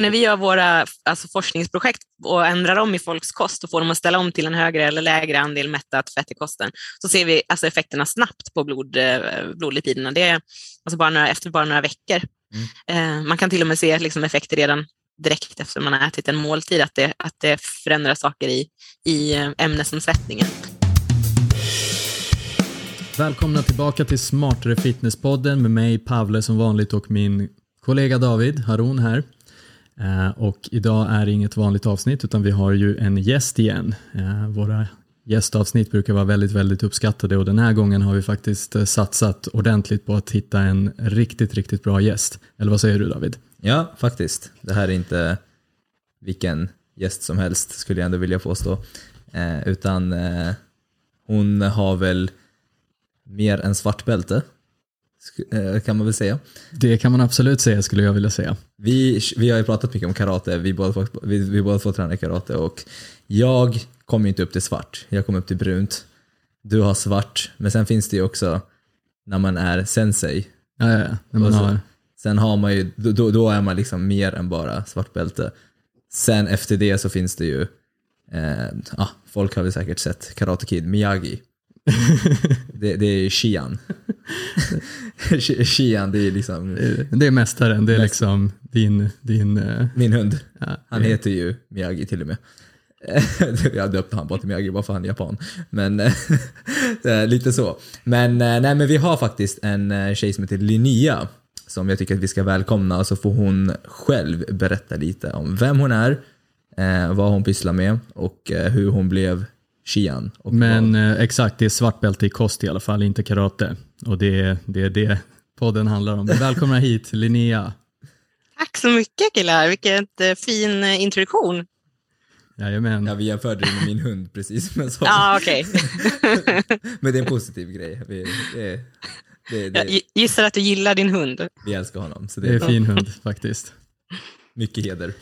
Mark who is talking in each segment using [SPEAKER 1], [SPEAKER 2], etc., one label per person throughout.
[SPEAKER 1] när vi gör våra alltså forskningsprojekt och ändrar om i folks kost och får dem att ställa om till en högre eller lägre andel mättat fett i kosten, så ser vi alltså effekterna snabbt på blod, eh, blodlipiderna. Det är alltså bara några, efter bara några veckor. Mm. Eh, man kan till och med se liksom effekter redan direkt efter man har ätit en måltid, att det, att det förändrar saker i, i eh, ämnesomsättningen.
[SPEAKER 2] Välkomna tillbaka till Smartare Fitness-podden med mig Pavle som vanligt och min kollega David Haron här. Eh, och idag är det inget vanligt avsnitt utan vi har ju en gäst igen. Eh, våra gästavsnitt brukar vara väldigt, väldigt uppskattade och den här gången har vi faktiskt eh, satsat ordentligt på att hitta en riktigt, riktigt bra gäst. Eller vad säger du David?
[SPEAKER 3] Ja, faktiskt. Det här är inte vilken gäst som helst skulle jag ändå vilja påstå. Eh, utan eh, hon har väl mer än svart bälte kan man väl säga.
[SPEAKER 2] Det kan man absolut säga skulle jag vilja säga.
[SPEAKER 3] Vi, vi har ju pratat mycket om karate, vi båda, vi, vi båda två tränar karate och jag kommer inte upp till svart, jag kommer upp till brunt. Du har svart, men sen finns det ju också när man är sensei.
[SPEAKER 2] Ja, ja, när man
[SPEAKER 3] så,
[SPEAKER 2] har...
[SPEAKER 3] Sen har man ju, då, då är man liksom mer än bara svart bälte. Sen efter det så finns det ju, eh, ah, folk har väl säkert sett Karate Kid, Miyagi. Det, det är Shian. Shian, det är liksom...
[SPEAKER 2] Det är mästaren, det är liksom din... din uh...
[SPEAKER 3] Min hund. Ja, han det... heter ju Miyagi till och med. jag döpte han bara till Miyagi bara för han är japan. Men lite så. Men, nej, men vi har faktiskt en tjej som heter Linnea som jag tycker att vi ska välkomna så får hon själv berätta lite om vem hon är, vad hon pysslar med och hur hon blev Shian.
[SPEAKER 2] Men eh, exakt, det är svart bälte i kost i alla fall, inte karate. Och det är det, det podden handlar om. Välkomna hit Linnea.
[SPEAKER 1] Tack så mycket killar, vilken eh, fin eh, introduktion.
[SPEAKER 2] Jajamän.
[SPEAKER 3] Ja, vi jämförde det med min hund precis. Men, så.
[SPEAKER 1] ja, okay.
[SPEAKER 3] men det är en positiv grej. Vi, det,
[SPEAKER 1] det, det, Jag gissar att du gillar din hund.
[SPEAKER 3] Vi älskar honom. Så
[SPEAKER 2] det, är en fin hund faktiskt.
[SPEAKER 3] Mycket heder.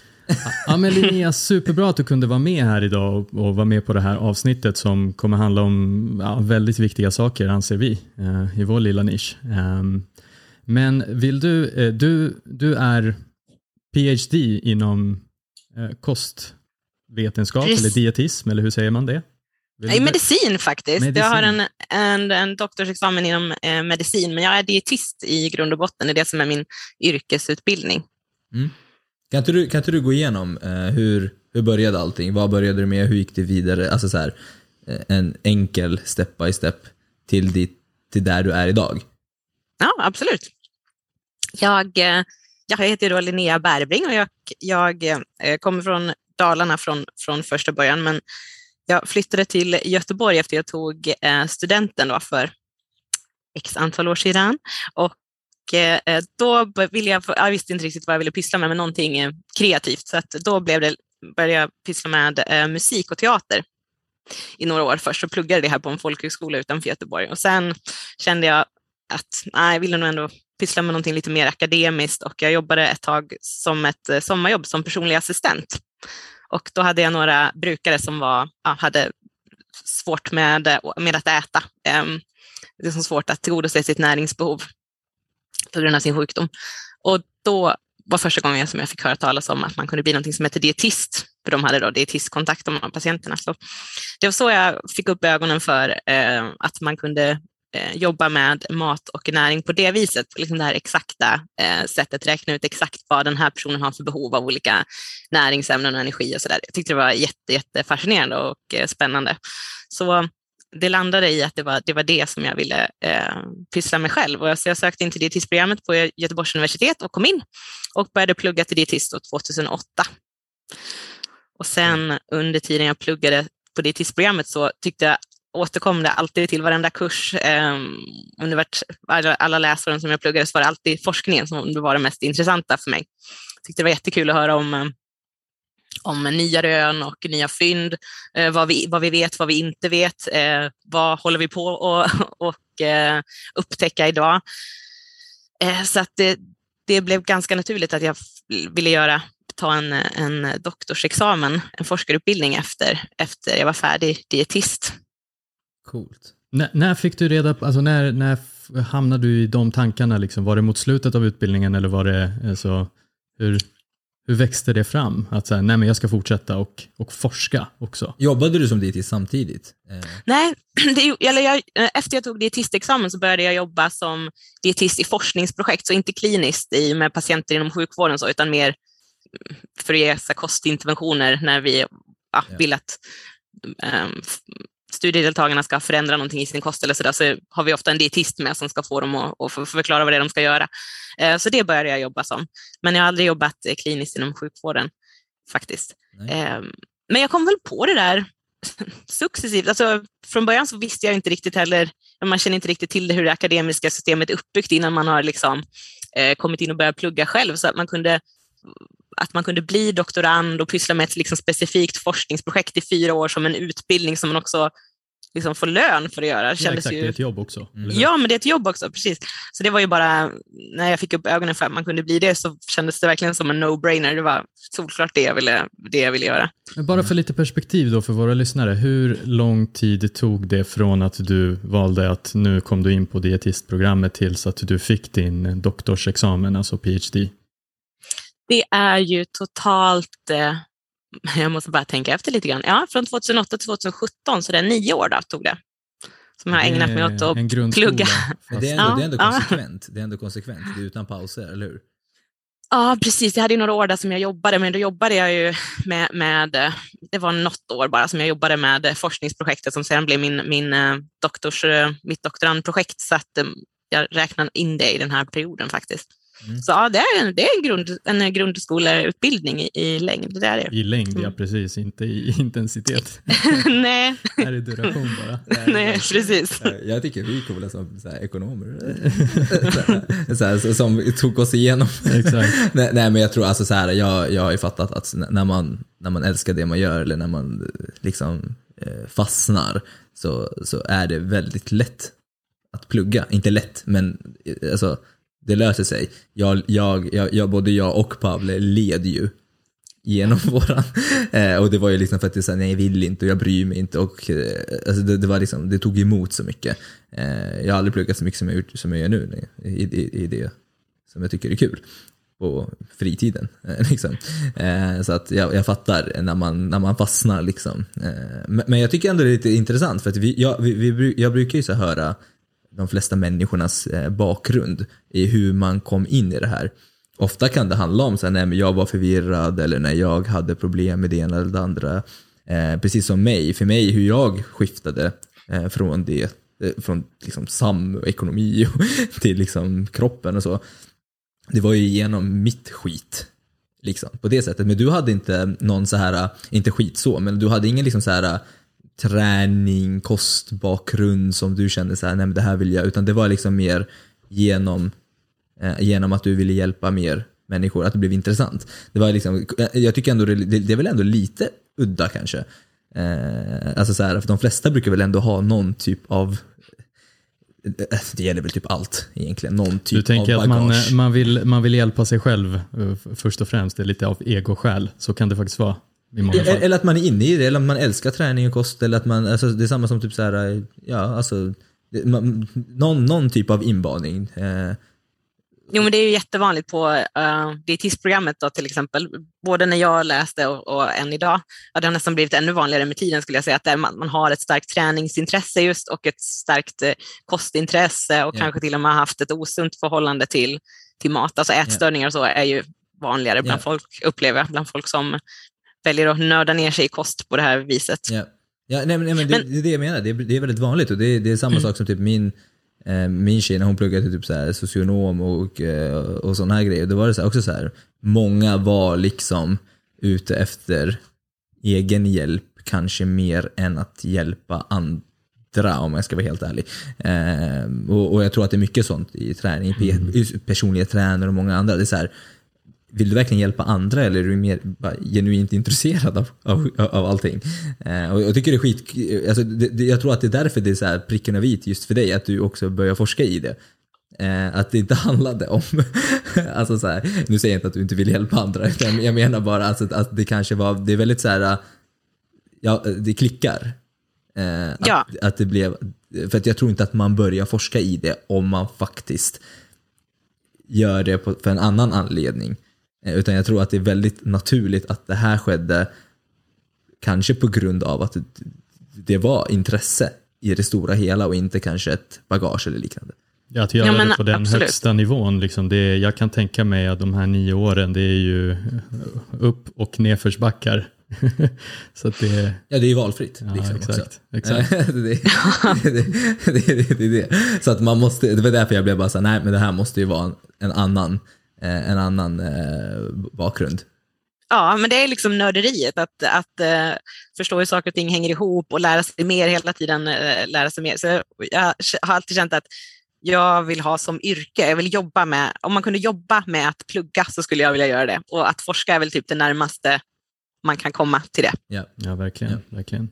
[SPEAKER 2] Ja, men Linnea, superbra att du kunde vara med här idag och, och vara med på det här avsnittet som kommer handla om ja, väldigt viktiga saker anser vi eh, i vår lilla nisch. Um, men vill du, eh, du, du är PhD inom eh, kostvetenskap Precis. eller dietism eller hur säger man det?
[SPEAKER 1] Nej, medicin faktiskt. Medicin. Jag har en, en, en doktorsexamen inom medicin men jag är dietist i grund och botten, det är det som är min yrkesutbildning.
[SPEAKER 3] Mm. Kan inte du, kan inte du gå igenom eh, hur, hur började allting? Vad började du med? Hur gick det vidare? Alltså så här, eh, en enkel step by step till, dit, till där du är idag.
[SPEAKER 1] Ja, absolut. Jag, eh, jag heter då Linnea Bärbring och jag, jag eh, kommer från Dalarna från, från första början, men jag flyttade till Göteborg efter jag tog studenten då för x antal år sedan och Eh, eh, då ville jag, jag visste inte riktigt vad jag ville pyssla med, men någonting eh, kreativt. Så att då blev det, började jag pyssla med eh, musik och teater i några år först och pluggade det här på en folkhögskola utanför Göteborg. Och sen kände jag att nej, jag ville nog ändå pyssla med någonting lite mer akademiskt och jag jobbade ett tag som ett eh, sommarjobb som personlig assistent. Och då hade jag några brukare som var, ja, hade svårt med, eh, med att äta. Ehm, det är så svårt att tillgodose sitt näringsbehov på grund av sin sjukdom. Och då var första gången som jag fick höra talas om att man kunde bli något som heter dietist, för de hade då dietistkontakt med patienterna. Så det var så jag fick upp ögonen för eh, att man kunde eh, jobba med mat och näring på det viset, liksom det här exakta eh, sättet, räkna ut exakt vad den här personen har för behov av olika näringsämnen och energi och så där. Jag tyckte det var jätte, jättefascinerande och eh, spännande. Så det landade i att det var det, var det som jag ville eh, pyssla med själv. Och så jag sökte in till dietistprogrammet på Göteborgs universitet och kom in och började plugga till dietist 2008. Och sen under tiden jag pluggade på dietistprogrammet så tyckte jag återkom det alltid till varenda kurs. Eh, under alla läsåren som jag pluggade så var det alltid forskningen som var det mest intressanta för mig. Jag tyckte det var jättekul att höra om eh, om nya rön och nya fynd, eh, vad, vi, vad vi vet, vad vi inte vet, eh, vad håller vi på och, och eh, upptäcka idag. Eh, så att det, det blev ganska naturligt att jag ville göra, ta en, en doktorsexamen, en forskarutbildning efter, efter jag var färdig dietist.
[SPEAKER 2] Coolt. N när fick du reda på, alltså när, när hamnade du i de tankarna? Liksom? Var det mot slutet av utbildningen eller var det alltså, hur? Hur växte det fram? Att säga, nej men jag ska fortsätta och, och forska också.
[SPEAKER 3] Jobbade du som dietist samtidigt? Eh,
[SPEAKER 1] Nej, det, eller jag, eh, efter jag tog dietistexamen så började jag jobba som dietist i forskningsprojekt, så inte kliniskt i, med patienter inom sjukvården, så, utan mer mm, för att ge så kostinterventioner när vi ja,
[SPEAKER 3] Ja.
[SPEAKER 1] vill att um, studiedeltagarna ska förändra någonting i sin kost eller så, där, så har vi ofta en dietist med som ska få dem att, att förklara vad det är de ska göra. Eh, så det började jag jobba som. Men jag har aldrig jobbat eh, kliniskt inom sjukvården faktiskt.
[SPEAKER 3] Nej.
[SPEAKER 1] Ehm, men jag kom väl på det där successivt. Alltså, från början så visste jag inte riktigt heller, man känner inte riktigt till hur det akademiska systemet är uppbyggt innan man har liksom, eh, kommit in och börjat plugga själv. Så att man kunde att man kunde bli doktorand och pyssla med ett liksom specifikt forskningsprojekt i fyra år som en utbildning som man också liksom får lön för att göra. Det
[SPEAKER 2] Ja,
[SPEAKER 1] kändes
[SPEAKER 2] exakt, det är
[SPEAKER 1] ju...
[SPEAKER 2] ett jobb också.
[SPEAKER 1] Ja, men det är ett jobb också, precis. Så det var ju bara, när jag fick upp ögonen för att man kunde bli det så kändes det verkligen som en no-brainer. Det var solklart det jag ville, det jag ville göra.
[SPEAKER 2] Men bara för lite perspektiv då för våra lyssnare. Hur lång tid tog det från att du valde att nu kom du in på dietistprogrammet tills att du fick din doktorsexamen, alltså PhD?
[SPEAKER 1] Det är ju totalt, eh, jag måste bara tänka efter lite grann, ja, från 2008 till 2017, så det är nio år då, tog det. Som jag har ägnat mig åt att plugga.
[SPEAKER 3] Men det är ändå,
[SPEAKER 1] Ja,
[SPEAKER 3] det är ändå
[SPEAKER 1] ja.
[SPEAKER 3] konsekvent. Det är ändå konsekvent. Det är utan pauser, eller hur?
[SPEAKER 1] Ja, precis. Jag hade ju några år där som jag jobbade, men då jobbade jag ju med, med eh, det var något år bara som jag jobbade med eh, forskningsprojektet som sedan blev min, min eh, doktors, mitt doktorandprojekt, så att jag räknar in det i den här perioden faktiskt.
[SPEAKER 3] Mm.
[SPEAKER 1] Så ja, det är, det är en, grund, en grundskoleutbildning i, i längd, det är det.
[SPEAKER 2] I längd, ja
[SPEAKER 1] Mm.
[SPEAKER 2] precis, inte i intensitet.
[SPEAKER 1] Nej,
[SPEAKER 2] Här är duration bara.
[SPEAKER 1] nej, precis.
[SPEAKER 3] Eh, Jag tycker vi är coola som så här, ekonomer. så här, som tog oss igenom.
[SPEAKER 2] Exakt.
[SPEAKER 3] nej, nej, men jag tror alltså så här, jag, jag har ju fattat att när man, när man älskar det man gör eller när man eh, liksom eh, fastnar så, så är det väldigt lätt att plugga. Inte lätt, men eh, alltså, det löser sig. Jag, jag, jag, jag, både jag och Pavle led ju genom våran. Eh, och det var ju liksom för att det sa nej jag vill inte och jag bryr mig inte. Och, eh, alltså det, det, var liksom, det tog emot så mycket. Eh, jag har aldrig pluggat så mycket som jag, gjort, som jag gör nu i, i, i det som jag tycker är kul på fritiden. eh, Liksom. Eh, så att jag, jag fattar när man, när man fastnar. Liksom. Eh, men, men jag tycker ändå det är lite intressant för att vi, jag, vi, vi, jag brukar ju så höra de flesta människornas eh, bakgrund i hur man kom in i det här. Ofta kan det handla om så här, nej, men jag var förvirrad eller när jag hade problem med det ena eller det andra. Eh, precis som mig, för mig hur jag skiftade eh, från det, eh, från liksom samekonomi till liksom kroppen och så. Det var ju genom mitt skit. Liksom, på det sättet. Men du hade inte någon så här, eh, inte skit så, men du hade ingen liksom så här eh, träning, kostbakgrund som du kände så här, nej men det här vill jag, utan det var liksom mer genom, eh, genom att du ville hjälpa mer människor, att det blev intressant. Det var liksom, jag tycker ändå det, det, är väl ändå lite udda kanske. Eh, alltså så här, för de flesta brukar väl ändå ha någon typ av eh, det gäller väl typ allt egentligen, någon
[SPEAKER 2] Du
[SPEAKER 3] typ
[SPEAKER 2] tänker
[SPEAKER 3] av
[SPEAKER 2] att man, man, vill, man vill hjälpa sig själv eh, först och främst, det är lite av egoskäl. Så kan det faktiskt vara.
[SPEAKER 3] Eller att man är inne i det, eller att man älskar träning och kost, eller att man, alltså, det är samma som typ så här, ja alltså, det- man, någon, någon typ av inbaning. Eh,
[SPEAKER 1] Jo, men det är ju jättevanligt på uh, dietistprogrammet då, till exempel. Både när jag läste och, och än idag. Ja, det har nästan blivit ännu vanligare med tiden skulle jag säga. Att där man, man har ett starkt träningsintresse just och ett starkt eh, kostintresse och
[SPEAKER 3] Ja.
[SPEAKER 1] kanske till och med haft ett osunt förhållande till, till mat. Alltså ätstörningar och så är ju vanligare bland
[SPEAKER 3] Ja.
[SPEAKER 1] folk, upplever jag, bland folk som väljer att nörda ner sig i kost på det här viset.
[SPEAKER 3] ja. Ja, nej, men, nej, men det,
[SPEAKER 1] Men-
[SPEAKER 3] det är det jag menar, det är, det är väldigt vanligt och det är, det är samma
[SPEAKER 1] Mm.
[SPEAKER 3] sak som typ min, eh, min tjej när hon pluggade till typ så här socionom och, eh, och sådana här grejer. Då var det så här, också så här, många var liksom ute efter egen hjälp kanske mer än att hjälpa andra om jag ska vara helt ärlig. Eh, och, och jag tror att det är mycket sånt i träning, Pe- personliga tränare och många andra. Det är så här, vill du verkligen hjälpa andra eller är du mer genuint intresserad av, av, av allting? Eh, och jag tycker det är skit, alltså det, det, jag tror att det är därför det är så här pricken över vit just för dig, att du också börjar forska i det. Eh, att det inte handlade om, alltså så här, nu säger jag inte att du inte vill hjälpa andra, utan jag menar bara alltså, att det kanske var, det är väldigt så här, ja det klickar. Eh, att,
[SPEAKER 1] Ja.
[SPEAKER 3] att det blev, för att jag tror inte att man börjar forska i det om man faktiskt gör det på, för en annan anledning Utan jag tror att det är väldigt naturligt att det här skedde kanske på grund av att det, var intresse i det stora hela och inte kanske ett bagage eller liknande.
[SPEAKER 2] Ja, att göra
[SPEAKER 1] Ja, men
[SPEAKER 2] det på den
[SPEAKER 1] absolut.
[SPEAKER 2] högsta nivån. Liksom det, jag kan tänka mig att de här nio åren, det är ju upp och nedförsbackar. Så att det,
[SPEAKER 3] Ja, det är ju valfritt.
[SPEAKER 2] ja,
[SPEAKER 3] liksom,
[SPEAKER 2] exakt. exakt.
[SPEAKER 3] det, det, det, det, det, det. Så att man måste, det var därför jag blev bara så här, nej men det här måste ju vara en, en annan, eh, en annan eh, bakgrund.
[SPEAKER 1] Ja, men det är liksom nörderiet, att, att eh, förstå hur saker och ting hänger ihop och lära sig mer hela tiden. eh, lära sig mer. Så jag, jag har alltid känt att jag vill ha som yrke, jag vill jobba med, om man kunde jobba med att plugga så skulle jag vilja göra det. Och att forska är väl typ det närmaste man kan komma till det.
[SPEAKER 3] Ja.
[SPEAKER 2] Ja, verkligen. verkligen.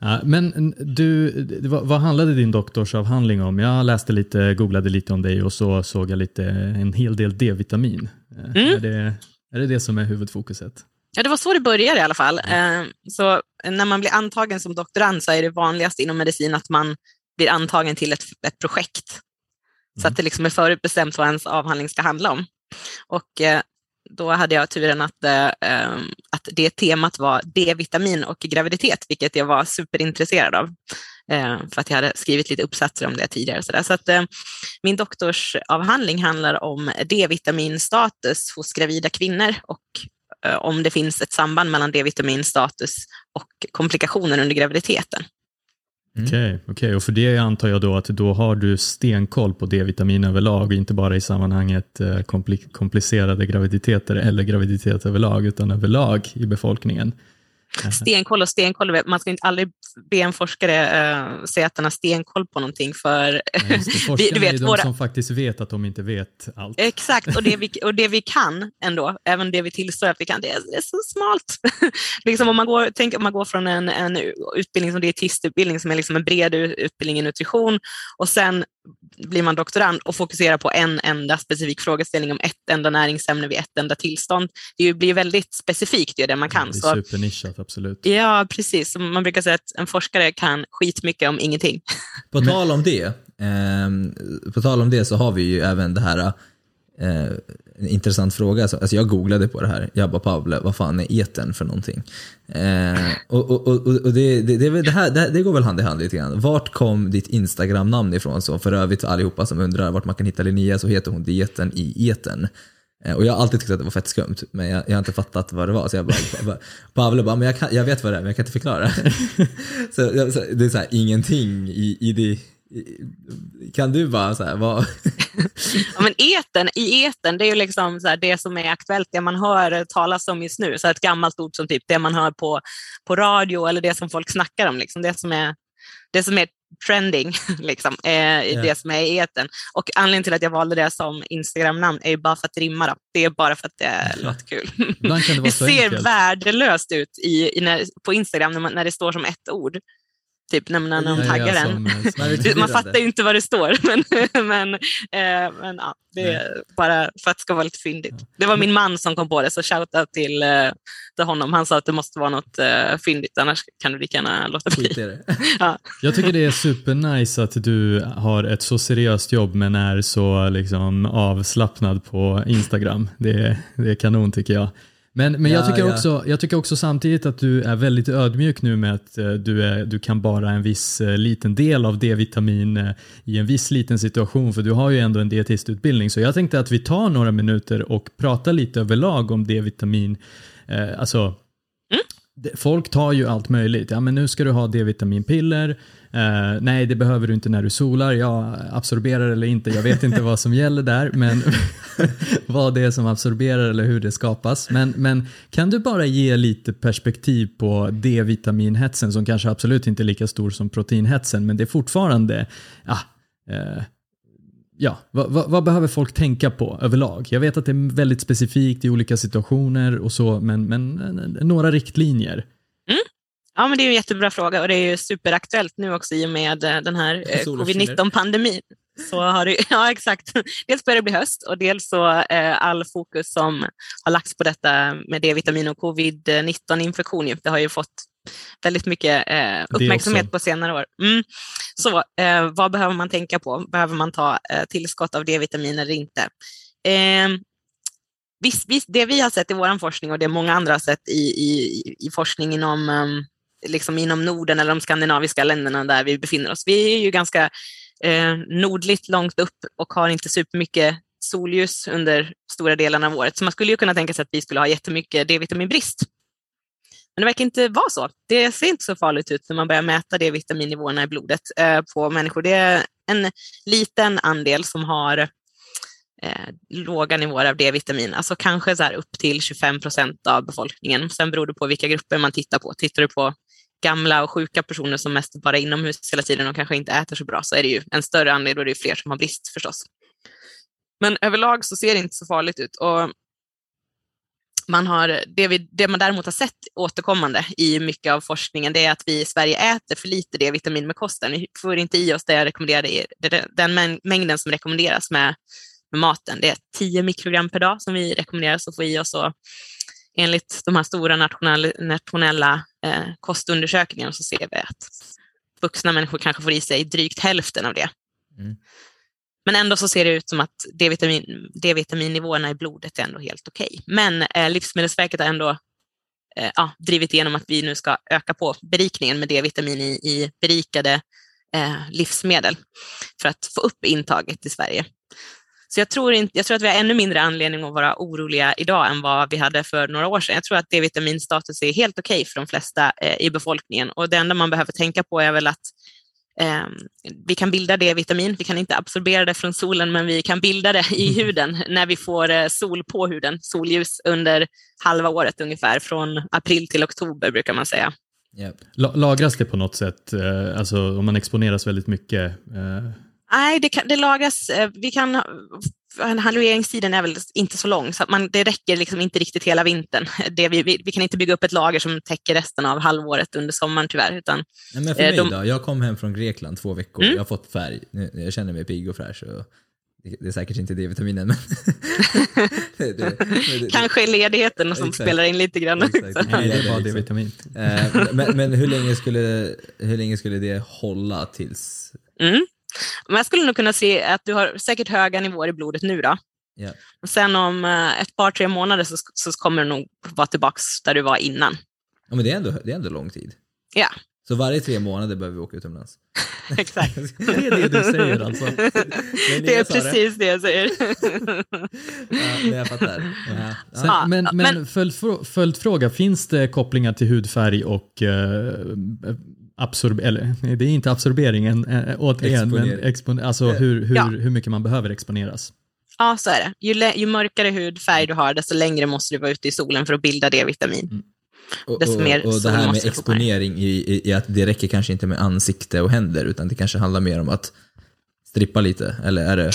[SPEAKER 2] Ja, men du, vad handlade din doktorsavhandling om? Jag läste lite, googlade lite om dig och så såg jag lite, en hel del D-vitamin. Eh,
[SPEAKER 1] Mm.
[SPEAKER 2] Är, det, är det det som är huvudfokuset?
[SPEAKER 1] Ja, det var så det började i alla fall. Eh, Så när man blir antagen som doktorand så är det vanligast inom medicin att man blir antagen till ett, ett projekt. Så att det liksom är förutbestämt vad ens avhandling ska handla om. Och eh, då hade jag turen att, eh, ehm, att det temat var D-vitamin och graviditet, vilket jag var superintresserad av. Eh, för att jag hade skrivit lite uppsatser om det tidigare. Så, där. så att, eh, min doktorsavhandling handlar om D-vitaminstatus hos gravida kvinnor och eh, om det finns ett samband mellan D-vitaminstatus och komplikationer under graviditeten.
[SPEAKER 3] Mm.
[SPEAKER 2] Okej, okay. och för det antar jag då att då har du stenkoll på D-vitamin överlag och inte bara i sammanhanget eh, kompli- komplicerade graviditeter eller graviditet överlag utan överlag i befolkningen.
[SPEAKER 1] Stenkoll och stenkoll, man ska inte aldrig be en forskare eh, säga att den har stenkoll på någonting för. Vi-
[SPEAKER 2] Forskarna
[SPEAKER 1] du vet,
[SPEAKER 2] är de
[SPEAKER 1] våra-
[SPEAKER 2] som faktiskt vet att de inte vet allt.
[SPEAKER 1] Exakt, och det, vi, och det vi kan ändå, även det vi tillstår att vi kan, det är, det är så smalt. liksom om, man går, tänk om man går från en, en utbildning som dietistutbildning som är liksom en bred utbildning i nutrition och sen blir man doktorand och fokuserar på en enda specifik frågeställning om ett enda näringsämne vid ett enda tillstånd. Det blir väldigt specifikt, det är det man kan.
[SPEAKER 2] Det är supernischat, absolut.
[SPEAKER 1] ja, precis. Man brukar säga att en forskare kan skitmycket om ingenting.
[SPEAKER 3] På tal om det, ehm, på tal om det så har vi ju även det här, eh, en intressant fråga. Alltså, alltså jag googlade på det här, jag bara Pavle, vad fan är eten för någonting? Eh, och och, och, och det, det, det, det, här, det, det går väl hand i hand lite grann. Vart kom ditt Instagram-namn ifrån? Så för övrigt allihopa som undrar vart man kan hitta Linnea så heter hon Dieten i eten. Eh, Och jag har alltid tyckt att det var fett skumt, men jag, jag har inte fattat vad det var. Så jag bara, bara Pavle bara, men jag, kan, jag vet vad det är, men jag kan inte förklara. så, jag- så Det är så här, ingenting i, i det. Kan du bara så här, vad...
[SPEAKER 1] Ja, men eten, I eten, det är ju liksom så här det som är aktuellt, det man hör talas om just nu. Så ett gammalt ord som typ det man hör på, på radio eller det som folk snackar om. Liksom. Det, som är, det som är trending, liksom, är
[SPEAKER 3] Ja.
[SPEAKER 1] det som är i eten. Och anledningen till att jag valde det som Instagram-namn är ju bara för att rimma. Då. Det är bara för att det låter kul.
[SPEAKER 2] Det
[SPEAKER 1] Det ser
[SPEAKER 2] enkelt.
[SPEAKER 1] värdelöst ut i, i när, på Instagram när, man, när det står som ett ord. Typ när, när
[SPEAKER 2] Ja, ja,
[SPEAKER 1] taggar den.
[SPEAKER 2] eh,
[SPEAKER 3] Man
[SPEAKER 1] fattar ju inte vad det står, men, men, eh, men ja, det är bara för att det ska vara lite fyndigt. Det var min man som kom på det, så shoutout till, eh, till honom. Han sa att det måste vara något eh, fyndigt, annars kan du lika gärna låta bli.
[SPEAKER 3] Det.
[SPEAKER 2] Jag tycker det är supernice att du har ett så seriöst jobb men är så liksom avslappnad på Instagram. Det det är kanon tycker jag. Men, men jag,
[SPEAKER 3] Ja,
[SPEAKER 2] tycker
[SPEAKER 3] ja.
[SPEAKER 2] också, jag tycker också samtidigt att du är väldigt ödmjuk nu med att eh, du, är, du kan bara en viss eh, liten del av D-vitamin eh, i en viss liten situation för du har ju ändå en dietistutbildning. Så jag tänkte att vi tar några minuter och pratar lite överlag om D-vitamin. Eh, alltså det- Folk tar ju allt möjligt. Ja, men nu ska du ha D-vitaminpiller. Eh, nej, det behöver du inte när du solar. Jag absorberar eller inte. Jag vet inte vad som gäller där, men vad det är som absorberar eller hur det skapas. Men, men kan du bara ge lite perspektiv på D-vitaminhetsen som kanske absolut inte är lika stor som proteinhetsen, men det är fortfarande ja, eh, Ja, vad, vad, vad behöver folk tänka på överlag? Jag vet att det är väldigt specifikt i olika situationer och så, men, men några riktlinjer.
[SPEAKER 1] Ja, men det är en jättebra fråga och det är ju superaktuellt nu också i och med eh, den här eh,
[SPEAKER 3] Solen skiner.
[SPEAKER 1] covid-19-pandemin. Så har det, ja, exakt. Dels börjar det bli höst och dels så eh, all fokus som har lagts på detta med D-vitamin och covid-19-infektion, ju, det har ju fått väldigt mycket eh, uppmärksamhet på senare år. Mm. Så eh, vad behöver man tänka på? Behöver man ta eh, tillskott av D-vitamin eller inte? Eh, visst, visst, det vi har sett i vår forskning och det många andra har sett i, i, i forskning inom, um, liksom inom Norden eller de skandinaviska länderna där vi befinner oss. Vi är ju ganska eh, nordligt långt upp och har inte supermycket solljus under stora delarna av året. Så man skulle ju kunna tänka sig att vi skulle ha jättemycket D-vitaminbrist. Men det verkar inte vara så. Det ser inte så farligt ut när man börjar mäta D-vitaminnivåerna i blodet eh, på människor. Det är en liten andel som har eh, låga nivåer av D-vitamin, alltså kanske så här upp till 25 procent av befolkningen. Sen beror det på vilka grupper man tittar på. Tittar du på gamla och sjuka personer som mest bara är inomhus hela tiden och kanske inte äter så bra så är det ju en större andel och det är fler som har brist förstås. Men överlag så ser det inte så farligt ut. Och man har, det, vi, det man däremot har sett återkommande i mycket av forskningen det är att vi i Sverige äter för lite D-vitamin med kosten. Vi får inte i oss det rekommenderade, den mängden som rekommenderas med, med maten. Det är 10 mikrogram per dag som vi rekommenderas att få i oss. Och enligt de här stora nationella, nationella eh, kostundersökningarna så ser vi att vuxna människor kanske får i sig drygt hälften av det. Mm. Men ändå så ser det ut som att D-vitamin, D-vitaminnivåerna i blodet är ändå helt okej. Okay. Men eh, Livsmedelsverket har ändå eh, ja, drivit igenom att vi nu ska öka på berikningen med D-vitamin i, i berikade eh, livsmedel för att få upp intaget i Sverige. Så jag tror, inte, jag tror att vi har ännu mindre anledning att vara oroliga idag än vad vi hade för några år sedan. Jag tror att D-vitaminstatus är helt okej okay för de flesta eh, i befolkningen och det enda man behöver tänka på är väl att vi kan bilda D-vitamin, vi kan inte absorbera det från solen, men vi kan bilda det i huden när vi får eh, sol på huden, solljus under halva året ungefär, från april till oktober brukar man säga.
[SPEAKER 2] Yep. Lagras det på något sätt, eh, alltså om man exponeras väldigt mycket? Eh,
[SPEAKER 1] Nej, det, kan, det lagras. Vi kan, halveringstiden är väl inte så lång, så att man, det räcker liksom inte riktigt hela vintern. Det, vi, vi, vi, kan inte bygga upp ett lager som täcker resten av halvåret under sommaren tyvärr. Utan,
[SPEAKER 3] Nej, men för eh, mig de, då? Jag kom hem från Grekland två veckor, mm. jag har fått färg, jag känner mig pigg och fräsch. Och det är säkert inte D-vitaminen, men...
[SPEAKER 1] det, det, det, Kanske är ledigheten som exakt. spelar in lite grann.
[SPEAKER 2] Nej, det bara D-vitamin.
[SPEAKER 3] Eh, men, men hur, länge skulle, hur länge skulle det hålla tills...
[SPEAKER 1] Mm. Men jag skulle nog kunna se att du har säkert höga nivåer i blodet nu. Då. Yeah. Och sen om eh, ett par, tre månader så, så kommer du nog vara tillbaka där du var innan.
[SPEAKER 3] Ja, men det är ändå, det är ändå lång tid.
[SPEAKER 1] Ja.
[SPEAKER 3] Så varje tre månader behöver vi åka utomlands?
[SPEAKER 1] Exakt.
[SPEAKER 2] det är det du säger alltså?
[SPEAKER 1] Det, är precis det. det jag säger.
[SPEAKER 3] ja, jag fattar. Ja.
[SPEAKER 2] Sen, ja, men men följdfråga, finns det kopplingar till hudfärg och uh, absorb eller det är inte absorberingen äh, återigen, men expon alltså hur, hur, ja. hur mycket man behöver exponeras.
[SPEAKER 1] Ja, så är det. Ju, ju mörkare hudfärg du har, desto längre måste du vara ute i solen för att bilda D-vitamin. Mm.
[SPEAKER 3] Och, och, och det här med exponering i, i, i, att det räcker kanske inte med ansikte och händer, utan det kanske handlar mer om att strippa lite, eller är det?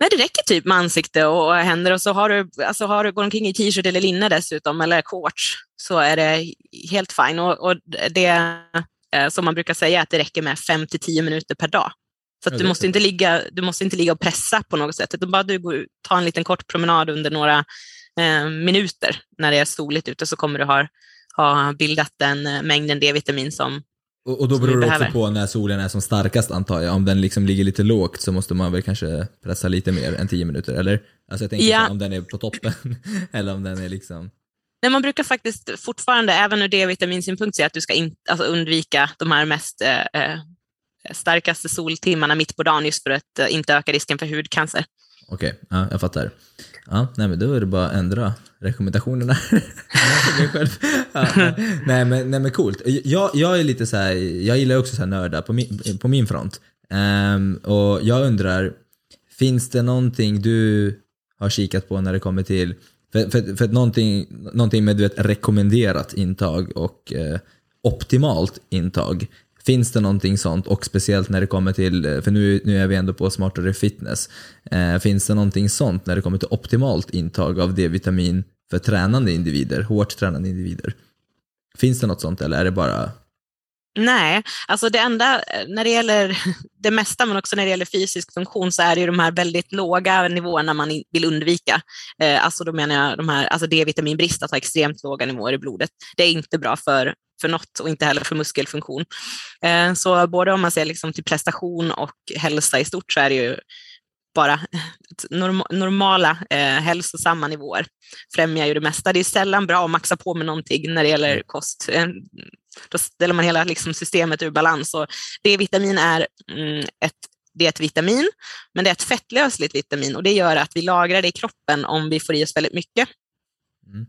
[SPEAKER 1] Nej, det räcker typ med ansikte och händer och så har du, alltså har du går omkring i t-shirt eller linne dessutom, eller shorts, så är det helt fine. Och, och det Eh, som man brukar säga att det räcker med 5 till 10 minuter per dag. Så du, måste inte ligga, du måste inte ligga och pressa på något sätt, utan bara du går, tar en liten kort promenad under några eh, minuter när det är soligt ute så kommer du ha, ha bildat den eh, mängden D-vitamin som
[SPEAKER 3] och, och då beror det också på när solen är som starkast antar jag. Om den liksom ligger lite lågt så måste man väl kanske pressa lite mer än 10 minuter, eller? Alltså jag tänker ja. om den är på toppen, eller om den är liksom...
[SPEAKER 1] Nej, man brukar faktiskt fortfarande, även ur D-vitaminsynpunkt, säga att du ska in, alltså undvika de här mest eh, eh starkaste soltimmarna mitt på dagen just för att eh, inte öka risken för hudcancer.
[SPEAKER 3] Okej, okay. ja, jag fattar. Ja, nej, men då är det bara att ändra rekommendationerna. ja, nej, men, nej men coolt. Jag, jag är lite så här, jag gillar också så här nörda på min, på min front. Um, och jag undrar, finns det någonting du har kikat på när det kommer till för, för, för någonting, någonting med du vet, rekommenderat intag och eh, optimalt intag. Finns det någonting sånt och speciellt när det kommer till, eh, för nu, nu är vi ändå på smartare fitness. Eh, finns det någonting sånt när det kommer till optimalt intag av D-vitamin för tränande individer, hårt tränande individer? Finns det något sånt eller är det bara
[SPEAKER 1] Nej, alltså det enda när det gäller det mesta men också när det gäller fysisk funktion så är det ju de här väldigt låga nivåerna man vill undvika. Eh, alltså då menar jag de här, alltså D-vitaminbrist, att ha extremt låga nivåer i blodet. Det är inte bra för, för något och inte heller för muskelfunktion. Eh, så både om man ser liksom till prestation och hälsa i stort så är det ju bara norm normala eh, hälsosamma nivåer främjar ju det mesta. Det är sällan bra att maxa på med någonting när det gäller mm. kost. Då ställer man hela liksom, systemet ur balans. Och D-vitamin är mm, ett det är ett vitamin, men det är ett fettlösligt vitamin och det gör att vi lagrar det i kroppen om vi får i oss väldigt mycket. Mm.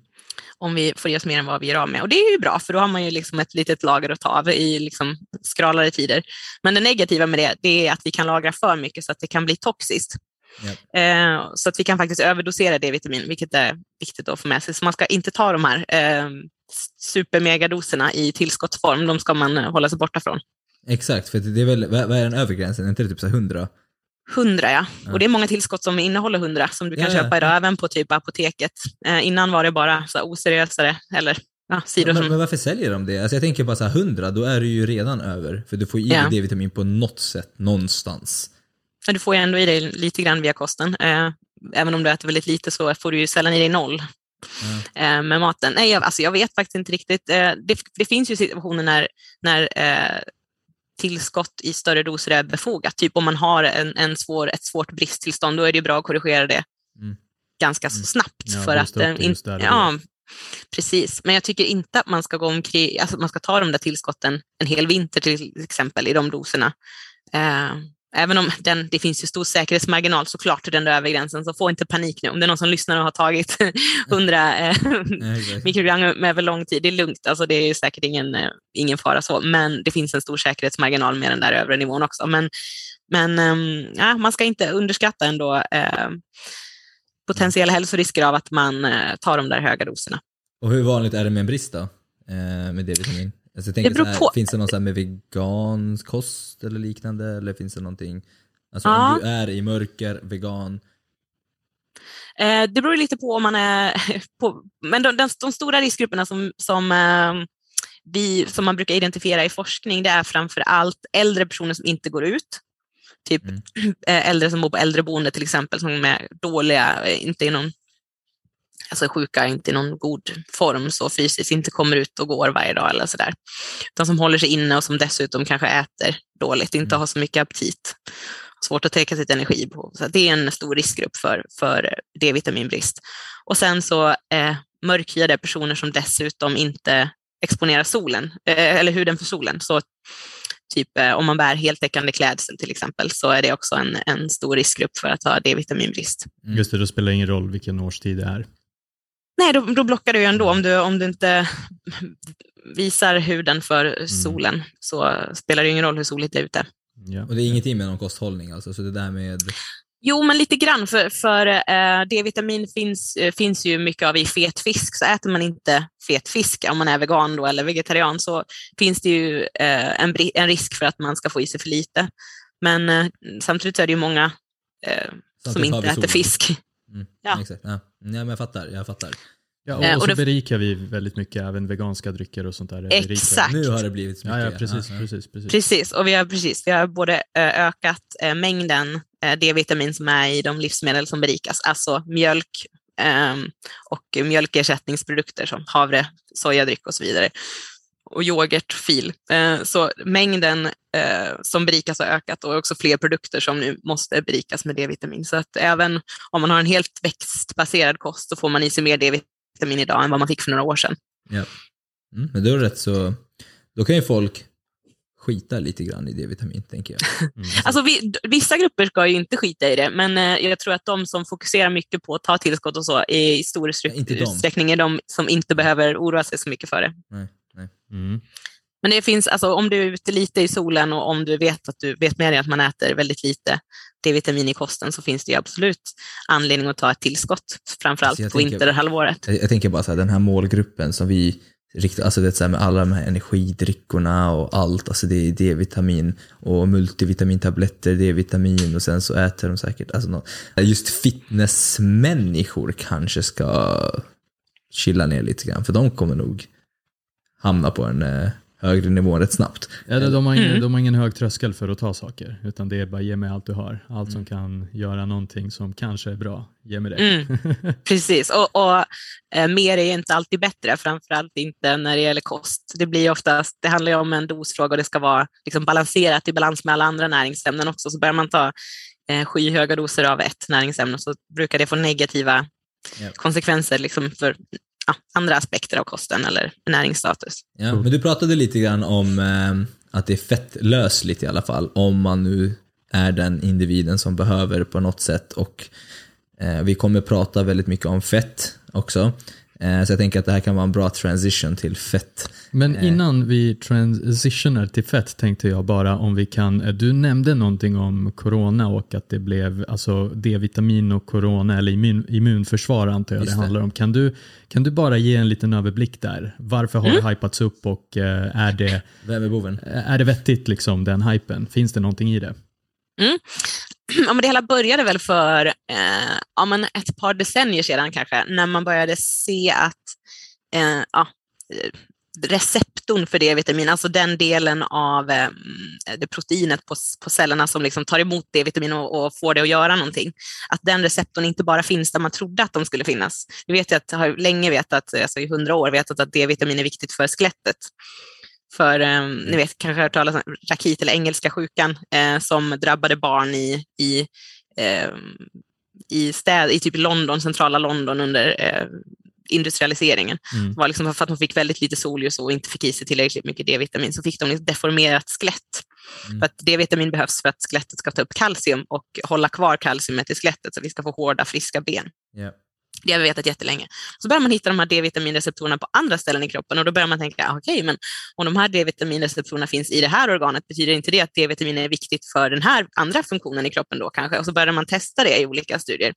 [SPEAKER 1] Om vi får i oss mer än vad vi gör av med. Och det är ju bra, för då har man ju liksom ett litet lager att ta av i liksom skralare tider. Men det negativa med det, det är att vi kan lagra för mycket så att det kan bli toxiskt. Yep. Eh, så att vi kan faktiskt överdosera D-vitamin, vilket är viktigt att få med sig. Så man ska inte ta de här eh, supermegadoserna i tillskottsform, de ska man hålla sig borta från.
[SPEAKER 3] Exakt, för det är väl, vad är den övre gränsen? Är inte det typ så 100?
[SPEAKER 1] 100 ja. ja. och det är många tillskott som innehåller 100 som du kan ja, köpa ja. idag, även på typ apoteket. Eh, innan var det bara så oseriösare eller ja, sidor
[SPEAKER 3] men, som... men varför säljer de det? Alltså jag tänker bara så 100, då är du ju redan över, för du får i dig D-vitamin på något sätt, någonstans.
[SPEAKER 1] Ja, du får ju ändå i dig lite grann via kosten. Eh, även om du äter väldigt lite så får du ju sällan i dig noll. Mm. Med maten. Nej, jag, alltså jag vet faktiskt inte riktigt. Eh, det, det, finns ju situationer när, när eh, tillskott i större doser är befogat. Typ om man har en, en svår, ett svårt bristtillstånd, då är det bra att korrigera det mm. ganska mm. snabbt. Ja, för att, in, ja, precis. Men jag tycker inte att man ska gå omkring, alltså man ska ta de där tillskotten en hel vinter till exempel i de doserna. Eh, Även om den, det finns ju stor säkerhetsmarginal såklart till den där övergränsen, så få inte panik nu. Om det är någon som lyssnar och har tagit 100 eh, mikrogram över lång tid, det är lugnt. Alltså det är säkert ingen, eh, ingen fara så, men det finns en stor säkerhetsmarginal med den där övre nivån också. Men, men eh, ja, man ska inte underskatta ändå eh, potentiella hälsorisker av att man eh, tar de där höga doserna.
[SPEAKER 3] Och hur vanligt är det med en brist då, eh, med D-vitamin? Alltså jag tänker det här, på... Finns det någon så med vegansk kost eller liknande? Eller finns det någonting, alltså ja. om du är i mörker, vegan?
[SPEAKER 1] Eh, det beror lite på om man är på, men de, de, de stora riskgrupperna som, som, eh, vi, som man brukar identifiera i forskning, det är framför allt äldre personer som inte går ut. Typ mm. Eh, äldre som bor på äldreboende till exempel, som är dåliga, eh, inte i någon alltså sjuka inte i någon god form så fysiskt, inte kommer ut och går varje dag eller sådär. Utan som håller sig inne och som dessutom kanske äter dåligt, inte mm. har så mycket aptit. Svårt att täcka sitt energibehov. Så det är en stor riskgrupp för, för D-vitaminbrist. Och sen så eh, mörkhyade personer som dessutom inte exponerar solen, eh, eller huden för solen. Så typ eh, om man bär heltäckande klädsel till exempel så är det också en, en stor riskgrupp för att ha D-vitaminbrist.
[SPEAKER 2] Mm. Just det, då spelar det ingen roll vilken årstid det är.
[SPEAKER 1] Nej, då, då blockar du ju ändå. Om du, om du inte visar huden för mm. solen mm. så spelar det ingen roll hur soligt det är ute.
[SPEAKER 3] Ja. Och det är ingenting med någon kosthållning alltså? Så det där med...
[SPEAKER 1] Jo, men lite grann. För, för eh, D-vitamin finns, eh, finns ju mycket av i fet fisk. Så äter man inte fet fisk, om man är vegan då, eller vegetarian, så finns det ju eh, en, en risk för att man ska få i sig för lite. Men eh, samtidigt är det ju många eh, som inte äter fisk.
[SPEAKER 3] Mm, ja. Exakt. Ja. ja, men jag fattar. Jag fattar.
[SPEAKER 2] Ja, och, och så och det... berikar vi väldigt mycket, även veganska drycker och sånt där.
[SPEAKER 1] Exakt.
[SPEAKER 3] Nu har det blivit så mycket.
[SPEAKER 2] Ja, ja, precis, ja, precis, precis.
[SPEAKER 1] precis, och vi har, precis, vi har både ökat mängden D-vitamin som är i de livsmedel som berikas, alltså mjölk ehm, och mjölkersättningsprodukter som havre, sojadryck och så vidare och yoghurt, fil. Eh, så mängden eh, som berikas har ökat och också fler produkter som nu måste berikas med D-vitamin. Så att även om man har en helt växtbaserad kost så får man i sig mer D-vitamin idag än vad man fick för några år sedan.
[SPEAKER 3] Ja. Mm, men det är rätt så, då kan ju folk skita lite grann i D-vitamin, tänker jag.
[SPEAKER 1] Mm. alltså, vi, vissa grupper ska ju inte skita i det, men eh, jag tror att de som fokuserar mycket på att ta tillskott och så i stor utsträckning är de som inte behöver oroa sig så mycket för det.
[SPEAKER 3] Nej.
[SPEAKER 1] Mm. Men det finns, alltså, om du är ute lite i solen och om du vet att du vet med dig att man äter väldigt lite D-vitamin i kosten så finns det absolut anledning att ta ett tillskott, framförallt alltså på vinterhalvåret.
[SPEAKER 3] Jag, jag tänker bara så här, den här målgruppen som vi riktigt, alltså det är så här med alla de här energidryckorna och allt, alltså det är D-vitamin och multivitamintabletter, D-vitamin och sen så äter de säkert, alltså just fitnessmänniskor kanske ska chilla ner lite grann, för de kommer nog hamna på en eh, högre nivå rätt snabbt.
[SPEAKER 2] Ja, de, har ingen, mm. de har ingen hög tröskel för att ta saker, utan det är bara ge mig allt du har. Allt som mm. kan göra någonting som kanske är bra, ge mig det. Mm.
[SPEAKER 1] Precis, och, och eh, mer är inte alltid bättre, framförallt inte när det gäller kost. Det blir oftast, det handlar ju om en dosfråga och det ska vara liksom balanserat i balans med alla andra näringsämnen också. Så börjar man ta eh, skyhöga doser av ett näringsämne så brukar det få negativa
[SPEAKER 3] Ja.
[SPEAKER 1] konsekvenser liksom för ja, andra aspekter av kosten eller näringsstatus.
[SPEAKER 3] Ja, men du pratade lite grann om eh, att det är fettlösligt i alla fall, om man nu är den individen som behöver på något sätt. Och eh, Vi kommer prata väldigt mycket om fett också. Eh, så jag tänker att det här kan vara en bra transition till fett.
[SPEAKER 2] Men innan vi transitionar till fett tänkte jag bara om vi kan, eh, du nämnde någonting om corona och att det blev alltså D-vitamin och corona eller immun, immunförsvar antar jag
[SPEAKER 3] Just
[SPEAKER 2] det
[SPEAKER 3] det.
[SPEAKER 2] handlar om. Kan du, kan du bara ge en liten överblick där? Varför har det hypats upp och eh, är det,
[SPEAKER 3] Vem är boven?
[SPEAKER 2] är det vettigt liksom den hypen? Finns det någonting i det?
[SPEAKER 1] Ja, men det hela började väl för eh, ja, men ett par decennier sedan kanske, när man började se att eh, ja, eh, receptorn för D-vitamin, alltså den delen av eh, mm, det proteinet på, på cellerna som liksom tar emot D-vitamin och, och får det att göra någonting, att den receptorn inte bara finns där man trodde att de skulle finnas. Vi vet ju att, har länge vetat, alltså i hundra år vetat att D-vitamin är viktigt för skelettet. För eh, ni vet, kanske har hört talas om rakit eller engelska sjukan eh, som drabbade barn i, i, eh, i, städ, i typ London, centrala London under eh, industrialiseringen.
[SPEAKER 2] Mm.
[SPEAKER 1] Det var liksom för att de fick väldigt lite solljus och inte fick i sig tillräckligt mycket D-vitamin så fick de ett deformerat skelett.
[SPEAKER 3] Mm.
[SPEAKER 1] För att D-vitamin behövs för att skelettet ska ta upp kalcium och hålla kvar kalciumet i skelettet så att vi ska få hårda, friska ben.
[SPEAKER 3] Ja.
[SPEAKER 1] Det har vi vetat jättelänge. Så börjar man hitta de här D-vitaminreceptorerna på andra ställen i kroppen och då börjar man tänka, ah, okej, men om de här D-vitaminreceptorerna finns i det här organet, betyder inte det att D-vitamin är viktigt för den här andra funktionen i kroppen då kanske? Och så började man testa det i olika studier.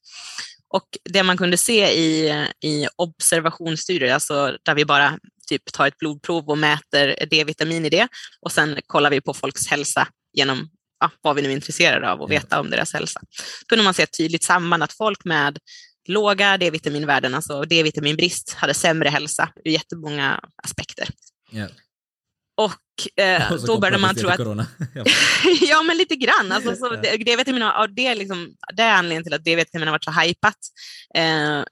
[SPEAKER 1] Och det man kunde se i, i observationsstudier, alltså där vi bara typ tar ett blodprov och mäter D-vitamin i det och sen kollar vi på folks hälsa genom ja, vad vi nu är intresserade av att
[SPEAKER 3] Ja.
[SPEAKER 1] veta om deras hälsa. Så kunde man se ett tydligt samband att folk med låga D-vitaminvärden, alltså D-vitaminbrist, hade sämre hälsa ur jättemånga aspekter.
[SPEAKER 3] Ja.
[SPEAKER 1] Och eh,
[SPEAKER 3] Och
[SPEAKER 1] då började man tro att.
[SPEAKER 3] Ja.
[SPEAKER 1] men lite grann. Alltså, så D-vitamin, har- det, är liksom, det är anledningen till att D-vitamin har varit så hypat. Eh,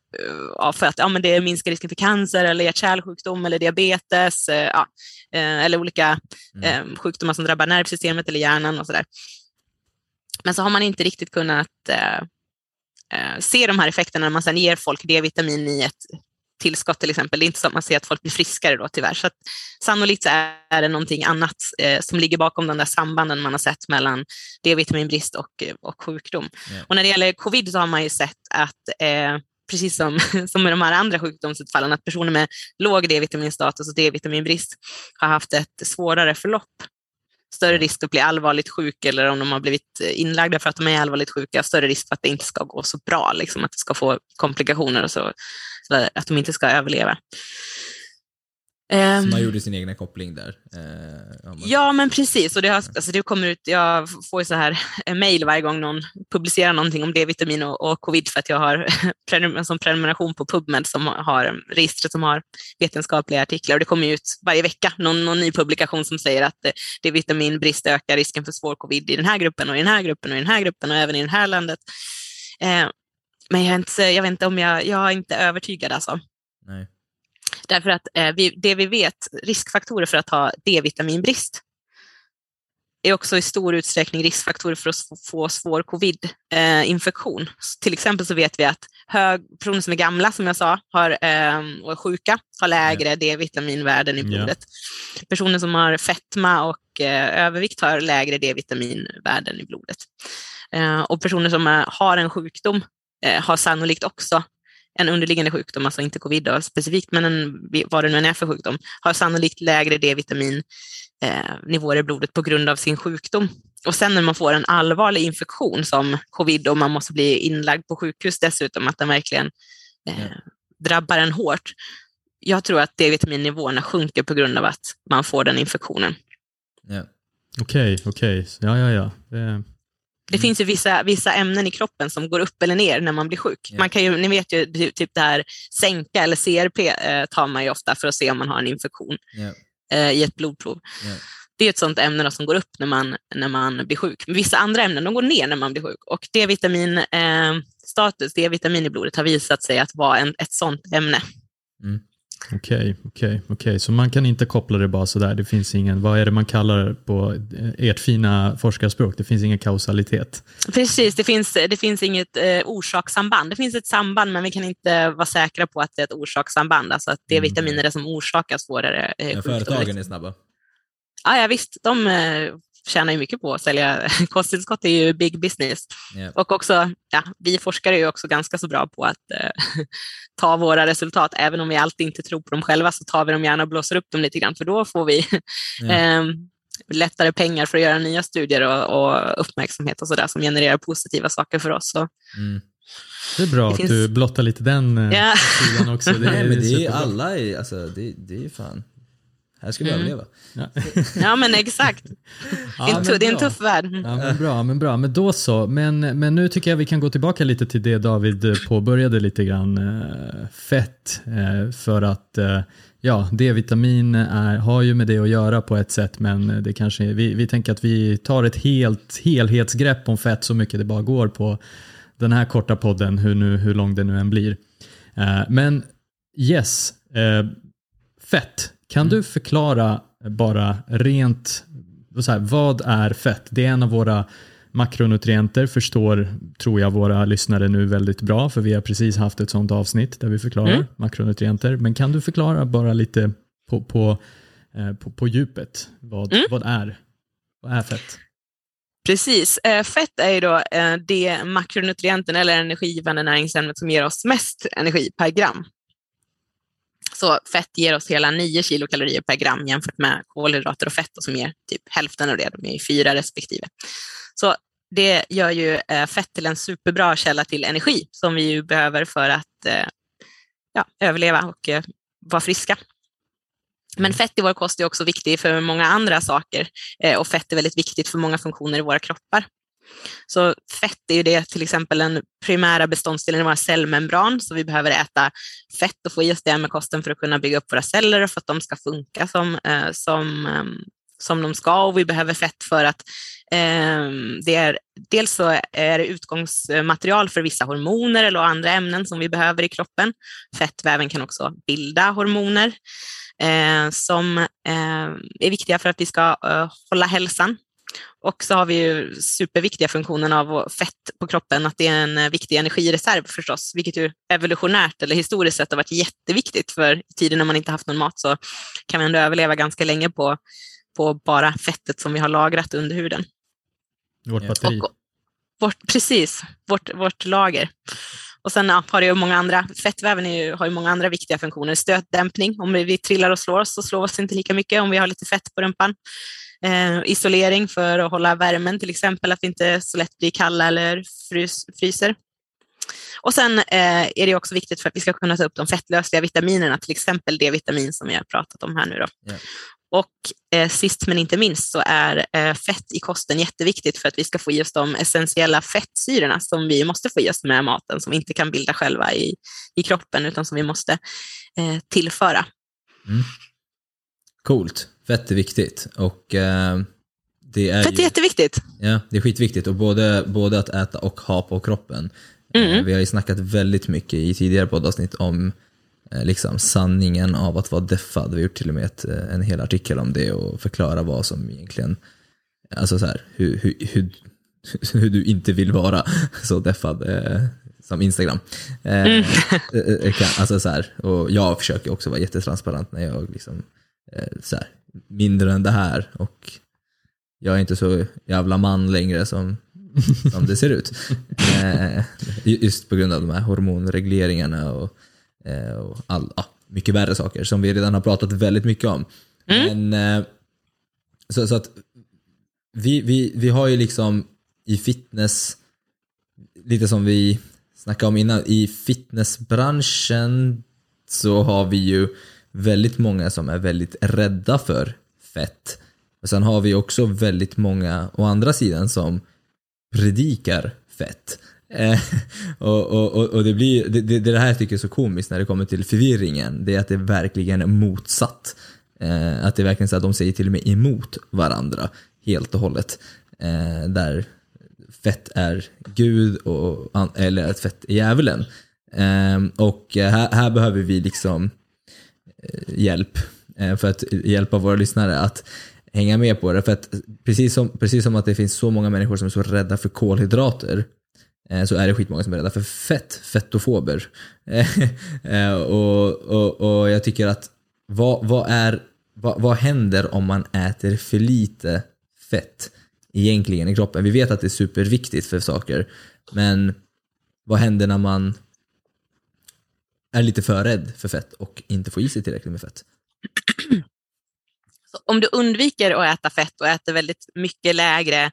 [SPEAKER 1] för att ja, men det minskar risken för cancer, eller hjärt-kärlsjukdom, eller diabetes, eh, ja, eh, eller olika
[SPEAKER 3] Mm.
[SPEAKER 1] eh, sjukdomar som drabbar nervsystemet eller hjärnan och sådär. Men så har man inte riktigt kunnat eh, se de här effekterna när man sedan ger folk D-vitamin i ett tillskott till exempel. Det är inte så att man ser att folk blir friskare då tyvärr. Så att, sannolikt så är det någonting annat eh, som ligger bakom de där sambanden man har sett mellan D-vitaminbrist och, eh, och sjukdom.
[SPEAKER 3] Ja.
[SPEAKER 1] Och när det gäller covid så har man ju sett att eh, precis som, som med de här andra sjukdomsutfallen, att personer med låg D-vitaminstatus och D-vitaminbrist har haft ett svårare förlopp. Större risk att bli allvarligt sjuk eller om de har blivit eh, inlagda för att de är allvarligt sjuka, större risk för att det inte ska gå så bra, liksom, att det ska få komplikationer och så, att de inte ska överleva. Ehm,
[SPEAKER 3] Så man gjorde sin egna koppling där. Eh, ja,
[SPEAKER 1] men precis. Och det, har, alltså det kommer ut, jag får så här en mail varje gång någon publicerar någonting om D-vitamin och, och covid för att jag har en sån prenumeration på PubMed som har registret som har vetenskapliga artiklar. Och det kommer ut varje vecka någon, någon ny publikation som säger att eh, D-vitaminbrist ökar risken för svår covid i den här gruppen och i den här gruppen och i den här gruppen och även i det här landet. Eh, men jag, inte, jag vet inte om jag, jag är inte övertygad alltså. Därför att eh, vi, det vi vet, riskfaktorer för att ha D-vitaminbrist, är också i stor utsträckning riskfaktorer för att få- svår covid-infektion. Till exempel så vet vi att hög, personer som är gamla, som jag sa, har, eh, och är sjuka, har lägre D-vitaminvärden i
[SPEAKER 2] Ja.
[SPEAKER 1] blodet. Personer som har fetma och eh, övervikt har lägre D-vitaminvärden i blodet. Eh, och personer som är, har en sjukdom eh, har sannolikt också en underliggande sjukdom, alltså inte covid då, specifikt, men en, vad det nu än är för sjukdom, har sannolikt lägre D-vitamin eh, i blodet på grund av sin sjukdom. Och sen när man får en allvarlig infektion som covid och man måste bli inlagd på sjukhus dessutom, att den verkligen eh,
[SPEAKER 3] Ja.
[SPEAKER 1] drabbar en hårt. Jag tror att D-vitaminnivåerna sjunker på grund av att man får den infektionen.
[SPEAKER 3] Ja.
[SPEAKER 2] Okej, okej. Ja, ja, ja. Det,
[SPEAKER 1] Det
[SPEAKER 3] Mm.
[SPEAKER 1] finns ju vissa, vissa ämnen i kroppen som går upp eller ner när man blir sjuk.
[SPEAKER 3] Ja.
[SPEAKER 1] Man kan ju, ni vet ju ty- typ det här sänka eller CRP eh, tar man ju ofta för att se om man har en infektion
[SPEAKER 3] Ja.
[SPEAKER 1] eh, i ett blodprov.
[SPEAKER 3] Ja.
[SPEAKER 1] Det är ett sånt ämne då som går upp när man, när man blir sjuk. Men vissa andra ämnen de går ner när man blir sjuk. Och D-vitamin, eh, status, D-vitamin i blodet har visat sig att vara en, ett sånt ämne.
[SPEAKER 3] Mm.
[SPEAKER 2] Okej, okej, okej. Så man kan inte koppla det bara sådär. Det finns ingen, vad är det man kallar det på ert fina forskarspråk? Det finns ingen kausalitet.
[SPEAKER 1] Precis, det finns, det finns inget eh, orsakssamband. Det finns ett samband, men vi kan inte vara säkra på att det är ett orsakssamband. Alltså att det är
[SPEAKER 3] Mm.
[SPEAKER 1] vitaminer som orsakar svårare eh,
[SPEAKER 3] Men
[SPEAKER 1] sjukdomar.
[SPEAKER 3] företagen är snabba.
[SPEAKER 1] Ja, ja, visst, de eh, tjänar ju mycket på att sälja kosttillskott. Det är ju big business.
[SPEAKER 3] Ja.
[SPEAKER 1] Och också, ja, vi forskare är ju också ganska så bra på att eh, ta våra resultat. Även om vi alltid inte tror på dem själva så tar vi dem gärna och blåser upp dem lite grann, för då får vi
[SPEAKER 3] Ja.
[SPEAKER 1] eh, lättare pengar för att göra nya studier och, och uppmärksamhet och sådär som genererar positiva saker för oss. Så,
[SPEAKER 3] Mm.
[SPEAKER 2] Det är bra
[SPEAKER 1] Det
[SPEAKER 2] att
[SPEAKER 1] finns-
[SPEAKER 2] du blottar lite den
[SPEAKER 1] Ja.
[SPEAKER 2] sidan också. Det,
[SPEAKER 3] Nej, men det är alla, alltså det, det är fan. Här ska vi
[SPEAKER 1] Mm.
[SPEAKER 3] överleva.
[SPEAKER 2] Ja.
[SPEAKER 1] ja, men exakt.
[SPEAKER 2] Ja,
[SPEAKER 1] det, är en,
[SPEAKER 2] men
[SPEAKER 1] det är en tuff värld.
[SPEAKER 2] Ja, men bra, men bra. Men då så. Men, men nu tycker jag vi kan gå tillbaka lite till det David eh, påbörjade lite grann. Eh, fett. Eh, för att ja, D-vitamin är, har ju med det att göra på ett sätt men det kanske, vi, vi tänker att vi tar ett helt helhetsgrepp om fett så mycket det bara går på den här korta podden, hur, nu, hur lång den nu än blir. Men yes, fett. Kan du förklara bara rent, här, vad är fett? Det är en av våra makronutrienter, förstår tror jag våra lyssnare nu väldigt bra, för vi har precis haft ett sånt avsnitt där vi förklarar
[SPEAKER 1] Mm.
[SPEAKER 2] makronutrienter. Men kan du förklara bara lite på, på, eh, på, på djupet, vad,
[SPEAKER 1] Mm.
[SPEAKER 2] vad, är, vad är fett?
[SPEAKER 1] Precis. Eh, Fett är ju då eh, det makronutrienten eller energigivande näringsämnet som ger oss mest energi per gram. Så fett ger oss hela 9 kilokalorier per gram jämfört med kolhydrater och fett som ger typ hälften av det, de är ju fyra respektive. Så det gör ju eh, fett till en superbra källa till energi som vi ju behöver för att eh, ja, överleva och eh, vara friska. Men fett i vår kost är också viktigt för många andra saker och fett är väldigt viktigt för många funktioner i våra kroppar. Så fett är ju det till exempel den primära beståndsdelen i våra cellmembran, så vi behöver äta fett och få i oss det med kosten för att kunna bygga upp våra celler och för att de ska funka som, eh, som, ehm, som de ska. Och vi behöver fett för att eh, det är, dels så är det utgångsmaterial för vissa hormoner eller andra ämnen som vi behöver i kroppen. Fettväven kan också bilda hormoner eh, som eh, är viktiga för att vi ska eh, hålla hälsan. Och så har vi ju superviktiga funktionen av fett på kroppen, att det är en eh, viktig energireserv förstås, vilket ju evolutionärt eller historiskt sett har varit jätteviktigt för i tiden när man inte haft någon mat så kan vi ändå överleva ganska länge på, på bara fettet som vi har lagrat under huden.
[SPEAKER 2] Vårt batteri.
[SPEAKER 1] Och, vårt, precis, vårt, vårt lager. Och sen ja, har det ju många andra, fettväven är ju, har ju många andra viktiga funktioner. Stötdämpning, om vi trillar och slår oss så slår vi oss inte lika mycket om vi har lite fett på rumpan. Eh, isolering för att hålla värmen till exempel, att vi inte så lätt blir kalla eller frys, fryser. Och sen eh, är det också viktigt för att vi ska kunna ta upp de fettlösliga vitaminerna, till exempel D-vitamin som vi har pratat om här nu. Då.
[SPEAKER 3] Ja.
[SPEAKER 1] Och eh, sist men inte minst så är eh, fett i kosten jätteviktigt för att vi ska få i oss de essentiella fettsyrorna som vi måste få i oss med maten, som vi inte kan bilda själva i, i kroppen utan som vi måste eh, tillföra.
[SPEAKER 3] Coolt. Fett är viktigt. Och eh, det är
[SPEAKER 1] Fett är
[SPEAKER 3] ju,
[SPEAKER 1] jätteviktigt.
[SPEAKER 3] ja, det är skitviktigt. Och både, både att äta och ha på kroppen. Eh,
[SPEAKER 1] Mm.
[SPEAKER 3] Vi har ju snackat väldigt mycket i tidigare poddavsnitt om eh, liksom sanningen av att vara deffad. Vi har gjort till och med ett, eh, en hel artikel om det och förklara vad som egentligen, alltså så här, hur, hur, hur, hur du inte vill vara så deffad eh, som Instagram. Eh,
[SPEAKER 1] Mm.
[SPEAKER 3] eh, eh, alltså så här, och jag försöker också vara jättetransparent när jag liksom, eh, så här, mindre än det här och jag är inte så jävla man längre som, som det ser ut. Eh, just på grund av de här hormonregleringarna och, eh, och all, ja, mycket värre saker som vi redan har pratat väldigt mycket om. Men, eh, så, så att vi, vi, vi har ju liksom i fitness, lite som vi snackade om innan, i fitnessbranschen så har vi ju väldigt många som är väldigt rädda för fett. Och sen har vi också väldigt många å andra sidan som predikar fett. Eh, och, och, och, det blir, det, det, det här jag tycker är så komiskt när det kommer till förvirringen, det är att det verkligen är motsatt. Eh, att det är verkligen så att de säger till och med emot varandra helt och hållet. Eh, där fett är Gud och, eller att fett är djävulen. Eh, och eh, här, här behöver vi liksom eh, Eh, hjälp eh, för att hjälpa våra lyssnare att hänga med på det. För att precis som, precis som att det finns så många människor som är så rädda för kolhydrater eh, så är det skitmånga som är rädda för fett, fettofober. Och, och, och jag tycker att vad, vad, är, vad, vad händer om man äter för lite fett egentligen i kroppen? Vi vet att det är superviktigt för saker, men vad händer när man är lite för rädd för fett och inte får i sig tillräckligt med fett?
[SPEAKER 1] Så om du undviker att äta fett och äter väldigt mycket lägre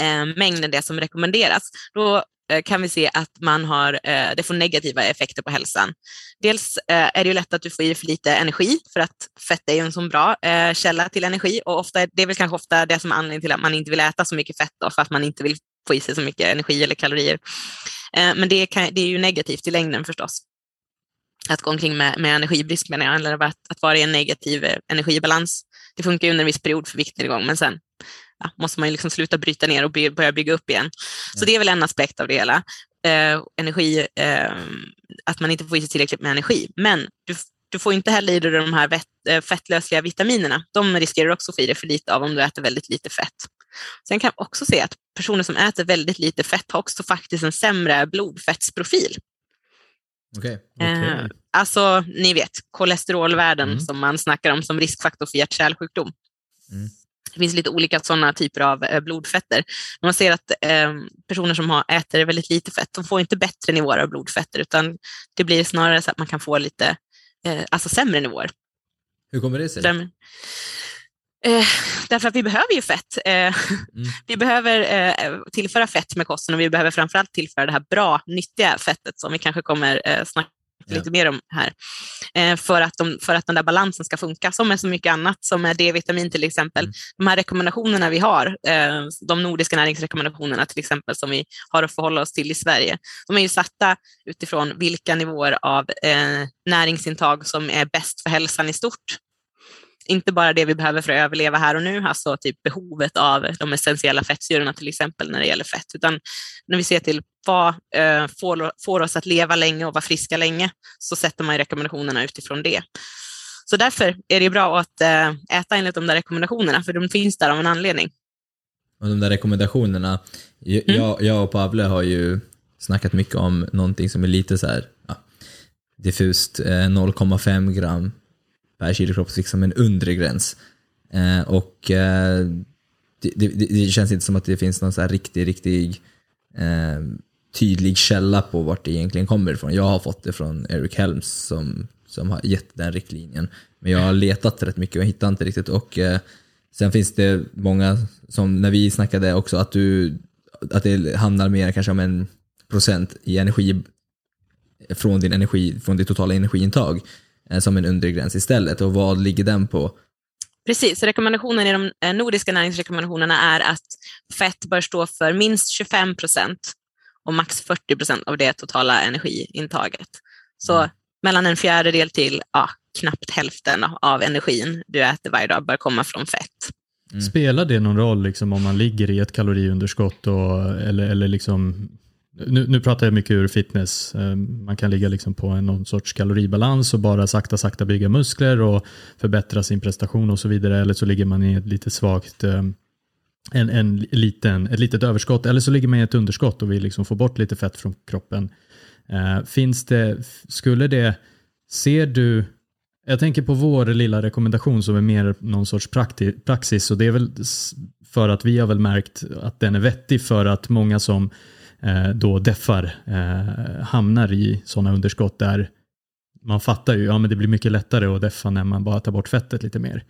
[SPEAKER 1] eh, mängd än det som rekommenderas, då eh, kan vi se att man har, eh, det får negativa effekter på hälsan. Dels eh, är det ju lätt att du får i för lite energi, för att fett är ju en så bra eh, källa till energi och ofta, det är väl kanske ofta det som är anledningen till att man inte vill äta så mycket fett, då, för att man inte vill få i sig så mycket energi eller kalorier. Eh, men det, kan, det är ju negativt i längden förstås att gå omkring med, med energibrist menar jag, eller att, att vara i en negativ energibalans. Det funkar ju under en viss period för viktnedgång, men sen ja, måste man ju liksom sluta bryta ner och by, börja bygga upp igen. Så det är väl en aspekt av det hela. Eh, energi, eh, att man inte får i sig tillräckligt med energi. Men du, du får inte heller i dig de här vet, eh, fettlösliga vitaminerna. De riskerar också att få i dig för lite av om du äter väldigt lite fett. Sen kan jag också se att personer som äter väldigt lite fett har också faktiskt en sämre blodfettsprofil.
[SPEAKER 3] Okay.
[SPEAKER 1] Eh, alltså, ni vet, kolesterolvärden mm. som man snackar om som riskfaktor för hjärt-kärlsjukdom. Mm. Det finns lite olika sådana typer av eh, blodfetter. Man ser att eh, personer som har, äter väldigt lite fett, de får inte bättre nivåer av blodfetter, utan det blir snarare så att man kan få lite eh, alltså sämre nivåer.
[SPEAKER 3] Hur kommer det sig?
[SPEAKER 1] Eh, därför att vi behöver ju fett. Eh, mm. Vi behöver eh, tillföra fett med kosten och vi behöver framförallt tillföra det här bra, nyttiga fettet som vi kanske kommer eh, snacka ja. lite mer om här. Eh, för, att de, för att den där balansen ska funka, som med så mycket annat, som är D-vitamin till exempel. Mm. De här rekommendationerna vi har, eh, de nordiska näringsrekommendationerna till exempel, som vi har att förhålla oss till i Sverige, de är ju satta utifrån vilka nivåer av eh, näringsintag som är bäst för hälsan i stort inte bara det vi behöver för att överleva här och nu, alltså typ behovet av de essentiella fettsyrorna till exempel när det gäller fett, utan när vi ser till vad eh, får, får oss att leva länge och vara friska länge, så sätter man rekommendationerna utifrån det. Så därför är det bra att eh, äta enligt de där rekommendationerna, för de finns där av en anledning.
[SPEAKER 3] Och de där rekommendationerna, jag, mm. jag och Pavle har ju snackat mycket om någonting som är lite så här, ja, diffust, eh, 0,5 gram per kilo kroppsvikt som en undre gräns. Eh, och eh, det, det, det, känns inte som att det finns någon så här riktig, riktig eh, tydlig källa på vart det egentligen kommer ifrån. Jag har fått det från Eric Helms som, som har gett den riktlinjen. Men jag har letat rätt mycket och hittat inte riktigt. Och eh, sen finns det många som, när vi snackade också, att, du, att det handlar mer kanske om en procent i energi från din energi, från ditt totala energiintag. Eh, som en undre gräns istället och vad ligger den på?
[SPEAKER 1] Precis, rekommendationen i de eh, nordiska näringsrekommendationerna är att fett bör stå för minst 25 procent och max 40 procent av det totala energiintaget. Så mm. mellan en fjärdedel till ja, knappt hälften av energin du äter varje dag bör komma från fett.
[SPEAKER 2] Mm. Spelar det någon roll liksom, om man ligger i ett kaloriunderskott och, eller, eller liksom nu, nu, pratar jag mycket ur fitness. Eh, man kan ligga liksom på en, någon sorts kaloribalans och bara sakta sakta bygga muskler och förbättra sin prestation och så vidare. Eller så ligger man i ett lite svagt eh, en, en liten, ett litet överskott eller så ligger man i ett underskott och vill liksom få bort lite fett från kroppen. Eh, finns det, skulle det, ser du, jag tänker på vår lilla rekommendation som är mer någon sorts praxis och det är väl för att vi har väl märkt att den är vettig för att många som då deffar eh, hamnar i sådana underskott där man fattar ju, ja men det blir mycket lättare att deffa när man bara tar bort fettet lite mer.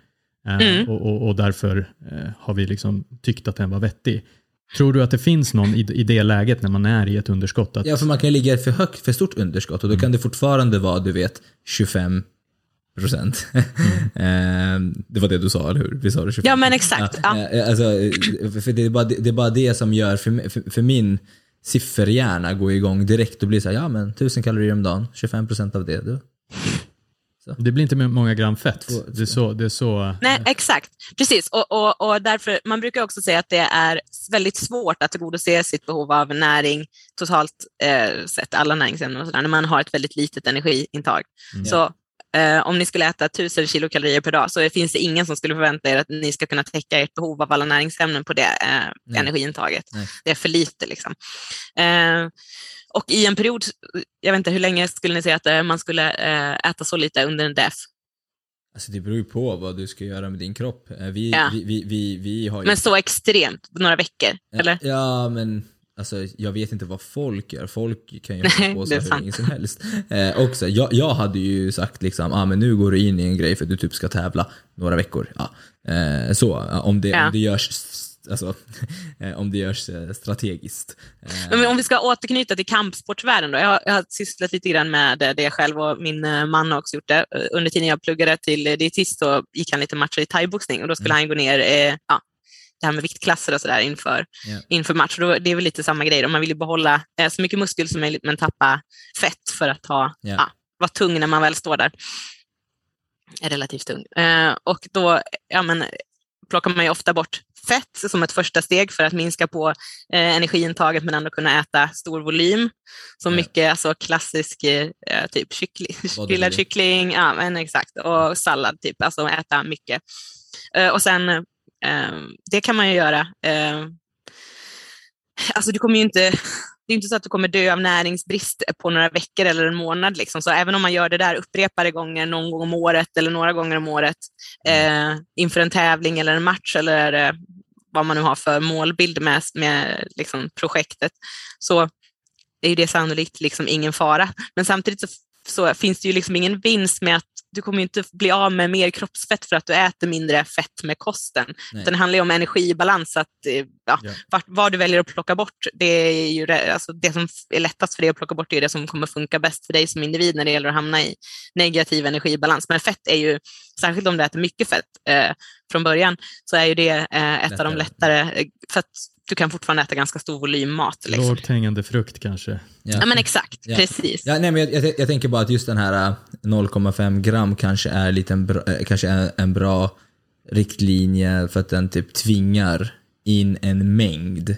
[SPEAKER 2] Eh, mm. Och, och, och, därför har vi liksom tyckt att den var vettig. Tror du att det finns någon i, i det läget när man är i ett underskott? Att...
[SPEAKER 3] Ja, för man kan ligga i ett för högt, för stort underskott och då mm. kan det fortfarande vara, du vet, 25 procent. Mm. det var det du sa, eller hur? Vi sa det 25.
[SPEAKER 1] Ja, men exakt. Ja.
[SPEAKER 3] Alltså, för det, är bara, det är bara det som gör, för, för, för min sifferhjärna gå igång direkt och bli så här, ja men 1000 kalorier om dagen, 25% av det. Du.
[SPEAKER 2] Så. Det blir inte många gram fett. Det är så, det är så...
[SPEAKER 1] Nej, exakt. Precis. Och, och, och därför, man brukar också säga att det är väldigt svårt att tillgodose sitt behov av näring totalt eh, sett, alla näringsämnen och sådär, när man har ett väldigt litet energiintag. Mm. Så eh, om ni skulle äta 1000 kilokalorier per dag så finns det ingen som skulle förvänta er att ni ska kunna täcka ert behov av alla näringsämnen på det eh, energiintaget. Nej. Det är för lite. Liksom. Eh, och i en period, jag vet inte hur länge skulle ni säga att eh, man skulle eh, äta så lite under en DEF?
[SPEAKER 3] Alltså det beror ju på vad du ska göra med din kropp. Eh, vi, ja. vi, vi, vi, vi har ju...
[SPEAKER 1] Men så extremt, några veckor,
[SPEAKER 3] ja,
[SPEAKER 1] eller?
[SPEAKER 3] Ja, men Alltså, jag vet inte vad folk gör. Folk kan ju hålla på så hur länge som helst. Eh, också, jag, jag hade ju sagt liksom, ah, men nu går du in i en grej för att du typ ska tävla några veckor. Ja. Eh, så, om det, ja. om det görs Alltså, eh, om det görs eh, strategiskt.
[SPEAKER 1] Men om vi ska återknyta till kampsportsvärlden då. Jag har, jag har sysslat lite grann med det själv och min eh, man har också gjort det. Under tiden jag pluggade till dietist så gick han lite matcher i thaiboxning och då skulle mm. han gå ner ja, det här med viktklasser och sådär inför, yeah. inför match. Då, det är väl lite samma grej. Då. Man vill ju behålla eh, så mycket muskel som möjligt men tappa fett för att ha, yeah. ja, vara tung när man väl står där. Är relativt tung. Eh, och då ja, men, plockar man ju ofta bort fett som ett första steg för att minska på eh, energiintaget men ändå kunna äta stor volym. Så yeah. mycket alltså, klassisk eh, typ kyckling, grillad kyckling, ja, men exakt, och sallad, typ, alltså äta mycket. Eh, och sen det kan man ju göra. Ehm, alltså du kommer ju inte, det är inte så att du kommer dö av näringsbrist på några veckor eller en månad. Liksom. Så även om man gör det där upprepade gånger, någon gång om året eller några gånger om året eh, inför en tävling eller en match eller eh, vad man nu har för målbild med, med liksom, projektet, så är det sannolikt liksom ingen fara. Men samtidigt så, så finns det ju liksom ingen vinst med att du kommer inte bli av med mer kroppsfett för att du äter mindre fett med kosten. Utan det handlar ju om energibalans, att, eh, ja, ja. Vart, vad du väljer att plocka bort, det är ju det, alltså det som är lättast för dig att plocka bort, är det som kommer funka bäst för dig som individ när det gäller att hamna i negativ energibalans. Men fett är ju, särskilt om du äter mycket fett eh, från början, så är ju det eh, ett lättare. av de lättare, eh, för att du kan fortfarande äta ganska stor volym mat. Liksom.
[SPEAKER 2] Lågt hängande frukt kanske.
[SPEAKER 1] Ja, ja men exakt, ja. precis.
[SPEAKER 3] Ja, nej, men jag, jag, jag, tänker bara att just den här 0,5 äh, gram kanske är, lite en, bra, äh, kanske är en bra riktlinje för att den typ tvingar in en mängd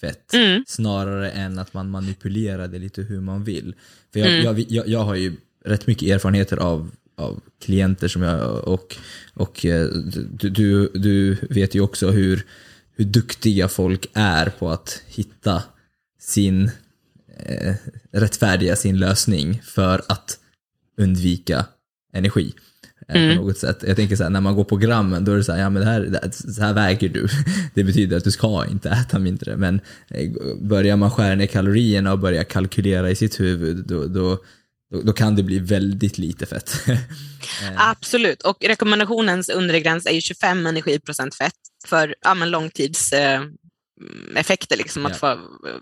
[SPEAKER 3] fett mm. snarare än att man manipulerar det lite hur man vill. För jag, mm. jag, jag, jag har ju rätt mycket erfarenheter av av klienter som jag och, och äh, du, du, du vet ju också hur hur duktiga folk är på att hitta sin, eh, rättfärdiga sin lösning för att undvika energi. Eh, mm. På något sätt. Jag tänker så här, när man går på grammen, då är det så här, ja men det här, så här väger du. Det betyder att du ska inte äta mindre. Men eh, börjar man skära ner kalorierna och börja kalkylera i sitt huvud, då, då, då, då kan det bli väldigt lite fett.
[SPEAKER 1] Eh. Absolut, och rekommendationens undre gräns är ju 25 energiprocent fett för ja, men långtidseffekter liksom, att få,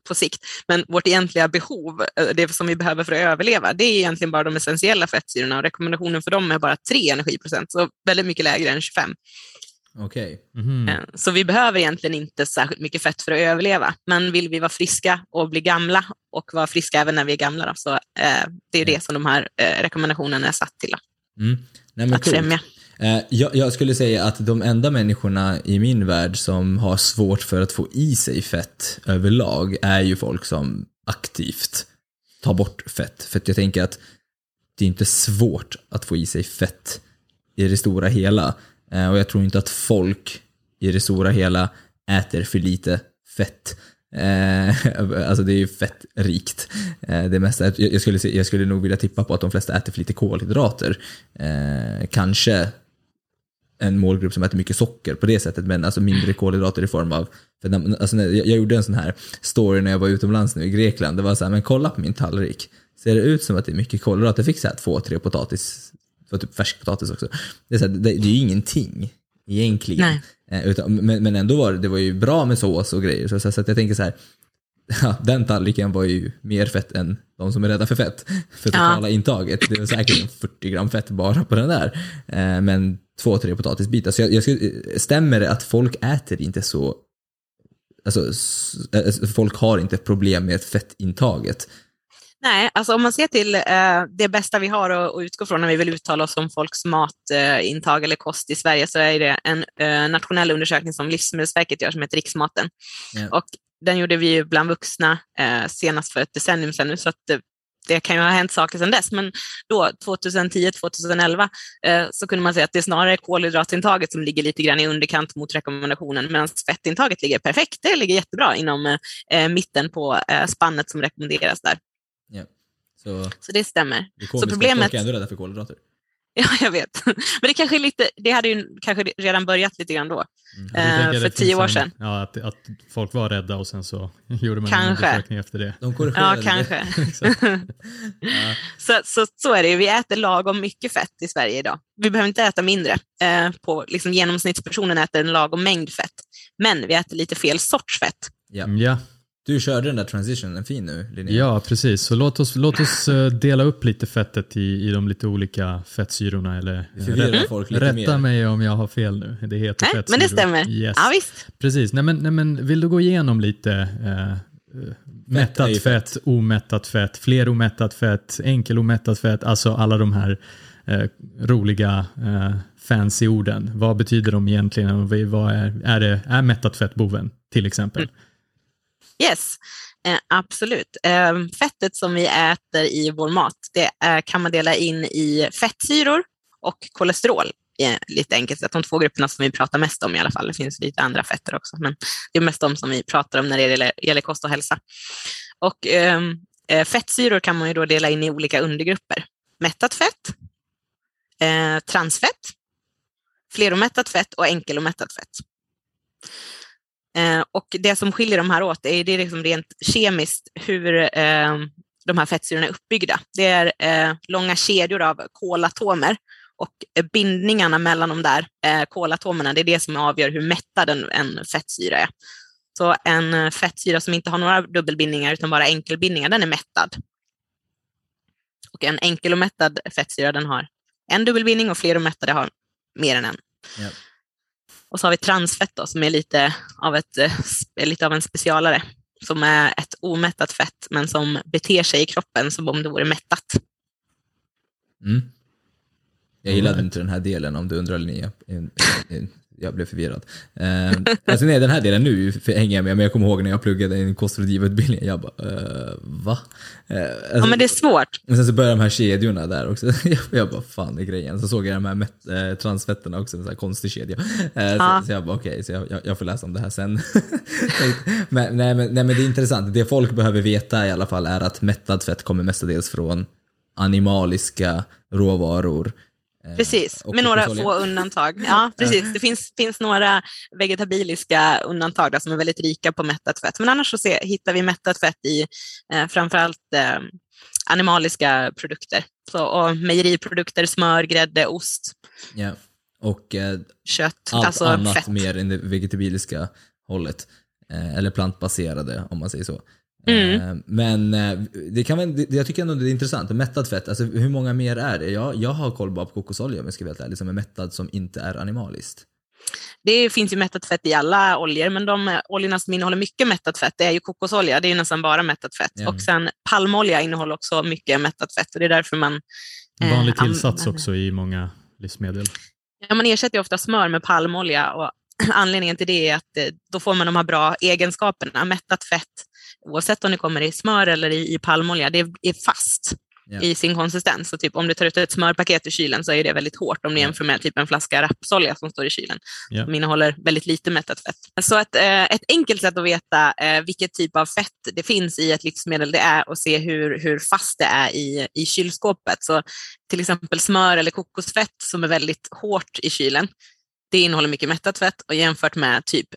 [SPEAKER 1] på sikt. Men vårt egentliga behov, eh, det som vi behöver för att överleva, det är egentligen bara de essentiella fettsyrorna och rekommendationen för dem är bara 3 energiprocent, så väldigt mycket lägre än 25.
[SPEAKER 3] Okay.
[SPEAKER 1] Mm. Eh, så vi behöver egentligen inte särskilt mycket fett för att överleva. Men vill vi vara friska och bli gamla och vara friska även när vi är gamla, då, så eh, det är det som de här eh, rekommendationerna är satt till.
[SPEAKER 3] Mm. Nej, att främja. Eh, jag, jag, skulle säga att de enda människorna i min värld som har svårt för att få i sig fett överlag är ju folk som aktivt tar bort fett. För jag tänker att det är inte svårt att få i sig fett i det stora hela. Eh, och jag tror inte att folk i det stora hela äter för lite fett. Eh, alltså det är ju fett rikt. Eh, det mesta, jag, skulle, jag skulle nog vilja tippa på att de flesta äter för lite kolhydrater. Kanske en målgrupp som äter mycket socker på det sättet, men alltså mindre kolhydrater i form av... För när, alltså när, jag, jag gjorde en sån här story när jag var utomlands nu i Grekland. Det var så här, men kolla på min tallrik. Ser det ut som att det är mycket kolhydrater? Jag fick så här två, tre potatis, två typ färskpotatis också. Det är, så här, det, det är ju ingenting egentligen. Eh, utan, men, men ändå var det, det var ju bra med sås och grejer. Så, så, så att jag tänker så här, ja, den tallriken var ju mer fett än de som är rädda för fett. För totala ja. intaget. Det var säkert 40 gram fett bara på den där. Eh, men två, tre potatisbitar. Så jag, jag skulle, stämmer det att folk äter inte så Alltså, alltså, folk har inte problem med fettintaget.
[SPEAKER 1] Nej, alltså om man ser till eh, det bästa vi har att, att, utgå från när vi vill uttala oss om folks matintag eh, eller kost i Sverige så är det en eh, nationell undersökning som Livsmedelsverket gör som heter Riksmaten. Yeah. Och den gjorde vi bland vuxna eh, senast för ett decennium sedan nu, så att det kan ju ha hänt saker sedan dess, men då 2010-2011 eh, så kunde man säga att det är snarare kolhydratintaget som ligger lite grann i underkant mot rekommendationen, medan fettintaget ligger perfekt. Det ligger jättebra inom eh, mitten på spannet som rekommenderas där.
[SPEAKER 3] Ja. Så,
[SPEAKER 1] Så det stämmer.
[SPEAKER 3] det
[SPEAKER 1] Så problemet-
[SPEAKER 3] Folk är ändå rädda för kolhydrater.
[SPEAKER 1] Ja, jag vet. Men det kanske är lite, det hade ju kanske redan börjat lite grann då.
[SPEAKER 3] Mm.
[SPEAKER 1] Eh, för tio år
[SPEAKER 2] en-
[SPEAKER 1] sedan.
[SPEAKER 2] Ja, att, att folk var rädda och sen så gjorde man en
[SPEAKER 1] Kanske.
[SPEAKER 2] undersökning efter det.
[SPEAKER 3] De
[SPEAKER 1] Ja, kanske.
[SPEAKER 3] Ja.
[SPEAKER 1] Så, så, så är det ju. Vi äter lagom mycket fett i Sverige idag. Vi behöver inte äta mindre. Eh, på, liksom, genomsnittspersonen äter en lagom mängd fett. Men vi äter lite fel sorts fett.
[SPEAKER 3] Ja.
[SPEAKER 2] Ja,
[SPEAKER 3] Du körde den där transitionen fin nu, Linnea.
[SPEAKER 2] ja, precis. Så låt oss, låt oss eh, dela upp lite fettet i, i de lite olika fettsyrorna. Eller,
[SPEAKER 3] Vi förvirrar
[SPEAKER 2] rätta-
[SPEAKER 3] folk lite
[SPEAKER 2] rätta
[SPEAKER 3] mer.
[SPEAKER 2] mig om jag har fel nu. Det heter
[SPEAKER 1] Nej,
[SPEAKER 2] fettsyror.
[SPEAKER 1] men det stämmer.
[SPEAKER 2] Yes.
[SPEAKER 1] Ja, visst.
[SPEAKER 2] Precis. Nej, men, nej, men vill du gå igenom lite eh, mättat
[SPEAKER 3] ju
[SPEAKER 2] fett, omättat fett, fleromättat fett, enkelomättat fett, alltså alla de här eh, roliga eh, fancy orden. Vad betyder de egentligen? Vad är, är, det, är mättat fett boven till exempel?
[SPEAKER 1] Yes, eh, absolut. Eh, fettet som vi äter i vår mat, det är, kan man dela in i fettsyror och kolesterol. Eh, lite enkelt att de två grupperna som vi pratar mest om i alla fall. Det finns lite andra fetter också, men det är mest de som vi pratar om när det gäller, gäller kost och hälsa. Och ehm, eh, fettsyror kan man ju då dela in i olika undergrupper. Mättat fett, eh, transfett, fleromättat fett och enkelomättat fett. Eh, och det som skiljer de här åt är, det är liksom rent kemiskt hur eh, de här fettsyrorna är uppbyggda. Det är eh, långa kedjor av kolatomer och bindningarna mellan de där eh, kolatomerna, det är det som avgör hur mättad en, en fettsyra är. Så en eh, fettsyra som inte har några dubbelbindningar utan bara enkelbindningar, den är mättad. Och en enkelomättad fettsyra, den har en dubbelbindning och fler och mättade har mer än en.
[SPEAKER 3] Ja.
[SPEAKER 1] Och så har vi transfett då, som är lite av, ett, eh, lite av en specialare, som är ett omättat fett, men som beter sig i kroppen som om det vore mättat.
[SPEAKER 3] Mm. Jag gillade inte den här delen om du undrar Linnea. Jag blev förvirrad. Eh, alltså nej, den här delen nu hänger jag med, men jag kommer ihåg när jag pluggade en kostrådgivarutbildning, jag bara, eh, va? Eh, alltså,
[SPEAKER 1] Ja, men det är svårt.
[SPEAKER 3] Och sen så började de här kedjorna där också. Jag, bara, fan är grejen? Så såg jag de här mätt, eh, transfetterna också, en sån här konstig kedja. Eh,
[SPEAKER 1] Ja.
[SPEAKER 3] så, så jag bara, okej, så jag, jag, jag får läsa om det här sen. men, nej, men, nej men det är intressant. Det folk behöver veta i alla fall är att mättat fett kommer mestadels från animaliska råvaror. Eh,
[SPEAKER 1] Precis, med några få undantag. Ja, precis. Det finns, finns några vegetabiliska undantag där som är väldigt rika på mättat fett. Men annars så se, hittar vi mättat fett i eh, framförallt eh, animaliska produkter. Så, och mejeriprodukter, smör, grädde, ost,
[SPEAKER 3] Ja. Och eh,
[SPEAKER 1] kött,
[SPEAKER 3] allt
[SPEAKER 1] alltså
[SPEAKER 3] annat
[SPEAKER 1] fett.
[SPEAKER 3] mer än det vegetabiliska hållet. Eh, eller plantbaserade om man säger så.
[SPEAKER 1] Mm.
[SPEAKER 3] Eh, men eh, det kan väl, jag tycker ändå det är intressant. Mättat fett, alltså hur många mer är det? Jag, jag har koll bara på kokosolja om jag ska vara helt ärlig, som är mättad som inte är animaliskt.
[SPEAKER 1] Det finns ju mättat fett i alla oljor, men de eh, oljorna som innehåller mycket mättat fett, det är ju kokosolja. Det är ju nästan bara mättat fett.
[SPEAKER 3] Ja.
[SPEAKER 1] Och sen palmolja innehåller också mycket mättat fett och det är därför man
[SPEAKER 2] En
[SPEAKER 1] Eh,
[SPEAKER 2] vanlig
[SPEAKER 1] an-
[SPEAKER 2] tillsats också i många livsmedel.
[SPEAKER 1] Ja, man ersätter ju ofta smör med palmolja och anledningen till det är att eh, då får man de här bra egenskaperna. Mättat fett, oavsett om det kommer i smör eller i, i palmolja, det är fast
[SPEAKER 3] Ja.
[SPEAKER 1] i sin konsistens. Så typ om du tar ut ett smörpaket ur kylen så är det väldigt hårt om du jämför med typ en flaska rapsolja som står i kylen.
[SPEAKER 2] Ja.
[SPEAKER 1] Som innehåller väldigt lite mättat fett. Så ett, eh, ett enkelt sätt att veta eh, vilket typ av fett det finns i ett livsmedel det är att se hur, hur fast det är i, i kylskåpet. Så till exempel smör eller kokosfett som är väldigt hårt i kylen. Det innehåller mycket mättat fett och jämfört med typ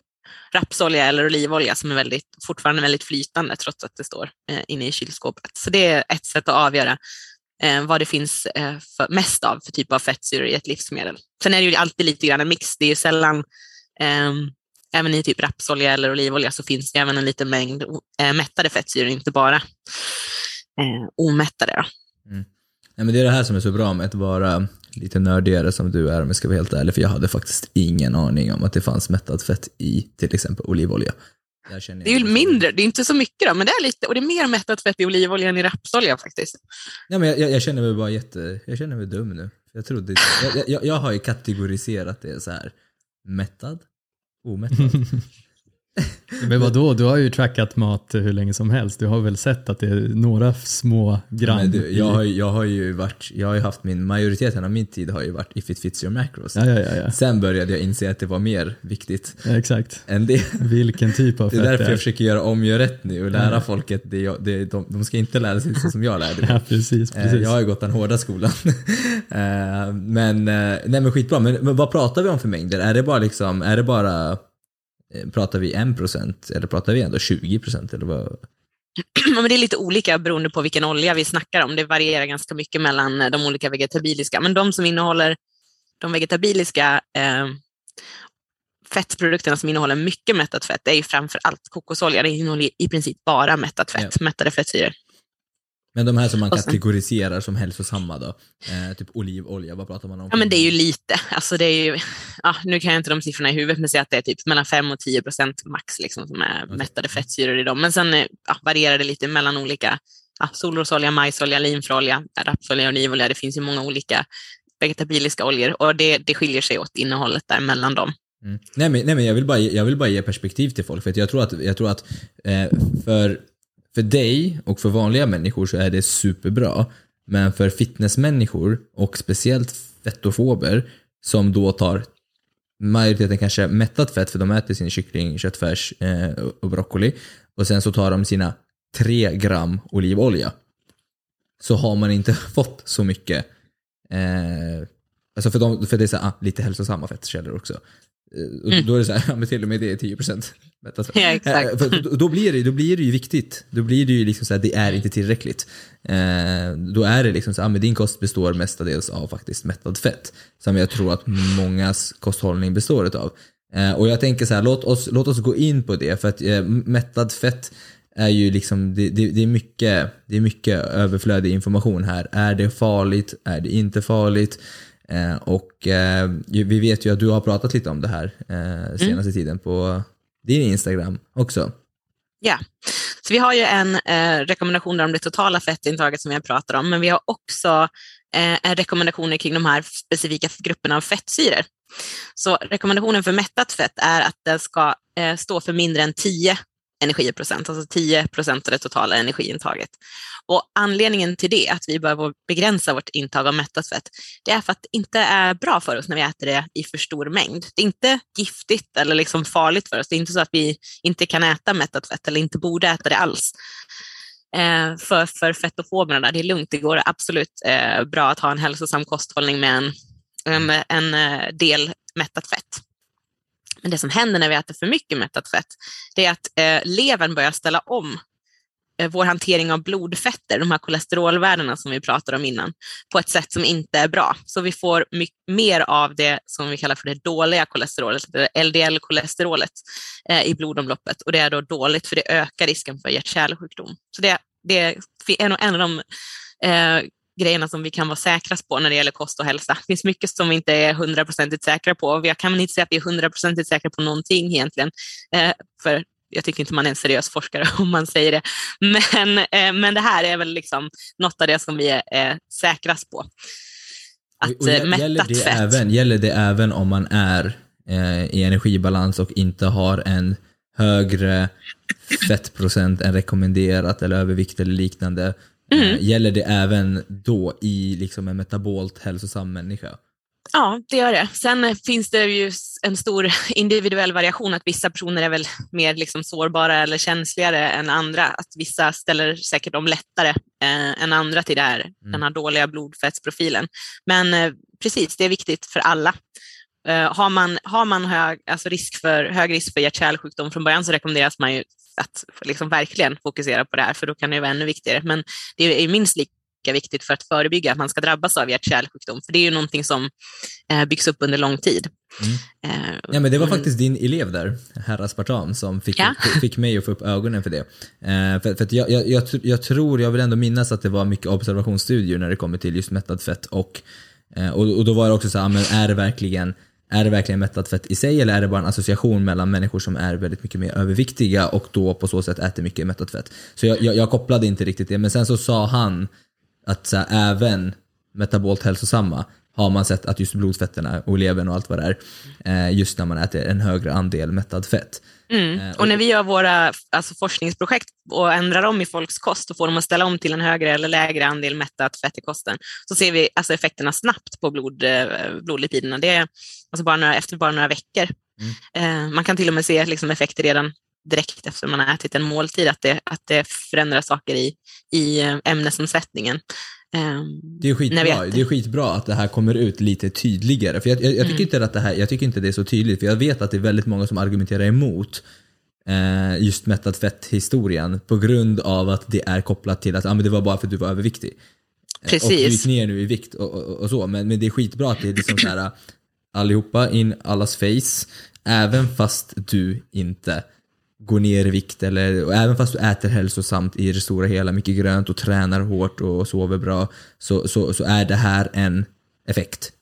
[SPEAKER 1] rapsolja eller olivolja som är väldigt, fortfarande väldigt flytande trots att det står eh, inne i kylskåpet. Så det är ett sätt att avgöra eh, vad det finns eh, för, mest av för typ av fettsyror i ett livsmedel. Sen är det ju alltid lite grann en mix. Det är ju sällan, eh, även i typ rapsolja eller olivolja så finns det även en liten mängd eh, mättade fettsyror, inte bara eh, omättade. Då.
[SPEAKER 3] Mm. Ja, men det är det här som är så bra med att vara lite nördigare som du är om jag ska vara helt ärlig, för jag hade faktiskt ingen aning om att det fanns mättat fett i till exempel olivolja.
[SPEAKER 1] Det är ju mindre, det är inte så mycket då, men det är lite, och det är mer mättat fett i olivolja än i rapsolja faktiskt.
[SPEAKER 3] Nej, men jag, jag, jag känner mig bara jätte, jag känner mig dum nu. Jag trodde jag, jag, jag har ju kategoriserat det så här. Mättad, omättad.
[SPEAKER 2] Men vadå, du har ju trackat mat hur länge som helst. Du har väl sett att det är några små gram?
[SPEAKER 3] Men du, jag, har, jag har ju varit, jag har haft min, majoriteten av min tid har ju varit if it fits your macros.
[SPEAKER 2] Ja, ja, ja.
[SPEAKER 3] Sen började jag inse att det var mer viktigt
[SPEAKER 2] ja, exakt.
[SPEAKER 3] än det.
[SPEAKER 2] Vilken typ av
[SPEAKER 3] Det är
[SPEAKER 2] fett
[SPEAKER 3] därför jag försöker göra om gör rätt nu och lära
[SPEAKER 2] Ja.
[SPEAKER 3] folket, det, jag- det, de, de ska inte lära sig så som jag lärde mig.
[SPEAKER 2] Ja, precis.
[SPEAKER 3] Eh,
[SPEAKER 2] precis.
[SPEAKER 3] Jag har ju gått den hårda skolan. Eh, men, eh, nej men skitbra. Men, men vad pratar vi om för mängder? Är det bara liksom, är det bara, pratar vi 1% eller pratar vi ändå 20% eller vad?
[SPEAKER 1] Men det är lite olika beroende på vilken olja vi snackar om. Det varierar ganska mycket mellan eh, de olika vegetabiliska. Men de som innehåller de vegetabiliska eh, fettprodukterna som innehåller mycket mättat fett är ju framför allt kokosolja. Det innehåller i princip bara mättat fett, mättade fettsyror.
[SPEAKER 3] Men de här som man
[SPEAKER 1] sen-
[SPEAKER 3] kategoriserar som hälsosamma då? Eh, typ olivolja, vad pratar man om?
[SPEAKER 1] Ja, men det är ju lite. Alltså det är ju, ja, nu kan jag inte de siffrorna i huvudet, men säg att det är typ mellan 5 och 10 procent max liksom, som är
[SPEAKER 3] Okej.
[SPEAKER 1] mättade fettsyror i dem. Men sen eh, ja, varierar det lite mellan olika ja, solrosolja, majsolja, linfrolja, rapsolja, olivolja. Det finns ju många olika vegetabiliska oljor och det, det skiljer sig åt innehållet där mellan dem.
[SPEAKER 3] Mm. Nej, men, nej men jag vill, bara, jag vill bara ge perspektiv till folk för jag tror att, jag tror att eh, för, för dig och för vanliga människor så är det superbra. Men för fitnessmänniskor och speciellt fettofober som då tar majoriteten kanske mättat fett för de äter sin kyckling, köttfärs eh, och broccoli och sen så tar de sina 3 gram olivolja. Så har man inte fått så mycket eh, Alltså för, de, för det är så, ah, lite hälsosamma fettkällor också. Eh, Och
[SPEAKER 1] Mm.
[SPEAKER 3] Då är det så här, men till och med det är 10% mättat fett.
[SPEAKER 1] Ja, exakt.
[SPEAKER 3] Eh, för då, blir det, då blir det ju viktigt. Då blir det ju liksom så här, det är inte tillräckligt. Eh, då är det liksom så här, men din kost består mestadels av faktiskt mättad fett. Som jag tror att mångas kosthållning består. Eh, och jag tänker så här, låt oss, låt oss gå in på det. För att eh, mättad fett är ju liksom, det, det, det, är mycket, det är mycket överflödig information här. Är det farligt? Är det inte farligt? Eh, och eh, vi vet ju att du har pratat lite om det här eh, senaste tiden på din Instagram också.
[SPEAKER 1] Ja, så vi har ju en rekommendation om det totala fettintaget som jag pratar om, men vi har också rekommendationer kring de här specifika grupperna av fettsyror. Så rekommendationen för mättat fett är att det ska stå för mindre än 10 energiprocent, alltså 10 procent av det totala energiintaget. Och anledningen till det, att vi behöver begränsa vårt intag av mättat fett, det är för att det inte är bra för oss när vi äter det i för stor mängd. Det är inte giftigt eller liksom farligt för oss. Det är inte så att vi inte kan äta mättat fett eller inte borde äta det alls. Eh, för, för fettofoberna, där, det är lugnt. Det går absolut eh, bra att ha en hälsosam kosthållning med en, en, en eh, del mättat fett. Men det som händer när vi äter för mycket mättat fett, det är att eh, levern börjar ställa om eh, vår hantering av blodfetter, de här kolesterolvärdena som vi pratade om innan, på ett sätt som inte är bra. Så vi får mer av det som vi kallar för det dåliga kolesterolet, LDL-kolesterolet eh, i blodomloppet. Och det är då dåligt för det ökar risken för hjärt-kärlsjukdom. Så det, det är nog en av de eh, grejerna som vi kan vara säkrast på när det gäller kost och hälsa. Det finns mycket som vi inte är hundraprocentigt säkra på. Jag kan inte säga att vi är hundraprocentigt säkra på någonting egentligen. Eh, för jag tycker inte man är en seriös forskare om man säger det. Men, eh, men det här är väl liksom något av det som vi är eh, säkrast på. Att
[SPEAKER 3] Och- och gä- gäller, det
[SPEAKER 1] fett.
[SPEAKER 3] även, gäller det även om man är i energibalans och inte har en högre fettprocent än rekommenderat eller övervikt eller liknande?
[SPEAKER 1] Mm.
[SPEAKER 3] Eh, gäller det även då i liksom en metabolt hälsosam människa?
[SPEAKER 1] Ja, det gör det. Sen eh, finns det ju en stor individuell variation, att vissa personer är väl mer liksom sårbara eller känsligare än andra. Att vissa ställer säkert om lättare eh, än andra till det här, den här dåliga blodfettsprofilen. Men eh, precis, det är viktigt för alla. Eh, har man, har man hög, alltså risk för, hög risk för hjärt-kärlsjukdom från början så rekommenderas man ju att liksom verkligen fokusera på det här, för då kan det vara ännu viktigare. Men det är minst lika viktigt för att förebygga att man ska drabbas av hjärt-kärlsjukdom, för det är ju någonting som eh, byggs upp under lång tid. Eh,
[SPEAKER 3] Ja men det var
[SPEAKER 1] mm.
[SPEAKER 3] faktiskt din elev där, herr Aspartam, som fick,
[SPEAKER 1] Ja.
[SPEAKER 3] fick mig att få upp ögonen för det. Eh, för för jag, jag, jag, jag tror, jag vill ändå minnas att det var mycket observationsstudier när det kommer till just mättat fett och, eh, och, och då var det också så här, men är det verkligen är det verkligen mättat fett i sig eller är det bara en association mellan människor som är väldigt mycket mer överviktiga och då på så sätt äter mycket mättat fett? Så jag, jag, jag kopplade inte riktigt det, men sen så sa han att så här, även metabolt hälsosamma har man sett att just blodfetterna och levern och allt vad det är, eh, just när man äter en högre andel mättad fett.
[SPEAKER 1] Mm.
[SPEAKER 3] Eh,
[SPEAKER 1] Och när vi gör våra alltså, forskningsprojekt och ändrar om i folks kost och får dem att ställa om till en högre eller lägre andel mättat fett i kosten, så ser vi alltså, effekterna snabbt på blod, eh, blodlipiderna. Det är alltså bara några, efter bara några veckor. Eh, man kan till och med se liksom, effekter redan direkt efter man har ätit en måltid, att det, att det förändrar saker i, i eh, ämnesomsättningen. Eh,
[SPEAKER 3] Det är, skitbra. det är skitbra att det här kommer ut lite tydligare. För jag, jag, jag, tycker inte att det här, jag tycker inte det är så tydligt, för jag vet att det är väldigt många som argumenterar emot eh, just mättat fett-historien på grund av att det är kopplat till att ah, men det var bara för att du var överviktig. Eh, Och du gick
[SPEAKER 1] Precis.
[SPEAKER 3] ner nu i vikt och, och, och så. Men, men det är skitbra att det är liksom så här allihopa in allas face, även fast du inte går ner i vikt eller även fast du äter hälsosamt i det stora hela, mycket grönt och tränar hårt och sover bra, så, så, så är det här en effekt.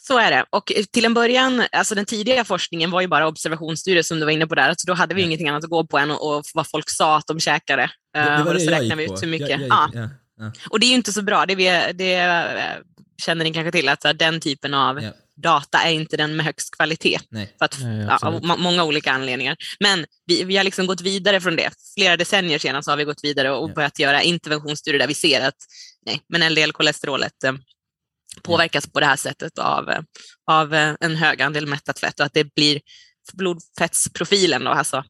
[SPEAKER 1] Så är det. Och till en början, alltså den tidiga forskningen var ju bara observationsstudier som du var inne på där, så då hade vi
[SPEAKER 3] Ja.
[SPEAKER 1] ingenting annat att gå på än och, och vad folk sa att de käkade. Eh, och så räknar vi ut hur mycket.
[SPEAKER 3] Jag, jag,
[SPEAKER 1] ja.
[SPEAKER 3] ja, ja,
[SPEAKER 1] Och det är ju inte så bra, det, vi, det känner ni kanske till, att den typen av data är inte den med högst kvalitet.
[SPEAKER 3] nej.
[SPEAKER 1] För att,
[SPEAKER 2] Nej,
[SPEAKER 1] ja, av må- många olika anledningar. Men vi, vi har liksom gått vidare från det. Flera decennier senare så har vi gått vidare och
[SPEAKER 3] Ja.
[SPEAKER 1] börjat göra interventionsstudier där vi ser att nej, men LDL-kolesterolet eh, påverkas på det här sättet av, eh, av eh, en hög andel mättat fett och att det blir blodfettsprofilen, då, alltså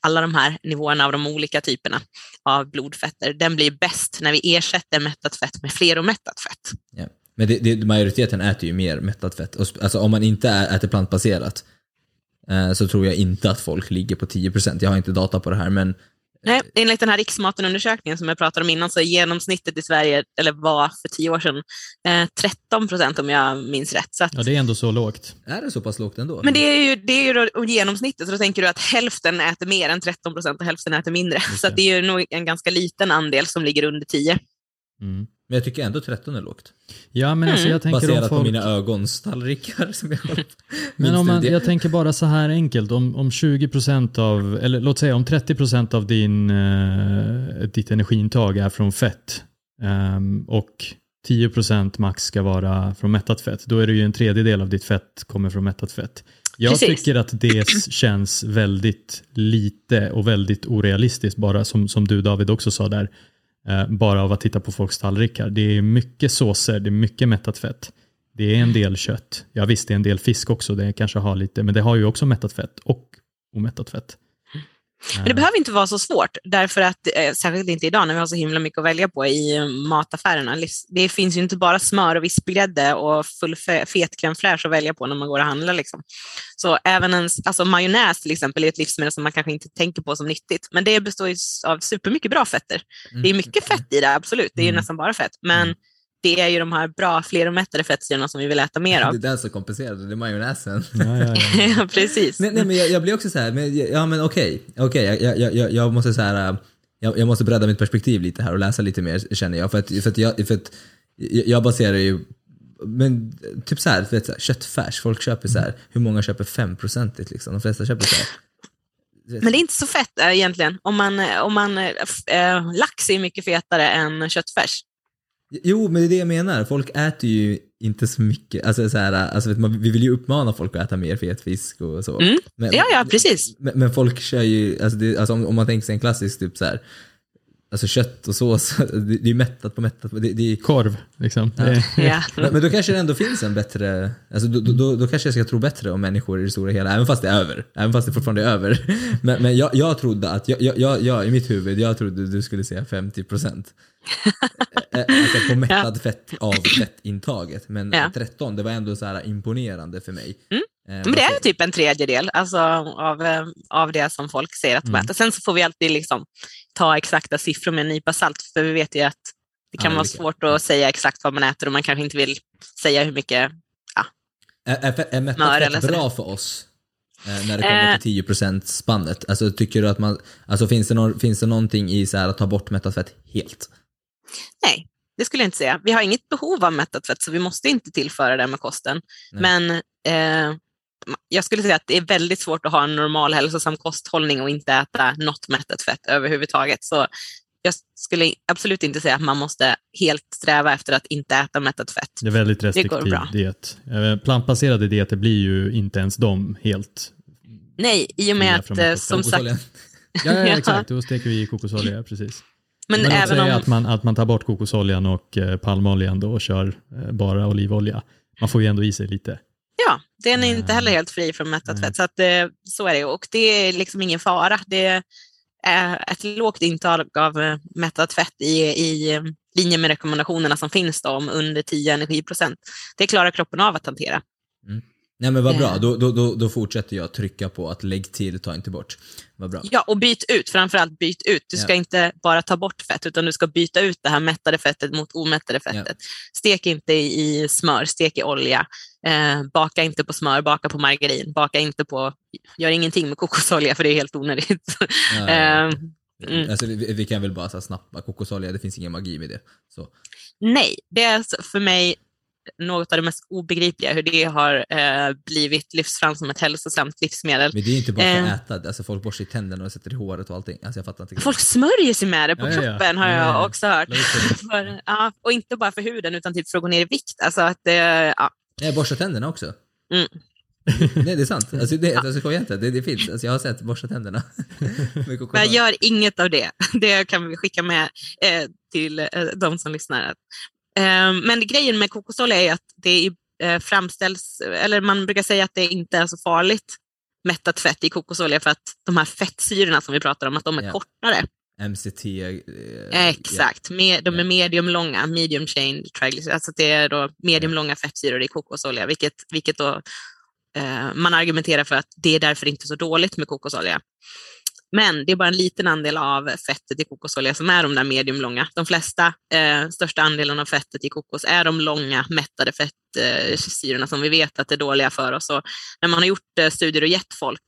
[SPEAKER 1] alla de här nivåerna av de olika typerna av blodfetter, den blir bäst när vi ersätter mättat fett med fleromättat fett.
[SPEAKER 3] Ja. Men det, det, majoriteten äter ju mer mättat fett. Alltså, om man inte är, äter plantbaserat eh, så tror jag inte att folk ligger på 10%. Jag har inte data på det här men
[SPEAKER 1] Nej, enligt den här riksmatenundersökningen som jag pratade om innan så är genomsnittet i Sverige, eller var för tio år sedan, eh, 13 procent om jag minns rätt. Så att,
[SPEAKER 2] Ja, det är ändå så lågt.
[SPEAKER 3] är det så pass lågt ändå?
[SPEAKER 1] Men det är ju, det är ju då genomsnittet, så då tänker du att hälften äter mer än 13 procent och hälften äter mindre.
[SPEAKER 2] Just
[SPEAKER 1] Så
[SPEAKER 2] det
[SPEAKER 1] är ju nog en ganska liten andel som ligger under 10.
[SPEAKER 2] Mm.
[SPEAKER 3] Men jag tycker ändå 13 är lågt.
[SPEAKER 2] Ja, men alltså jag tänker om
[SPEAKER 3] Baserat
[SPEAKER 2] folk...
[SPEAKER 3] på mina ögonstallrikar som jag har
[SPEAKER 2] Men om man, jag tänker bara så här enkelt, om, om 20% av, eller låt säga om 30% av din, eh, ditt energiintag är från fett ehm, och 10% max ska vara från mättat fett, då är det ju en tredjedel av ditt fett kommer från mättat fett. Jag
[SPEAKER 1] Precis.
[SPEAKER 2] tycker att det känns väldigt lite och väldigt orealistiskt, bara som, som du David också sa där, Eh, bara av att titta på folks tallrikar. Det är mycket såser, det är mycket mättat fett. Det är en del kött. Ja visst, det är en del fisk också, det kanske har lite, men det har ju också mättat fett och omättat fett.
[SPEAKER 1] Men det behöver inte vara så svårt, därför att, eh, särskilt inte idag när vi har så himla mycket att välja på i mataffärerna. Det finns ju inte bara smör och vispgrädde och full fe- fet crème fraîche att välja på när man går och handlar. Liksom. Så även en, s- alltså majonnäs till exempel är ett livsmedel som man kanske inte tänker på som nyttigt, men det består ju av supermycket bra fetter. Det är mycket fett i det, absolut, det är ju
[SPEAKER 2] Mm.
[SPEAKER 1] nästan bara fett, men
[SPEAKER 3] Mm.
[SPEAKER 1] Det är ju de här bra fleromättade fettsyrorna som vi vill äta mer
[SPEAKER 3] Det
[SPEAKER 1] av.
[SPEAKER 3] är den som kompenserar, det är majonnäsen.
[SPEAKER 2] Ja, ja, ja.
[SPEAKER 1] Ja, Precis.
[SPEAKER 3] Nej, nej men jag, jag blir också så här, men, ja men okej, okej, jag, jag, jag, jag måste så här, äh, jag, jag måste bredda mitt perspektiv lite här och läsa lite mer känner jag. För att, för att, jag, för att jag baserar ju, men typ så här, vet, så här köttfärs, folk köper så här, hur många köper 5% liksom? De flesta köper så här.
[SPEAKER 1] Men det är inte så fett äh, egentligen. Om man, om man, äh, äh, lax är mycket fetare än köttfärs.
[SPEAKER 3] Jo, men det är det jag menar. Folk äter ju inte så mycket. Alltså, så här, alltså, man, vi vill ju uppmana folk att äta mer fet fisk och så.
[SPEAKER 1] Mm.
[SPEAKER 3] Men,
[SPEAKER 1] Ja, ja, precis.
[SPEAKER 3] Men, men folk kör ju, alltså, det, alltså om, om man tänker sig en klassisk typ så här, alltså kött och sås, det, är mättat på mättat. på- Det, det är,
[SPEAKER 2] Korv, liksom. Är-
[SPEAKER 1] Ja.
[SPEAKER 3] men, då kanske det ändå finns en bättre, alltså då, då- då, då kanske jag ska tro bättre om människor i det stora hela, även fast det är över. Även fast det fortfarande är över. Men, men jag, jag trodde att, jag, jag, jag, i mitt huvud, jag trodde du skulle säga 50 procent. alltså på mättad fett av fettintaget. Men
[SPEAKER 1] Ja.
[SPEAKER 3] 13, det var ändå så här imponerande för mig.
[SPEAKER 1] Mm.
[SPEAKER 3] Eh,
[SPEAKER 1] Men det är typ en tredjedel alltså, av, eh, av det som folk säger att de
[SPEAKER 2] Mm.
[SPEAKER 1] äter. Sen så får vi alltid liksom ta exakta siffror med en nypa salt, för vi vet ju att det kan
[SPEAKER 3] Ja,
[SPEAKER 1] vara svårt att säga exakt vad man äter och man kanske inte vill säga hur mycket.
[SPEAKER 3] Är, är, är
[SPEAKER 1] Smör
[SPEAKER 3] mättat bra för oss? Eh, när det kommer
[SPEAKER 1] Eh.
[SPEAKER 3] till 10% spannet. Alltså tycker du att man, alltså finns det, någon, finns det någonting i så här att ta bort mättat fett helt?
[SPEAKER 1] Nej, det skulle jag inte säga. Vi har inget behov av mättat fett, så vi måste inte tillföra det med kosten.
[SPEAKER 3] Nej.
[SPEAKER 1] Men eh, jag skulle säga att det är väldigt svårt att ha en normal hälsosam kosthållning och inte äta något mättat fett överhuvudtaget. Så jag skulle absolut inte säga att man måste helt sträva efter att inte äta mättat fett.
[SPEAKER 2] Det är väldigt restriktiv diet. Eh, Plantbaserade dieter blir ju inte ens de helt.
[SPEAKER 1] Nej, i och med att eh, som sagt,
[SPEAKER 3] Kokosolja.
[SPEAKER 2] Ja, ja,
[SPEAKER 1] Ja.
[SPEAKER 2] exakt. Då steker vi i kokosolja, precis.
[SPEAKER 1] men
[SPEAKER 2] Men
[SPEAKER 1] även om,
[SPEAKER 2] att, man, att man tar bort kokosoljan och eh, palmoljan då och kör eh, bara olivolja. Man får ju ändå i sig lite.
[SPEAKER 1] Ja, den är inte
[SPEAKER 2] Nej.
[SPEAKER 1] heller helt fri från mättat fett, så, att, eh, så är det. Och det är liksom ingen fara. Det är ett lågt intag av eh, mättat fett i, i eh, linje med rekommendationerna som finns då, om under 10 energiprocent. Det klarar kroppen av att hantera.
[SPEAKER 3] Nej men vad bra,
[SPEAKER 1] Eh.
[SPEAKER 3] då, då, då, fortsätter jag trycka på att lägg till, ta inte bort. Vad bra.
[SPEAKER 1] Ja, och byt ut, framförallt byt ut. Du ska
[SPEAKER 3] Ja.
[SPEAKER 1] inte bara ta bort fett, utan du ska byta ut det här mättade fettet mot omättade fettet. Stek inte i smör, stek i olja. Eh, baka inte på smör, baka på margarin. Baka inte på, gör ingenting med kokosolja för det är helt onödigt.
[SPEAKER 3] Ja,
[SPEAKER 1] eh, mm.
[SPEAKER 3] Alltså, vi, vi kan väl bara så snabbt, kokosolja, det finns ingen magi med det. Så.
[SPEAKER 1] nej, det är alltså för mig något av det mest obegripliga hur det har eh, blivit lyfts fram som ett hälsosamt livsmedel.
[SPEAKER 3] Men det är inte bara för
[SPEAKER 1] Eh.
[SPEAKER 3] att äta, alltså folk borstar i tänderna och sätter i håret och allting. Alltså jag fattar inte.
[SPEAKER 1] Folk smörjer sig med det på
[SPEAKER 2] Ja, ja, ja.
[SPEAKER 1] kroppen har
[SPEAKER 2] Ja,
[SPEAKER 1] jag
[SPEAKER 2] ja, ja.
[SPEAKER 1] också hört. För, och inte bara för huden utan typ för att gå ner i vikt. Alltså att, eh, ja.
[SPEAKER 3] Nej, borsta tänderna också.
[SPEAKER 1] Mm.
[SPEAKER 3] Nej, det är sant. Alltså, det, alltså, skoja inte. Det, det finns. Alltså, jag har sett borsta tänderna.
[SPEAKER 1] Men jag gör inget av det. Det kan vi skicka med eh, till eh, de som lyssnar. Eh, men grejen med kokosolja är att det eh, framställs, eller man brukar säga att det inte är så farligt mättat fett i kokosolja för att de här fettsyrorna som vi pratar om, att de är
[SPEAKER 3] Ja.
[SPEAKER 1] kortare.
[SPEAKER 3] MCT. Eh,
[SPEAKER 1] Exakt, med, de är mediumlånga, medium chain triglycerides, alltså det är då mediumlånga fettsyror i kokosolja, vilket, vilket då eh, man argumenterar för att det är därför inte så dåligt med kokosolja. Men det är bara en liten andel av fettet i kokosolja som är de där mediumlånga. De flesta, eh, största andelen av fettet i kokos är de långa mättade fettsyrorna som vi vet att är dåliga för oss. Och när man har gjort eh, studier och gett folk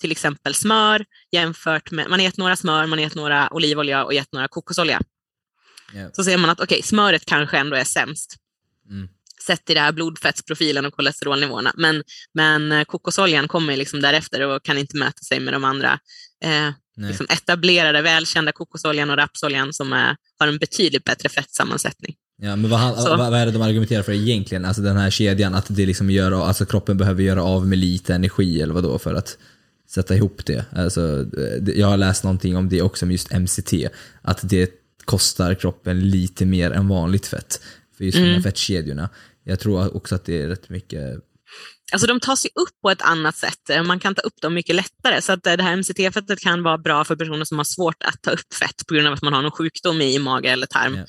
[SPEAKER 1] till exempel smör jämfört med, man har gett några smör, man har gett några olivolja och gett några kokosolja
[SPEAKER 3] Ja.
[SPEAKER 1] så ser man att okej, smöret kanske ändå är sämst
[SPEAKER 3] Mm.
[SPEAKER 1] Sett i det här blodfettsprofilen och kolesterolnivåerna. Men, men eh, kokosoljan kommer liksom därefter och kan inte mäta sig med de andra eh, liksom etablerade, välkända kokosoljan och rapsoljan som är, har en betydligt bättre fettsammansättning.
[SPEAKER 3] Ja, men vad, han- vad, är det de argumenterar för egentligen? Alltså den här kedjan, att det liksom gör, alltså kroppen behöver göra av med lite energi eller vad då för att sätta ihop det. Alltså, eh, jag har läst någonting om det också med just MCT, att det kostar kroppen lite mer än vanligt fett. För just de
[SPEAKER 1] Mm.
[SPEAKER 3] här fettkedjorna. Jag tror också att det är rätt mycket,
[SPEAKER 1] Alltså de tar sig upp på ett annat sätt. Eh, Man kan ta upp dem mycket lättare. Så att eh, det här MCT-fettet kan vara bra för personer som har svårt att ta upp fett på grund av att man har någon sjukdom i mage eller tarm.
[SPEAKER 3] Ja.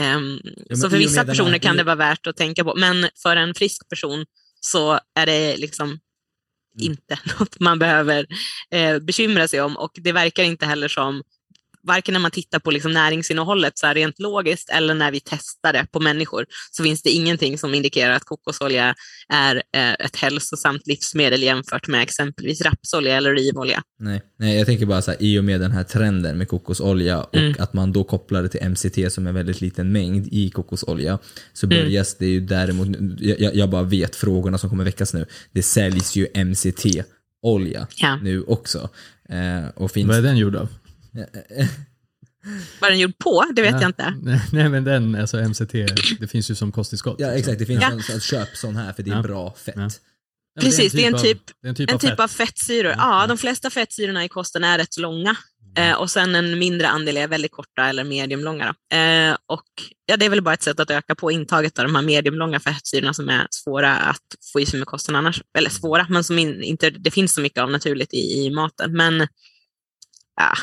[SPEAKER 1] Ehm,
[SPEAKER 3] men
[SPEAKER 1] så för vissa personer
[SPEAKER 3] här-
[SPEAKER 1] kan det vara värt att tänka på. Men för en frisk person så är det liksom
[SPEAKER 3] Mm.
[SPEAKER 1] inte något man behöver eh, bekymra sig om. Och det verkar inte heller som, varken när man tittar på liksom näringsinnehållet så här rent logiskt eller när vi testar det på människor så finns det ingenting som indikerar att kokosolja är eh, ett hälsosamt livsmedel jämfört med exempelvis rapsolja eller olivolja.
[SPEAKER 3] nej, nej jag tänker bara så här, i och med den här trenden med kokosolja och
[SPEAKER 1] Mm.
[SPEAKER 3] att man då kopplar det till MCT som är en väldigt liten mängd i kokosolja så
[SPEAKER 1] Mm.
[SPEAKER 3] börjar det ju däremot, jag, jag- bara vet frågorna som kommer väckas nu, det säljs ju MCT-olja
[SPEAKER 1] Ja.
[SPEAKER 3] nu också. Eh, och finns,
[SPEAKER 2] Vad är den gjord av?
[SPEAKER 1] Vad den gjord på? Det vet
[SPEAKER 2] Ja.
[SPEAKER 1] jag inte.
[SPEAKER 2] Nej, nej, men den, alltså MCT, det finns ju som kosttillskott.
[SPEAKER 3] Ja exakt, det finns
[SPEAKER 1] Ja.
[SPEAKER 3] en sån, köp sån här för det är
[SPEAKER 2] Ja.
[SPEAKER 3] bra fett.
[SPEAKER 2] Ja. Ja,
[SPEAKER 1] Precis, det är en
[SPEAKER 2] av-
[SPEAKER 1] typ-
[SPEAKER 2] är en typ,
[SPEAKER 1] En
[SPEAKER 2] av,
[SPEAKER 1] typ
[SPEAKER 2] fett.
[SPEAKER 1] av fettsyror.
[SPEAKER 2] Ja.
[SPEAKER 1] De flesta fettsyrorna i kosten är rätt så långa. Eh, och sen en mindre andel är väldigt korta eller mediumlånga. Eh, och ja, det är väl bara ett sätt att öka på intaget av de här mediumlånga fettsyrorna som är svåra att få i sig med kosten annars. Eller svåra, men som in, inte det finns så mycket av naturligt i, i maten. Men ja,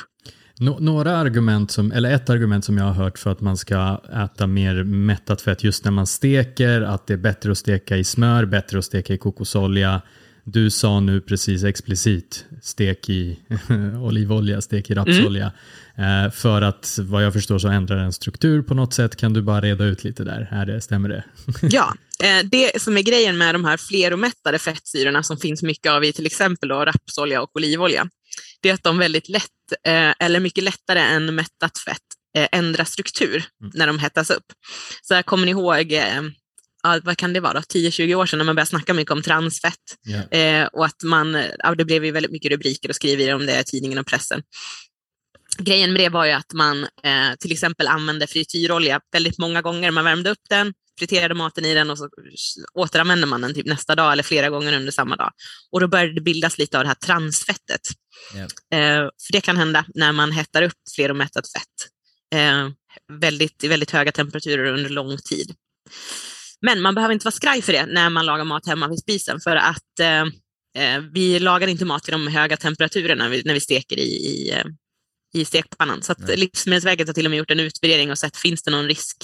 [SPEAKER 2] Nå- några argument, som, eller ett argument som jag har hört för att man ska äta mer mättat fett just när man steker, att det är bättre att steka i smör, bättre att steka i kokosolja. Du sa nu precis explicit stek i olivolja, stek i rapsolja. Eh, för att vad jag förstår så ändrar den struktur på något sätt. Kan du bara reda ut lite där? Är det, stämmer det?
[SPEAKER 1] Ja, eh, det som är grejen med de här fleromättade fettsyrorna som finns mycket av i till exempel då rapsolja och olivolja, det är att de väldigt lätt, eh, eller mycket lättare än mättat fett, eh, ändrar struktur
[SPEAKER 2] Mm.
[SPEAKER 1] när de hettas upp. Så här, kommer ni ihåg, eh, ja, vad kan det vara, då? 10-20 år sedan när man började snacka mycket om transfett eh, och att man, ja, det blev ju väldigt mycket rubriker och skriverier om det i tidningen och pressen. grejen med det var ju att man eh, till exempel använde frityrolja väldigt många gånger. Man värmde upp den, friterade maten i den och så återanvände man den typ nästa dag eller flera gånger under samma dag. Och då började det bildas lite av det här transfettet.
[SPEAKER 3] Yeah.
[SPEAKER 1] Eh, för det kan hända när man hettar upp fleromättat fett eh, väldigt, i väldigt höga temperaturer under lång tid. Men man behöver inte vara skraj för det när man lagar mat hemma vid spisen för att eh, eh vi lagar inte mat i de höga temperaturerna när vi, när vi steker i, i, eh, i stekpannan. Så att Livsmedelsverket har till och med gjort en utvärdering och sett finns det någon risk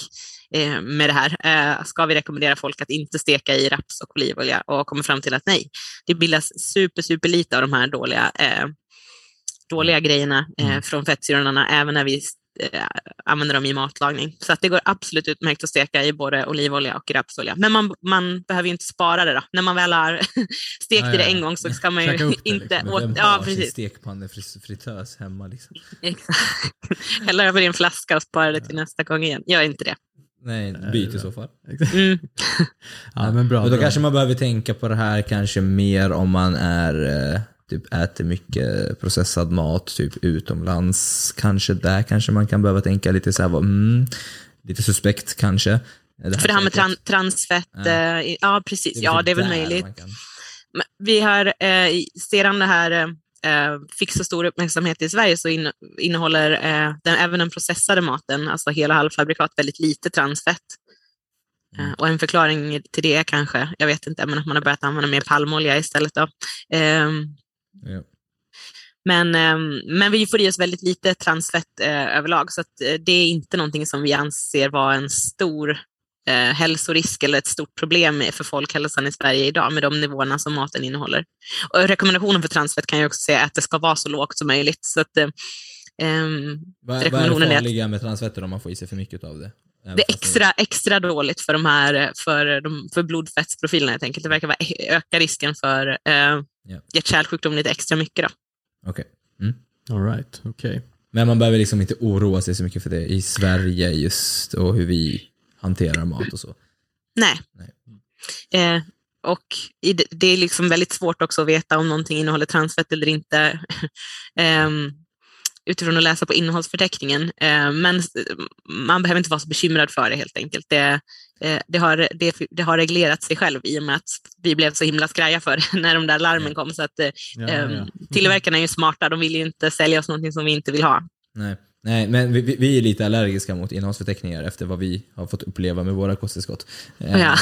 [SPEAKER 1] eh, med det här. Eh, ska vi rekommendera folk att inte steka i raps och olivolja och kommer fram till att nej, det bildas super, super lite av de här dåliga, eh, dåliga grejerna eh, mm. från fettsyrorna även när vi använder dem i matlagning. Så att det går absolut utmärkt att steka i både olivolja och rapsolja. Men man, man behöver inte spara det då. När man väl har stekt ja, det en gång så ska man ju
[SPEAKER 3] det,
[SPEAKER 1] inte...
[SPEAKER 3] Liksom. Åt, ja, precis. stekpannefritös hemma liksom.
[SPEAKER 1] Exakt. Hälla över i en flaska och spara det till nästa gång igen. Gör inte det.
[SPEAKER 3] Nej, byt i så fall.
[SPEAKER 1] Mm.
[SPEAKER 2] ja, men bra,
[SPEAKER 3] och då
[SPEAKER 2] bra.
[SPEAKER 3] kanske man behöver tänka på det här kanske mer om man är eh, typ äter mycket processad mat typ utomlands. Kanske där kanske man kan behöva tänka lite så här, mm, lite suspekt kanske.
[SPEAKER 1] Det För det här med tran transfett, ja. Eh, ja precis, ja det är väl möjligt. Vi har eh, sedan det här eh, fick så stor uppmärksamhet i Sverige så in, innehåller eh, den, även den processade maten, alltså hela halvfabrikat, väldigt lite transfett. Mm. Eh, och en förklaring till det kanske, jag vet inte, men att man har börjat använda mer palmolja istället. Då. Ehm, ja. Men, ehm, men vi får i oss väldigt lite transfett eh, överlag, så eh, det är inte någonting som vi anser vara en stor eh, hälsorisk eller ett stort problem för folkhälsan i Sverige idag med de nivåerna som maten innehåller. Och rekommendationen för transfett kan jag också säga att det ska vara så lågt som möjligt. Så att, eh,
[SPEAKER 3] vad, vad är det farliga med transfetter om man får i sig för mycket av det?
[SPEAKER 1] Det är extra, extra dåligt för, de här, för, de, för blodfettsprofilerna helt enkelt. Det verkar vara, öka risken för eh, yeah. hjärt-kärlsjukdom lite extra mycket.
[SPEAKER 3] Okej. Okay. Mm.
[SPEAKER 2] All right. okay.
[SPEAKER 3] Men man behöver liksom inte oroa sig så mycket för det i Sverige just och hur vi hanterar mat och så.
[SPEAKER 1] Nej. Nej. Eh, och det är liksom väldigt svårt också att veta om någonting innehåller transfett eller inte. eh, utifrån att läsa på innehållsförteckningen. Eh, men man behöver inte vara så bekymrad för det helt enkelt. Det, eh, det, har, det, det har reglerat sig själv i och med att vi blev så himla skraja för det när de där larmen kom. Så att, eh, ja, ja. Ehm, tillverkarna är ju smarta, de vill ju inte sälja oss någonting som vi inte vill ha.
[SPEAKER 3] Nej. Nej, men vi, vi är lite allergiska mot innehållsförteckningar efter vad vi har fått uppleva med våra kosttillskott.
[SPEAKER 1] Ja.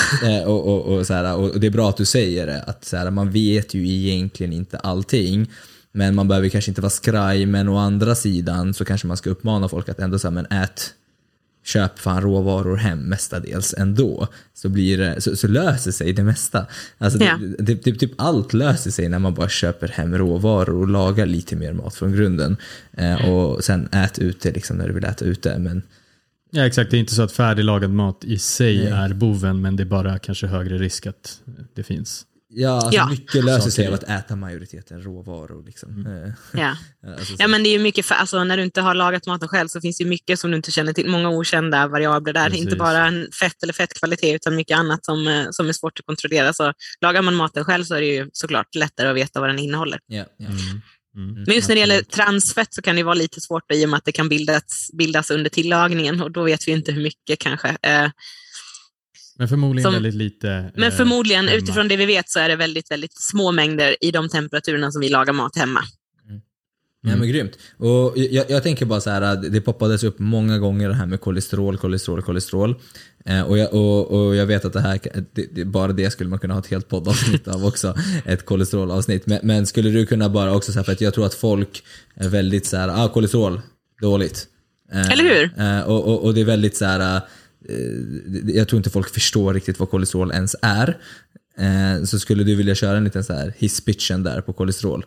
[SPEAKER 3] och, och, och, så här, och det är bra att du säger det, att så här, man vet ju egentligen inte allting. Men man behöver kanske inte vara skraj, men å andra sidan så kanske man ska uppmana folk att ändå säga, men ät, köp fan råvaror hem mestadels ändå. Så, blir det, så, så löser sig det mesta. Alltså ja. det, det, typ, typ allt löser sig när man bara köper hem råvaror och lagar lite mer mat från grunden. Eh, och sen ät ute liksom när du vill äta ute. Men,
[SPEAKER 2] Ja exakt, det är inte så att färdiglagad mat i sig Nej. är boven men det är bara kanske högre risk att det finns.
[SPEAKER 3] Ja, alltså ja. mycket löser sig av att äta majoriteten råvaror. Liksom. Mm.
[SPEAKER 1] Eh, ja. alltså, ja, men det är mycket, för, alltså, när du inte har lagat maten själv så finns det mycket som du inte känner till. Många okända variabler där. Precis. Inte bara en fett eller fettkvalitet utan mycket annat som, eh, som är svårt att kontrollera. Så lagar man maten själv så är det ju såklart lättare att veta vad den innehåller.
[SPEAKER 3] Ja, ja.
[SPEAKER 1] Mm. Mm. Men just när det gäller transfett så kan det vara lite svårt i och med att det kan bildas, bildas under tillagningen och då vet vi inte hur mycket kanske. Eh,
[SPEAKER 2] men förmodligen som, väldigt lite.
[SPEAKER 1] Men förmodligen hemma. utifrån det vi vet så är det väldigt, väldigt små mängder i de temperaturerna som vi lagar mat hemma.
[SPEAKER 3] Mm. Ja men grymt. Och jag, jag, tänker bara så här, det poppades upp många gånger det här med kolesterol, kolesterol, kolesterol. Eh, och, jag, och, och jag vet att det här, det, det, bara det skulle man kunna ha ett helt poddavsnitt av också. Ett kolesterolavsnitt. Men, men, skulle du kunna bara också säga, för att jag tror att folk är väldigt så här, ah kolesterol, dåligt.
[SPEAKER 1] Eh, Eller hur?
[SPEAKER 3] Eh, och, och, och, det är väldigt så här Eh, Eh, jag tror inte folk förstår riktigt vad kolesterol ens är. Eh, så skulle du vilja köra en liten så här hisspitchen där på kolesterol?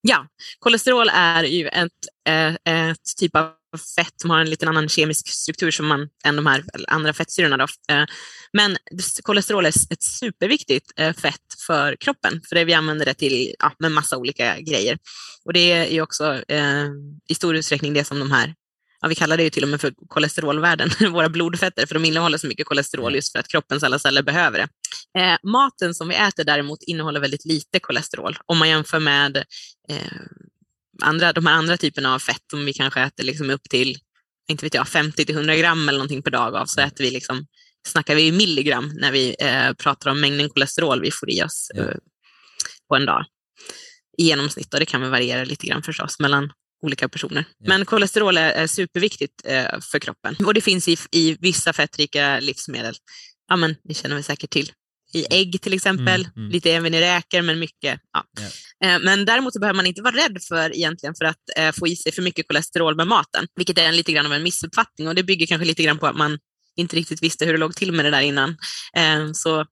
[SPEAKER 1] Ja, kolesterol är ju ett, eh, ett typ av fett som har en lite annan kemisk struktur som man, än de här andra fettsyrorna. Då. Men kolesterol är ett superviktigt fett för kroppen, för det vi använder det till ja, med massa olika grejer. Och det är ju också eh, i stor utsträckning det som de här ja, vi kallar det ju till och med för kolesterolvärden, våra blodfetter, för de innehåller så mycket kolesterol just för att kroppens alla celler behöver det. Eh, maten som vi äter däremot innehåller väldigt lite kolesterol om man jämför med eh, andra, de här andra typerna av fett som vi kanske äter liksom upp till inte vet jag, 50-100 gram eller någonting per dag av, så äter vi liksom, snackar vi milligram när vi eh, pratar om mängden kolesterol vi får i oss
[SPEAKER 3] Ja.
[SPEAKER 1] eh, på en dag. I genomsnitt, och det kan väl variera lite grann förstås mellan olika personer.
[SPEAKER 3] Ja.
[SPEAKER 1] Men kolesterol är, är superviktigt eh, för kroppen och det finns i, i vissa fettrika livsmedel. Ja, men det känner vi säkert till. I ägg till exempel,
[SPEAKER 2] Mm, mm.
[SPEAKER 1] lite även i räkor, men mycket. Ja. Eh, Men däremot så behöver man inte vara rädd för egentligen för att eh, få i sig för mycket kolesterol med maten, vilket är en, lite grann av en missuppfattning och det bygger kanske lite grann på att man inte riktigt visste hur det låg till med det där innan. Eh, Så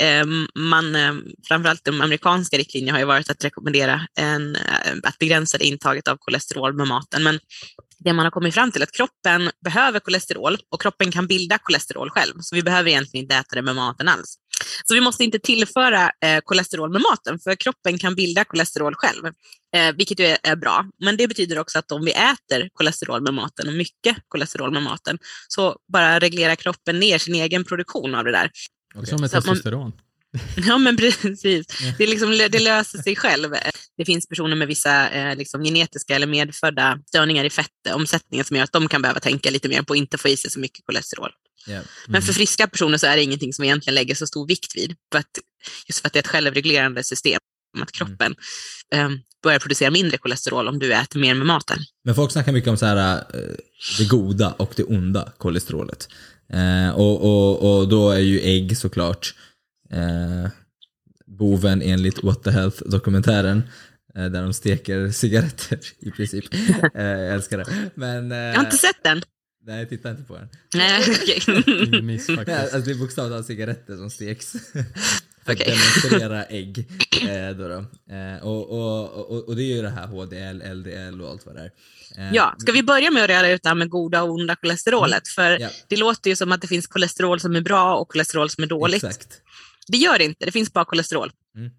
[SPEAKER 1] Ehm, man, ehm, framförallt de amerikanska riktlinjerna har ju varit att rekommendera en, eh, att begränsa det intaget av kolesterol med maten. Men det man har kommit fram till är att kroppen behöver kolesterol och kroppen kan bilda kolesterol själv. Så vi behöver egentligen inte äta det med maten alls. Så vi måste inte tillföra eh, kolesterol med maten, för kroppen kan bilda kolesterol själv, eh, vilket ju är, är bra. Men det betyder också att om vi äter kolesterol med maten, och mycket kolesterol med maten, så bara reglerar kroppen ner sin egen produktion av det där.
[SPEAKER 3] Okej.
[SPEAKER 2] Som
[SPEAKER 1] man-
[SPEAKER 2] testosteron.
[SPEAKER 1] Ja, men precis. Det, liksom, det löser sig själv. Det finns personer med vissa eh, liksom, genetiska eller medfödda störningar i fettomsättningen som gör att de kan behöva tänka lite mer på att inte få i sig så mycket kolesterol.
[SPEAKER 3] Ja.
[SPEAKER 1] Men för friska personer så är det ingenting som vi egentligen lägger så stor vikt vid. För att, just för att det är ett självreglerande system. Att kroppen eh, börjar producera mindre kolesterol om du äter mer med maten.
[SPEAKER 3] Men folk snackar mycket om så här, eh, det goda och det onda kolesterolet. Eh, och, och, och då är ju ägg såklart eh, boven enligt What the Health-dokumentären. Eh, där de steker cigaretter i princip. Eh, jag älskar det. Men... Eh,
[SPEAKER 1] Jag har inte sett den.
[SPEAKER 3] Nej, titta inte på den.
[SPEAKER 1] Nej, okej.
[SPEAKER 2] Faktiskt.
[SPEAKER 3] alltså det är bokstavligt talat cigaretter som steks. För att
[SPEAKER 1] Okej.
[SPEAKER 3] demonstrera ägg. Eh, då då. Eh, och, och, och, och det är ju det här HDL, LDL och allt vad det är. Eh,
[SPEAKER 1] Ja, ska vi börja med att reda ut det här med goda och onda kolesterolet? För
[SPEAKER 3] Mm. Ja.
[SPEAKER 1] det låter ju som att det finns kolesterol som är bra och kolesterol som är dåligt.
[SPEAKER 3] Exakt.
[SPEAKER 1] Det gör det inte, det finns bara kolesterol.
[SPEAKER 3] Mm.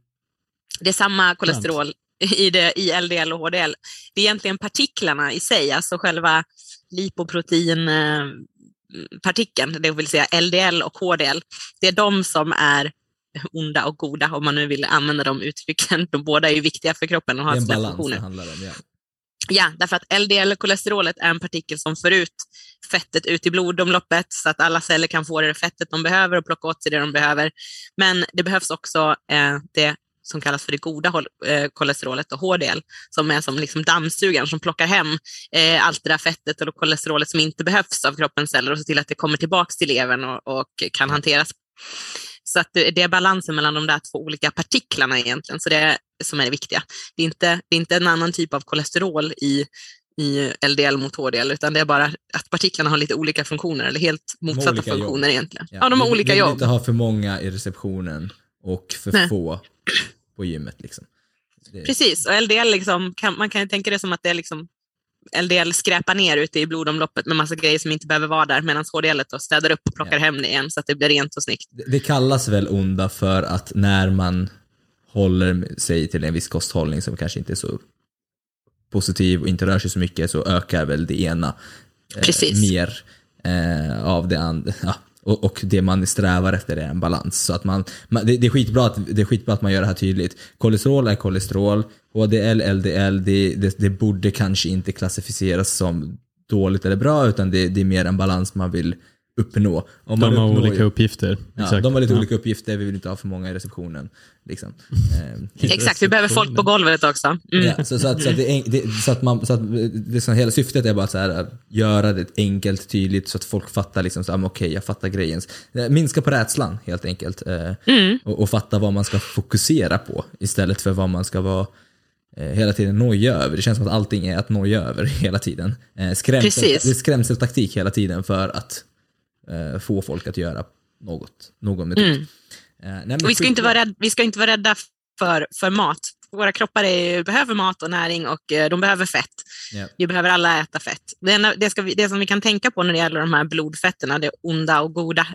[SPEAKER 1] Det är samma kolesterol i, det, i LDL och HDL. Det är egentligen partiklarna i sig, alltså själva lipoproteinpartikeln, det vill säga LDL och HDL. Det är de som är onda och goda, om man nu vill använda de uttrycken. De båda är ju viktiga för kroppen och har sina funktioner.
[SPEAKER 3] det handlar om. Ja.
[SPEAKER 1] Ja, därför att LDL-kolesterolet är en partikel som för ut fettet ut i blodomloppet så att alla celler kan få det fettet de behöver och plocka åt sig det de behöver. Men det behövs också eh, det som kallas för det goda eh, kolesterolet och HDL som är som liksom dammsugaren som plockar hem eh, allt det där fettet och kolesterolet som inte behövs av kroppens celler och ser till att det kommer tillbaka till levern och, och kan hanteras. Så att det, är balansen mellan de där två olika partiklarna egentligen så det är, som är det viktiga. Det är inte, det är inte en annan typ av kolesterol i, i LDL mot HDL, utan det är bara att partiklarna har lite olika funktioner, eller helt motsatta
[SPEAKER 3] olika jobb.
[SPEAKER 1] funktioner egentligen. Ja, de har
[SPEAKER 3] vi,
[SPEAKER 1] olika
[SPEAKER 3] vi vill
[SPEAKER 1] jobb.
[SPEAKER 3] inte ha för många i receptionen och för
[SPEAKER 1] Nej.
[SPEAKER 3] få på gymmet. Liksom. Det,
[SPEAKER 1] Precis, och LDL, liksom, kan, man kan ju tänka det som att det är liksom LDL skräpar ner ute i blodomloppet med massa grejer som inte behöver vara där, medan HDL då städar upp och plockar
[SPEAKER 3] Ja.
[SPEAKER 1] hem det igen så att det blir rent och snyggt.
[SPEAKER 3] det, kallas väl onda för att när man håller sig till en viss kosthållning som kanske inte är så positiv och inte rör sig så mycket så ökar väl det ena eh, mer eh, av det andra. Ja. Och, och det man strävar efter är en balans. Så att man, man, det, det, är skitbra att, det är skitbra att man gör det här tydligt. Kolesterol är kolesterol, HDL, LDL, det, det, det borde kanske inte klassificeras som dåligt eller bra utan det, det är mer en balans man vill uppnå. Om man
[SPEAKER 2] De har olika uppgifter.
[SPEAKER 3] Ja,
[SPEAKER 2] Exakt.
[SPEAKER 3] de har lite
[SPEAKER 2] Ja.
[SPEAKER 3] olika uppgifter, vi vill inte ha för många i receptionen. Liksom. Ehm,
[SPEAKER 1] Exakt, vi behöver folk på golvet också. Mm.
[SPEAKER 3] ja, så, så, att, så, att det, så att man, så att det som hela syftet är bara att så här, att göra det enkelt, tydligt så att folk fattar liksom, så, ah, okej, jag fattar grejen. Eh, Minska på rädslan helt enkelt. eh,
[SPEAKER 1] Mm.
[SPEAKER 3] Och, och fatta vad man ska fokusera på istället för vad man ska vara eh, hela tiden noja över. Det känns som att allting är att noja över hela tiden. Skrämsel,
[SPEAKER 1] Precis.
[SPEAKER 3] det är skrämseltaktik hela tiden för att eh, få folk att göra något, någon metod.
[SPEAKER 1] Mm.
[SPEAKER 3] Eh, nej,
[SPEAKER 1] vi, ska inte vara rädda, vi ska inte vara rädda för, för mat. Våra kroppar är, behöver mat och näring och eh, de behöver fett.
[SPEAKER 3] Ja.
[SPEAKER 1] Vi behöver alla äta fett. Det, enda- det, ska vi, det som vi kan tänka på när det gäller de här blodfetterna, det onda och goda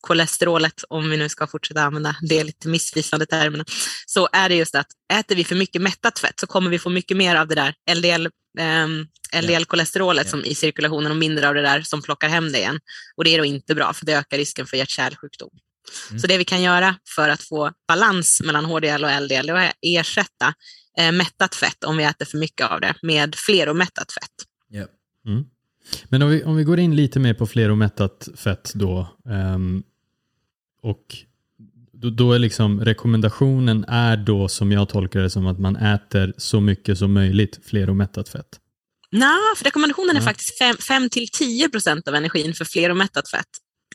[SPEAKER 1] kolesterolet, om vi nu ska fortsätta använda det lite missvisande termerna, så är det just att äter vi för mycket mättat fett så kommer vi få mycket mer av det där LDL, ehm, LDL-kolesterolet som i cirkulationen och mindre av det där som plockar hem det igen. Och det är då inte bra för det ökar risken för hjärt-kärlsjukdom.
[SPEAKER 3] Mm.
[SPEAKER 1] Så det vi kan göra för att få balans mellan HDL och LDL är att ersätta eh, mättat fett om vi äter för mycket av det med fleromättat fett.
[SPEAKER 3] Ja.
[SPEAKER 2] Mm. Men om vi, om vi går in lite mer på fleromättat fett då. ehm, och då, då är liksom rekommendationen är då som jag tolkar det som att man äter så mycket som möjligt fleromättat fett.
[SPEAKER 1] Nej, för rekommendationen är
[SPEAKER 2] Ja.
[SPEAKER 1] faktiskt 5-10 procent av energin för fleromättat fett.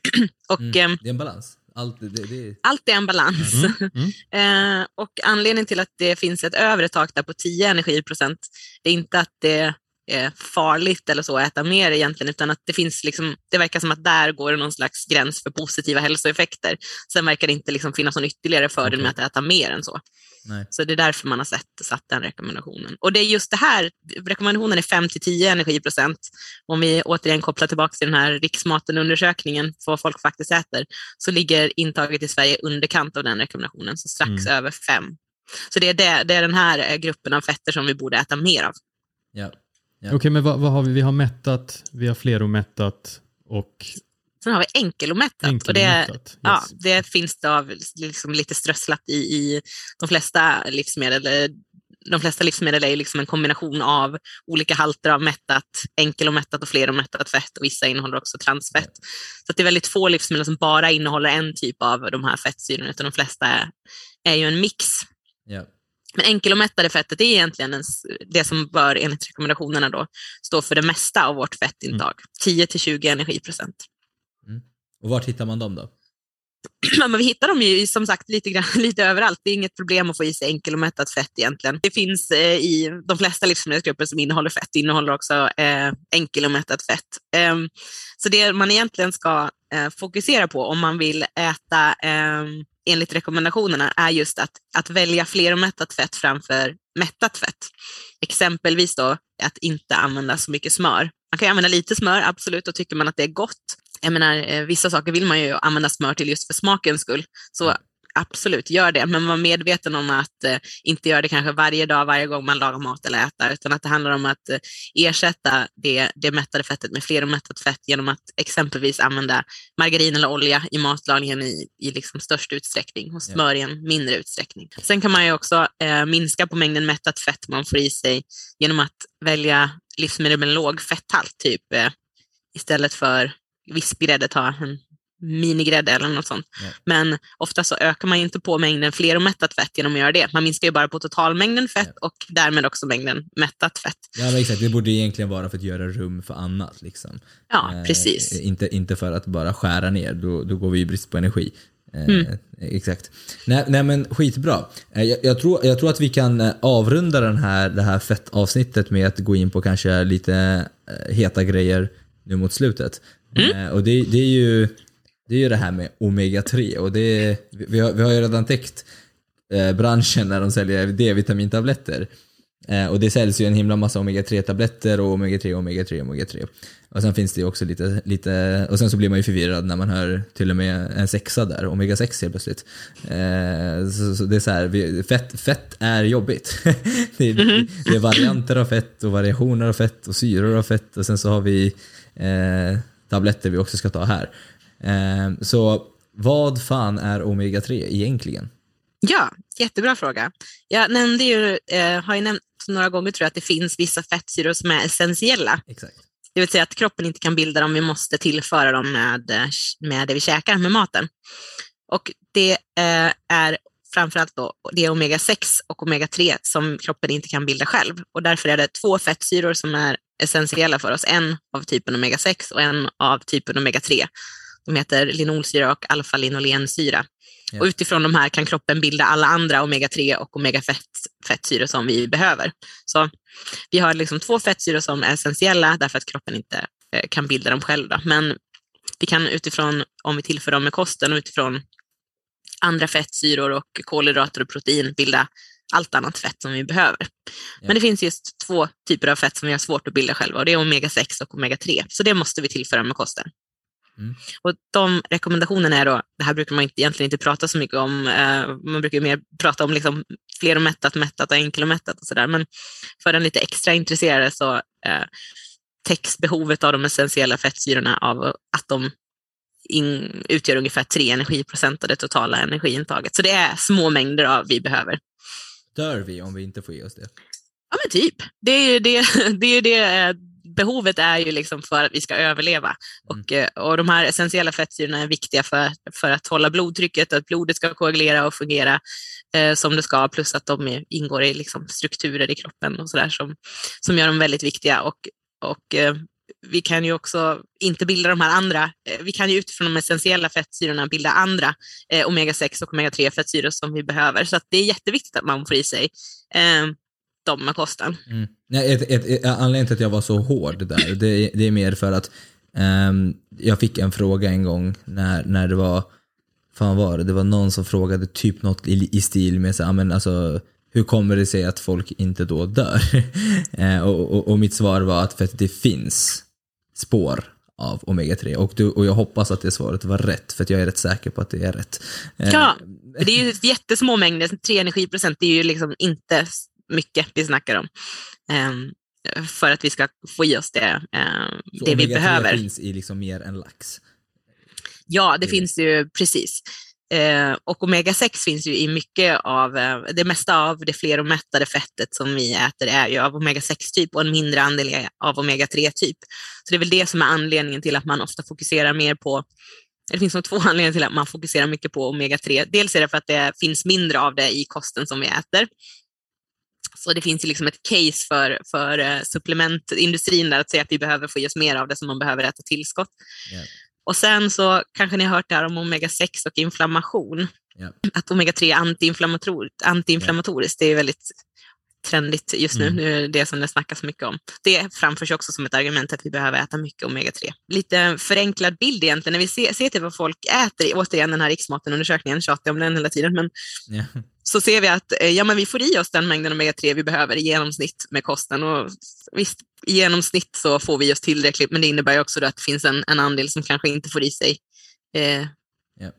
[SPEAKER 1] och
[SPEAKER 3] Mm.
[SPEAKER 1] eh,
[SPEAKER 3] Det är en balans. Allt, det, det, det,
[SPEAKER 1] allt är en balans.
[SPEAKER 2] Mm. Mm.
[SPEAKER 1] Eh, och anledningen till att det finns ett övre tak där på 10 energiprocent, det är inte att det är farligt eller så att äta mer egentligen, utan att det finns liksom, det verkar som att där går det någon slags gräns för positiva hälsoeffekter. Sen verkar det inte liksom finnas någon ytterligare fördel med att äta mer än så.
[SPEAKER 3] nej.
[SPEAKER 1] Så det är därför man har sett, satt den rekommendationen. Och det är just det här, rekommendationen är 5-10 energiprocent. Om vi återigen kopplar tillbaka till den här riksmaten-undersökningen på vad folk faktiskt äter, så ligger intaget i Sverige underkant av den rekommendationen, så strax
[SPEAKER 2] Mm.
[SPEAKER 1] över 5. Så det är, det, det är den här eh, gruppen av fetter som vi borde äta mer av.
[SPEAKER 3] Ja. Ja.
[SPEAKER 2] Okej, men vad, vad har vi? Vi har mättat, vi har fleromättat och
[SPEAKER 1] Sen har vi enkelomättat. Och det,
[SPEAKER 2] enkelomättat.
[SPEAKER 1] ja,
[SPEAKER 2] Yes.
[SPEAKER 1] det finns det av liksom lite strösslat i, i de flesta livsmedel. Eh, De flesta livsmedel är liksom en kombination av olika halter av mättat, enkelomättat och fleromättat fett och vissa innehåller också transfett. Så det är väldigt få livsmedel som bara innehåller en typ av de här fettsyrorna, utan de flesta är, är ju en mix.
[SPEAKER 3] Ja.
[SPEAKER 1] Men enkelomättade fettet är egentligen en, det som bör enligt rekommendationerna då stå för det mesta av vårt fettintag. 10-20 energiprocent.
[SPEAKER 3] Och vart hittar man dem då?
[SPEAKER 1] Men vi hittar dem ju som sagt lite, grann, lite överallt. Det är inget problem att få i sig enkelomättat fett egentligen. Det finns eh, i de flesta livsmedelsgrupper som innehåller fett, det innehåller också eh, enkelomättat fett. Ehm, så det man egentligen ska eh, fokusera på om man vill äta ehm, enligt rekommendationerna är just att, att välja fleromättat fett framför mättat fett. Exempelvis då att inte använda så mycket smör. Man kan ju använda lite smör, absolut, och tycker man att det är gott. Jag menar, eh, vissa saker vill man ju använda smör till just för smakens skull. Så mm absolut, gör det. Men var medveten om att eh, inte göra det kanske varje dag, varje gång man lagar mat eller äter, utan att det handlar om att eh, ersätta det, det mättade fettet med fleromättat fett genom att exempelvis använda margarin eller olja i matlagningen i, i liksom störst utsträckning och smör i en mindre utsträckning. Sen kan man ju också eh, minska på mängden mättat fett man får i sig genom att välja livsmedel med låg fetthalt, typ eh, istället för vispgrädde, ta en minigrädde eller något sånt.
[SPEAKER 3] Ja.
[SPEAKER 1] Men ofta så ökar man ju inte på mängden fleromättat fett genom att göra det. Man minskar ju bara på totalmängden fett och därmed också mängden mättat fett.
[SPEAKER 3] Ja men exakt, det borde egentligen vara för att göra rum för annat. Liksom.
[SPEAKER 1] Ja,
[SPEAKER 3] Eh,
[SPEAKER 1] precis.
[SPEAKER 3] inte, inte för att bara skära ner, då, då går vi i brist på energi. Eh,
[SPEAKER 1] Mm.
[SPEAKER 3] Exakt. Nej, nej men skitbra. Eh, jag, jag, tror, jag tror att vi kan eh, avrunda den här, det här fettavsnittet med att gå in på kanske lite heta grejer nu mot slutet.
[SPEAKER 1] Mm.
[SPEAKER 3] Och det, det, är ju, det är ju det här med omega-3 och det, vi, har, vi har ju redan täckt eh, branschen när de säljer D-vitamintabletter. Eh, och det säljs ju en himla massa omega-3-tabletter och omega-3, omega-3, omega-3. Och sen finns det ju också lite, lite, och sen så blir man ju förvirrad när man hör till och med en sexa där, omega-6 helt plötsligt. Eh, så, så det är så här, vi, fett, fett är jobbigt. det, är, det är varianter av fett och variationer av fett och syror av fett och sen så har vi eh, tabletter vi också ska ta här. Eh, så vad fan är omega-3 egentligen?
[SPEAKER 1] Ja, jättebra fråga. Jag nämnde ju, eh, har ju nämnt några gånger tror jag att det finns vissa fettsyror som är essentiella.
[SPEAKER 3] Exakt.
[SPEAKER 1] Det vill säga att kroppen inte kan bilda dem, vi måste tillföra dem med, eh, med det vi käkar, med maten. Och det är framförallt då det är omega-6 och omega-3 som kroppen inte kan bilda själv. Och därför är det två fettsyror som är essentiella för oss. En av typen omega-6 och en av typen omega-3. De heter linolsyra och alfa-linolensyra.
[SPEAKER 3] Ja.
[SPEAKER 1] Och utifrån de här kan kroppen bilda alla andra omega-3 och omega-fettsyror som vi behöver. Så vi har liksom två fettsyror som är essentiella därför att kroppen inte eh, kan bilda dem själv. Då. Men vi kan utifrån, om vi tillför dem med kosten och utifrån andra fettsyror och kolhydrater och protein bilda allt annat fett som vi behöver.
[SPEAKER 3] Ja.
[SPEAKER 1] Men det finns just två typer av fett som vi har svårt att bilda själva och det är omega-6 och omega-3. Så det måste vi tillföra med kosten.
[SPEAKER 3] Mm.
[SPEAKER 1] Och de rekommendationerna är då, det här brukar man egentligen inte prata så mycket om, eh, man brukar mer prata om liksom fleromättat, mättat och enkelomättat och sådär. Men för den lite extra intresserade så eh, täcks behovet av de essentiella fettsyrorna av att de in, utgör ungefär 3 energiprocent av det totala energiintaget. Så det är små mängder av vi behöver.
[SPEAKER 3] dör vi om vi inte får i oss det?
[SPEAKER 1] Ja men typ. Det är ju det, det, är det eh, behovet är ju liksom för att vi ska överleva. Och, eh, och de här essentiella fettsyrorna är viktiga för, för att hålla blodtrycket, att blodet ska koagulera och fungera eh, som det ska, plus att de ingår i liksom strukturer i kroppen och sådär som, som gör dem väldigt viktiga. Och, och eh, vi kan ju också inte bilda de här andra, eh, vi kan ju utifrån de essentiella fettsyrorna bilda andra eh, omega-6 och omega-3 fettsyror som vi behöver. Så det är jätteviktigt att man får i sig eh, dem med kosten.
[SPEAKER 3] Mm. Nej, ett, ett, ett, anledningen till att jag var så hård där, det, det är mer för att um, jag fick en fråga en gång när, när det var, fan var det, det var någon som frågade typ något i, i stil med så, men alltså, hur kommer det sig att folk inte då dör? eh, och, och, och, mitt svar var att för att det finns spår av omega-3 och, du, och jag hoppas att det svaret var rätt för att jag är rätt säker på att det är rätt.
[SPEAKER 1] Eh, ja, det är ju jättesmå mängder, 3 energiprocent, det är ju liksom inte mycket vi snackar om. Um, för att vi ska få i oss det, um, det vi behöver.
[SPEAKER 3] finns i liksom mer än lax?
[SPEAKER 1] Ja, det, det finns ju precis. Uh, och omega-6 finns ju i mycket av, uh, det mesta av det fleromättade fettet som vi äter är ju av omega-6-typ och en mindre andel är av omega-3-typ. Så det är väl det som är anledningen till att man ofta fokuserar mer på det finns nog två anledningar till att man fokuserar mycket på omega-3. Dels är det för att det finns mindre av det i kosten som vi äter. Så det finns ju liksom ett case för, för uh, supplementindustrin där att säga att vi behöver få i oss mer av det som man behöver äta tillskott. Yeah. Och sen så kanske ni har hört det här om omega-6 och inflammation. Yeah. Att omega-3 är antiinflammatoriskt, antiinflammatoriskt. Yeah. det är väldigt trendigt just nu. Mm. Nu är det som det snackas mycket om. Det framförs också som ett argument att vi behöver äta mycket omega-3. Lite förenklad bild egentligen, när vi ser, ser till vad folk äter, återigen den här riksmatenundersökningen, tjatar om den hela tiden, men yeah. så ser vi att eh, ja, men vi får i oss den mängden omega-3 vi behöver i genomsnitt med kosten. Och visst, i genomsnitt så får vi oss tillräckligt, men det innebär också att det finns en, en andel som kanske inte får i sig eh, yeah.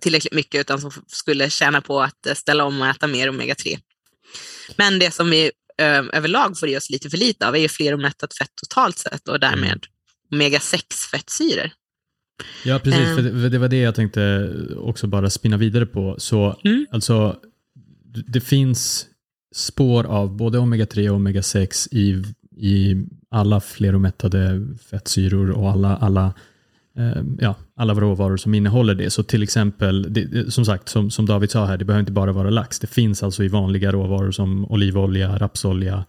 [SPEAKER 1] tillräckligt mycket, utan som skulle tjäna på att eh, ställa om och äta mer omega-3. Men det som vi ö, överlag får i oss lite för lite av är fler och mättat fett totalt sett och därmed omega-6 fettsyror.
[SPEAKER 2] Ja, precis. Um, för det, var det jag tänkte också bara spinna vidare på. Så mm. alltså, det finns spår av både omega-3 och omega-6 i, i alla fleromättade fettsyror och alla, alla Eh, ja, alla råvaror som innehåller det. Så till exempel, det, som sagt, som, som David sa här, det behöver inte bara vara lax. Det finns alltså i vanliga råvaror som olivolja, rapsolja,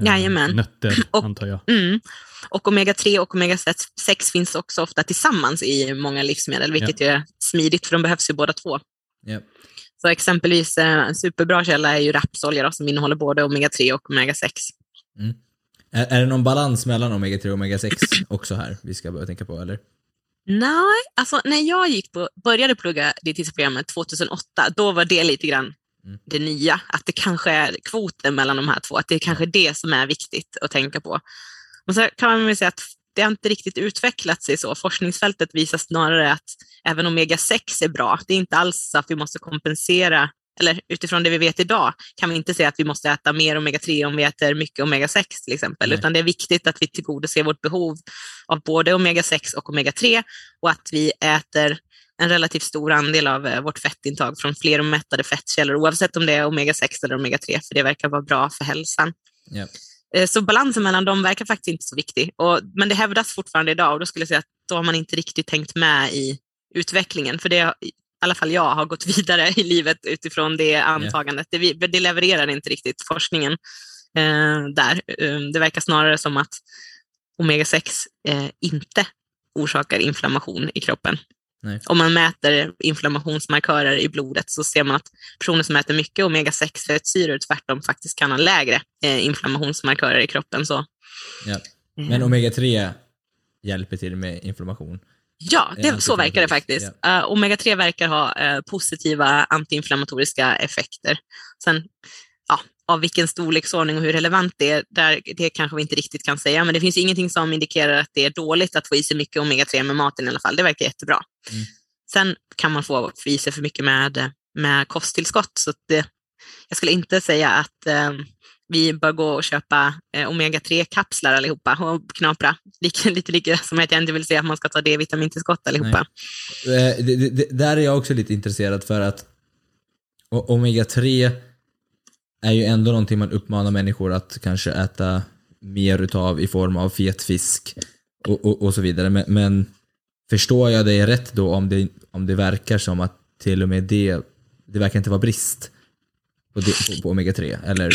[SPEAKER 1] eh,
[SPEAKER 2] nötter
[SPEAKER 1] och,
[SPEAKER 2] antar jag.
[SPEAKER 1] Mm. Och omega-3 och omega-6 finns också ofta tillsammans i många livsmedel, vilket ja. är smidigt för de behövs ju båda två.
[SPEAKER 3] Ja.
[SPEAKER 1] Så exempelvis eh, en superbra källa är ju rapsolja då, som innehåller både omega-3 och omega-6.
[SPEAKER 3] Mm. Är, är det någon balans mellan omega-3 och omega-6 också här vi ska börja tänka på eller?
[SPEAKER 1] Nej, alltså när jag gick på, började plugga dietistprogrammet 2008, då var det lite grann mm. det nya. Att det kanske är kvoten mellan de här två, att det är kanske det som är viktigt att tänka på. Och så kan man väl säga att det har inte riktigt utvecklat sig så. Forskningsfältet visar snarare att även omega-6 är bra. Det är inte alls att vi måste kompensera eller utifrån det vi vet idag, kan vi inte säga att vi måste äta mer omega-3 om vi äter mycket omega-6 till exempel, Nej. utan det är viktigt att vi tillgodoser vårt behov av både omega-6 och omega-3 och att vi äter en relativt stor andel av eh, vårt fettintag från fler och mättade fettkällor, oavsett om det är omega-6 eller omega-3, för det verkar vara bra för hälsan.
[SPEAKER 3] Yep.
[SPEAKER 1] Så balansen mellan dem verkar faktiskt inte så viktig. Och, men det hävdas fortfarande idag och då skulle jag säga att då har man inte riktigt tänkt med i utvecklingen. För det alla fall jag har gått vidare i livet utifrån det antagandet. Yeah. Det, det levererar inte riktigt forskningen eh, där. Um, det verkar snarare som att omega-6 eh, inte orsakar inflammation i kroppen.
[SPEAKER 3] Nej.
[SPEAKER 1] Om man mäter inflammationsmarkörer i blodet så ser man att personer som äter mycket omega-6 fettsyror tvärtom faktiskt kan ha lägre eh, inflammationsmarkörer i kroppen. Så.
[SPEAKER 3] Ja. Men omega-3 hjälper till med inflammation?
[SPEAKER 1] Ja, det, så verkar det faktiskt. Yeah. Uh, Omega-3 verkar ha uh, positiva antiinflammatoriska effekter. Sen, ja, av vilken storleksordning och hur relevant det är, där, det kanske vi inte riktigt kan säga, men det finns ingenting som indikerar att det är dåligt att få i sig mycket omega-3 med maten i alla fall. Det verkar jättebra.
[SPEAKER 3] Mm.
[SPEAKER 1] Sen kan man få i sig för mycket med, med kosttillskott, så det, jag skulle inte säga att um, vi bör gå och köpa eh, omega-3-kapslar allihopa och knapra. Lika, lite lika som att jag inte vill säga att man ska ta D-vitamintillskott allihopa.
[SPEAKER 3] Eh, det, det, där är jag också lite intresserad för att omega-3 är ju ändå någonting man uppmanar människor att kanske äta mer utav i form av fet fisk och, och, och så vidare. Men, men förstår jag dig rätt då om det, om det verkar som att till och med det, det verkar inte vara brist på, på, på omega-3? Eller?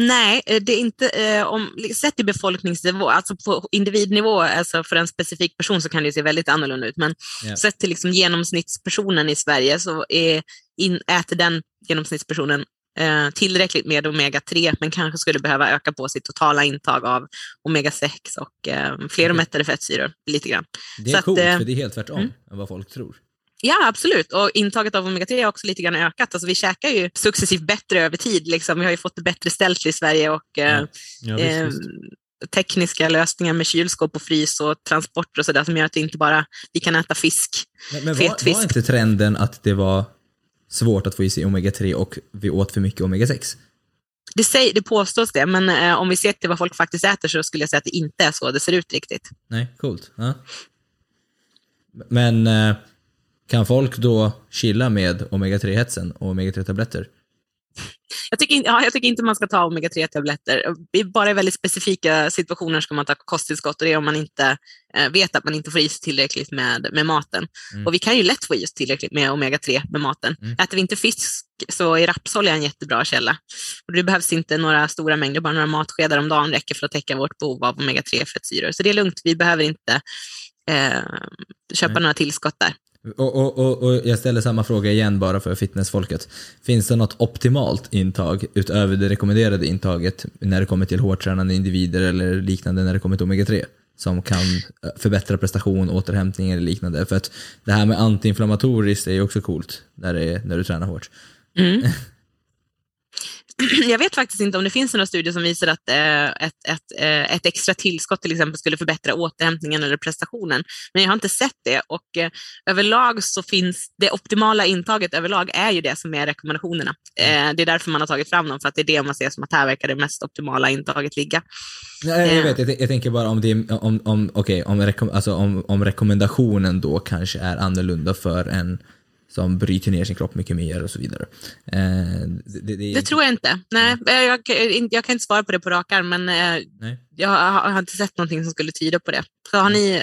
[SPEAKER 1] Nej, eh, det är inte, eh, om, sett i befolkningsnivå, alltså på individnivå, alltså för en specifik person så kan det se väldigt annorlunda ut, men
[SPEAKER 3] Ja.
[SPEAKER 1] sett till liksom genomsnittspersonen i Sverige så är, in, äter den genomsnittspersonen eh, tillräckligt med omega-3, men kanske skulle behöva öka på sitt totala intag av omega-6 och eh, fler mättade fettsyror lite grann.
[SPEAKER 3] Det
[SPEAKER 1] Så
[SPEAKER 3] är
[SPEAKER 1] att,
[SPEAKER 3] coolt,
[SPEAKER 1] eh,
[SPEAKER 3] för det är helt tvärtom
[SPEAKER 1] mm.
[SPEAKER 3] än vad folk tror.
[SPEAKER 1] Ja, absolut. Och intaget av omega-3 har också lite grann ökat. Alltså, vi käkar ju successivt bättre över tid. Liksom. Vi har ju fått det bättre ställt i Sverige och eh,
[SPEAKER 2] Ja, visst,
[SPEAKER 1] eh,
[SPEAKER 2] visst.
[SPEAKER 1] tekniska lösningar med kylskåp och frys och transporter och sådär som gör att vi inte bara vi kan äta fisk.
[SPEAKER 3] Men, men
[SPEAKER 1] fet
[SPEAKER 3] var,
[SPEAKER 1] fisk.
[SPEAKER 3] var inte trenden att det var svårt att få i sig omega-3 och vi åt för mycket omega-6?
[SPEAKER 1] Det, säger, det påstås det, men eh, om vi ser till vad folk faktiskt äter så skulle jag säga att det inte är så det ser ut riktigt.
[SPEAKER 3] Nej, coolt. Ja. Men eh, kan folk då chilla med omega-3-hetsen och omega-3-tabletter?
[SPEAKER 1] Jag tycker, ja, jag tycker inte man ska ta omega-3-tabletter. I bara i väldigt specifika situationer ska man ta kosttillskott och det är om man inte eh, vet att man inte får i sig tillräckligt med, med maten.
[SPEAKER 3] Mm.
[SPEAKER 1] Och vi kan ju lätt få i oss tillräckligt med omega-3 med maten.
[SPEAKER 3] Mm.
[SPEAKER 1] Äter vi inte fisk så är rapsolja en jättebra källa. Och det behövs inte några stora mängder, bara några matskedar om dagen räcker för att täcka vårt behov av omega-3-fettsyror. Så det är lugnt, vi behöver inte eh, köpa
[SPEAKER 3] Nej.
[SPEAKER 1] några tillskott där.
[SPEAKER 3] Och, och, och, och jag ställer samma fråga igen bara för fitnessfolket. Finns det något optimalt intag utöver det rekommenderade intaget när det kommer till hårdtränande individer eller liknande när det kommer till omega-3? Som kan eh, förbättra prestation, återhämtning eller liknande. För att det här med antiinflammatoriskt är ju också coolt när, det är, när du tränar hårt.
[SPEAKER 1] Mm. Jag vet faktiskt inte om det finns några studier som visar att eh, ett, ett, eh, ett extra tillskott till exempel skulle förbättra återhämtningen eller prestationen. Men jag har inte sett det och eh, överlag så finns det optimala intaget överlag är ju det som är rekommendationerna. Eh, det är därför man har tagit fram dem, för att det är det man ser som att här verkar det mest optimala intaget ligga.
[SPEAKER 3] Nej, jag
[SPEAKER 1] Ja.
[SPEAKER 3] vet, jag, jag tänker bara om det om, om, okej, om, rekom, alltså om, om rekommendationen då kanske är annorlunda för en som bryter ner sin kropp mycket mer och så vidare. Eh, det, det, är
[SPEAKER 1] Det tror jag inte. Nej, jag, jag, jag kan inte svara på det på rak arm, men eh, jag, har- jag har inte sett någonting som skulle tyda på det. Så har ni...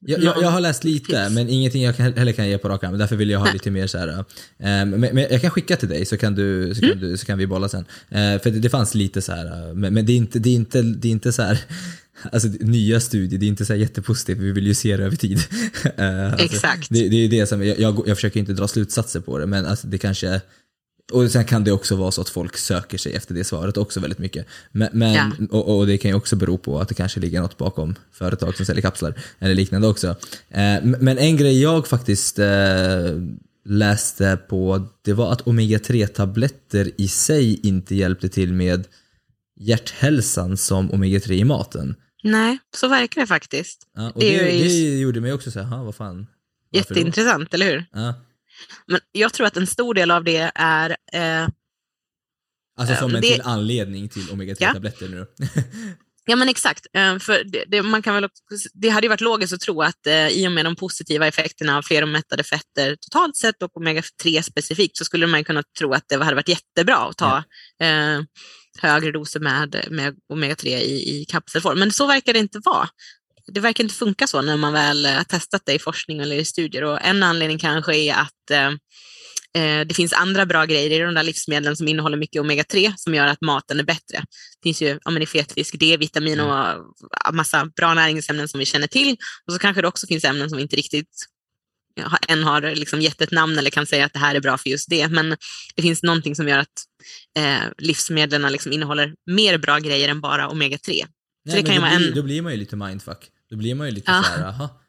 [SPEAKER 3] Jag, jag, jag har läst lite,
[SPEAKER 1] tips?
[SPEAKER 3] men ingenting jag kan, heller kan ge på rak arm. Därför vill jag ha
[SPEAKER 1] Nej.
[SPEAKER 3] lite mer så här. eh, men, men jag kan skicka till dig så kan, du, så kan,
[SPEAKER 1] Mm.
[SPEAKER 3] du, så kan vi bolla sen. Eh, för det, det fanns lite så här, eh, men, men det, är inte, det, är inte, det är inte så här, alltså nya studier, det är inte så jättepositivt, vi vill ju se det över tid. Eh, alltså,
[SPEAKER 1] Exakt.
[SPEAKER 3] Det, det är det som, jag, jag, jag försöker inte dra slutsatser på det, men alltså det kanske och sen kan det också vara så att folk söker sig efter det svaret också väldigt mycket. Men, men,
[SPEAKER 1] Ja.
[SPEAKER 3] och, och det kan ju också bero på att det kanske ligger något bakom företag som säljer kapslar eller liknande också. Eh, men en grej jag faktiskt eh, läste på, det var att omega-3 tabletter i sig inte hjälpte till med hjärthälsan som omega-3 i maten.
[SPEAKER 1] Nej, så verkar det faktiskt.
[SPEAKER 3] Ja, och
[SPEAKER 1] Det
[SPEAKER 3] det,
[SPEAKER 1] är ju
[SPEAKER 3] det gjorde mig också så här, "Ha, vad fan. varför då?"
[SPEAKER 1] Jätteintressant, eller hur?
[SPEAKER 3] Ja.
[SPEAKER 1] Men jag tror att en stor del av det är eh,
[SPEAKER 3] Alltså
[SPEAKER 1] Ja,
[SPEAKER 3] som en
[SPEAKER 1] det-
[SPEAKER 3] till anledning till omega-3-tabletter nu då.
[SPEAKER 1] Ja men exakt, Eh, för det, det, man kan väl det hade ju varit logiskt att tro att eh, i och med de positiva effekterna av fler mättade fetter totalt sett och omega-3 specifikt så skulle man kunna tro att det hade varit jättebra att ta eh, högre doser med, med omega-3 i, i kapselform. Men så verkar det inte vara. Det verkar inte funka så när man väl eh, testat det i forskning eller i studier. Och en anledning kanske är att eh, eh, det finns andra bra grejer i de där livsmedlen som innehåller mycket omega-3 som gör att maten är bättre. Det finns ju ja, men i fetfisk, D-vitamin och ja, massa bra näringsämnen som vi känner till. Och så kanske det också finns ämnen som vi inte riktigt ja, har- liksom gett ett namn eller kan säga att det här är bra för just det. Men det finns någonting som gör att eh, livsmedlen liksom innehåller mer bra grejer än bara omega-3.
[SPEAKER 3] Nej,
[SPEAKER 1] det
[SPEAKER 3] men
[SPEAKER 1] kan ju
[SPEAKER 3] då,
[SPEAKER 1] vara
[SPEAKER 3] blir,
[SPEAKER 1] en-
[SPEAKER 3] då blir man ju lite mindfuck. Då blir man ju lite
[SPEAKER 1] Ja.
[SPEAKER 3] så här, aha.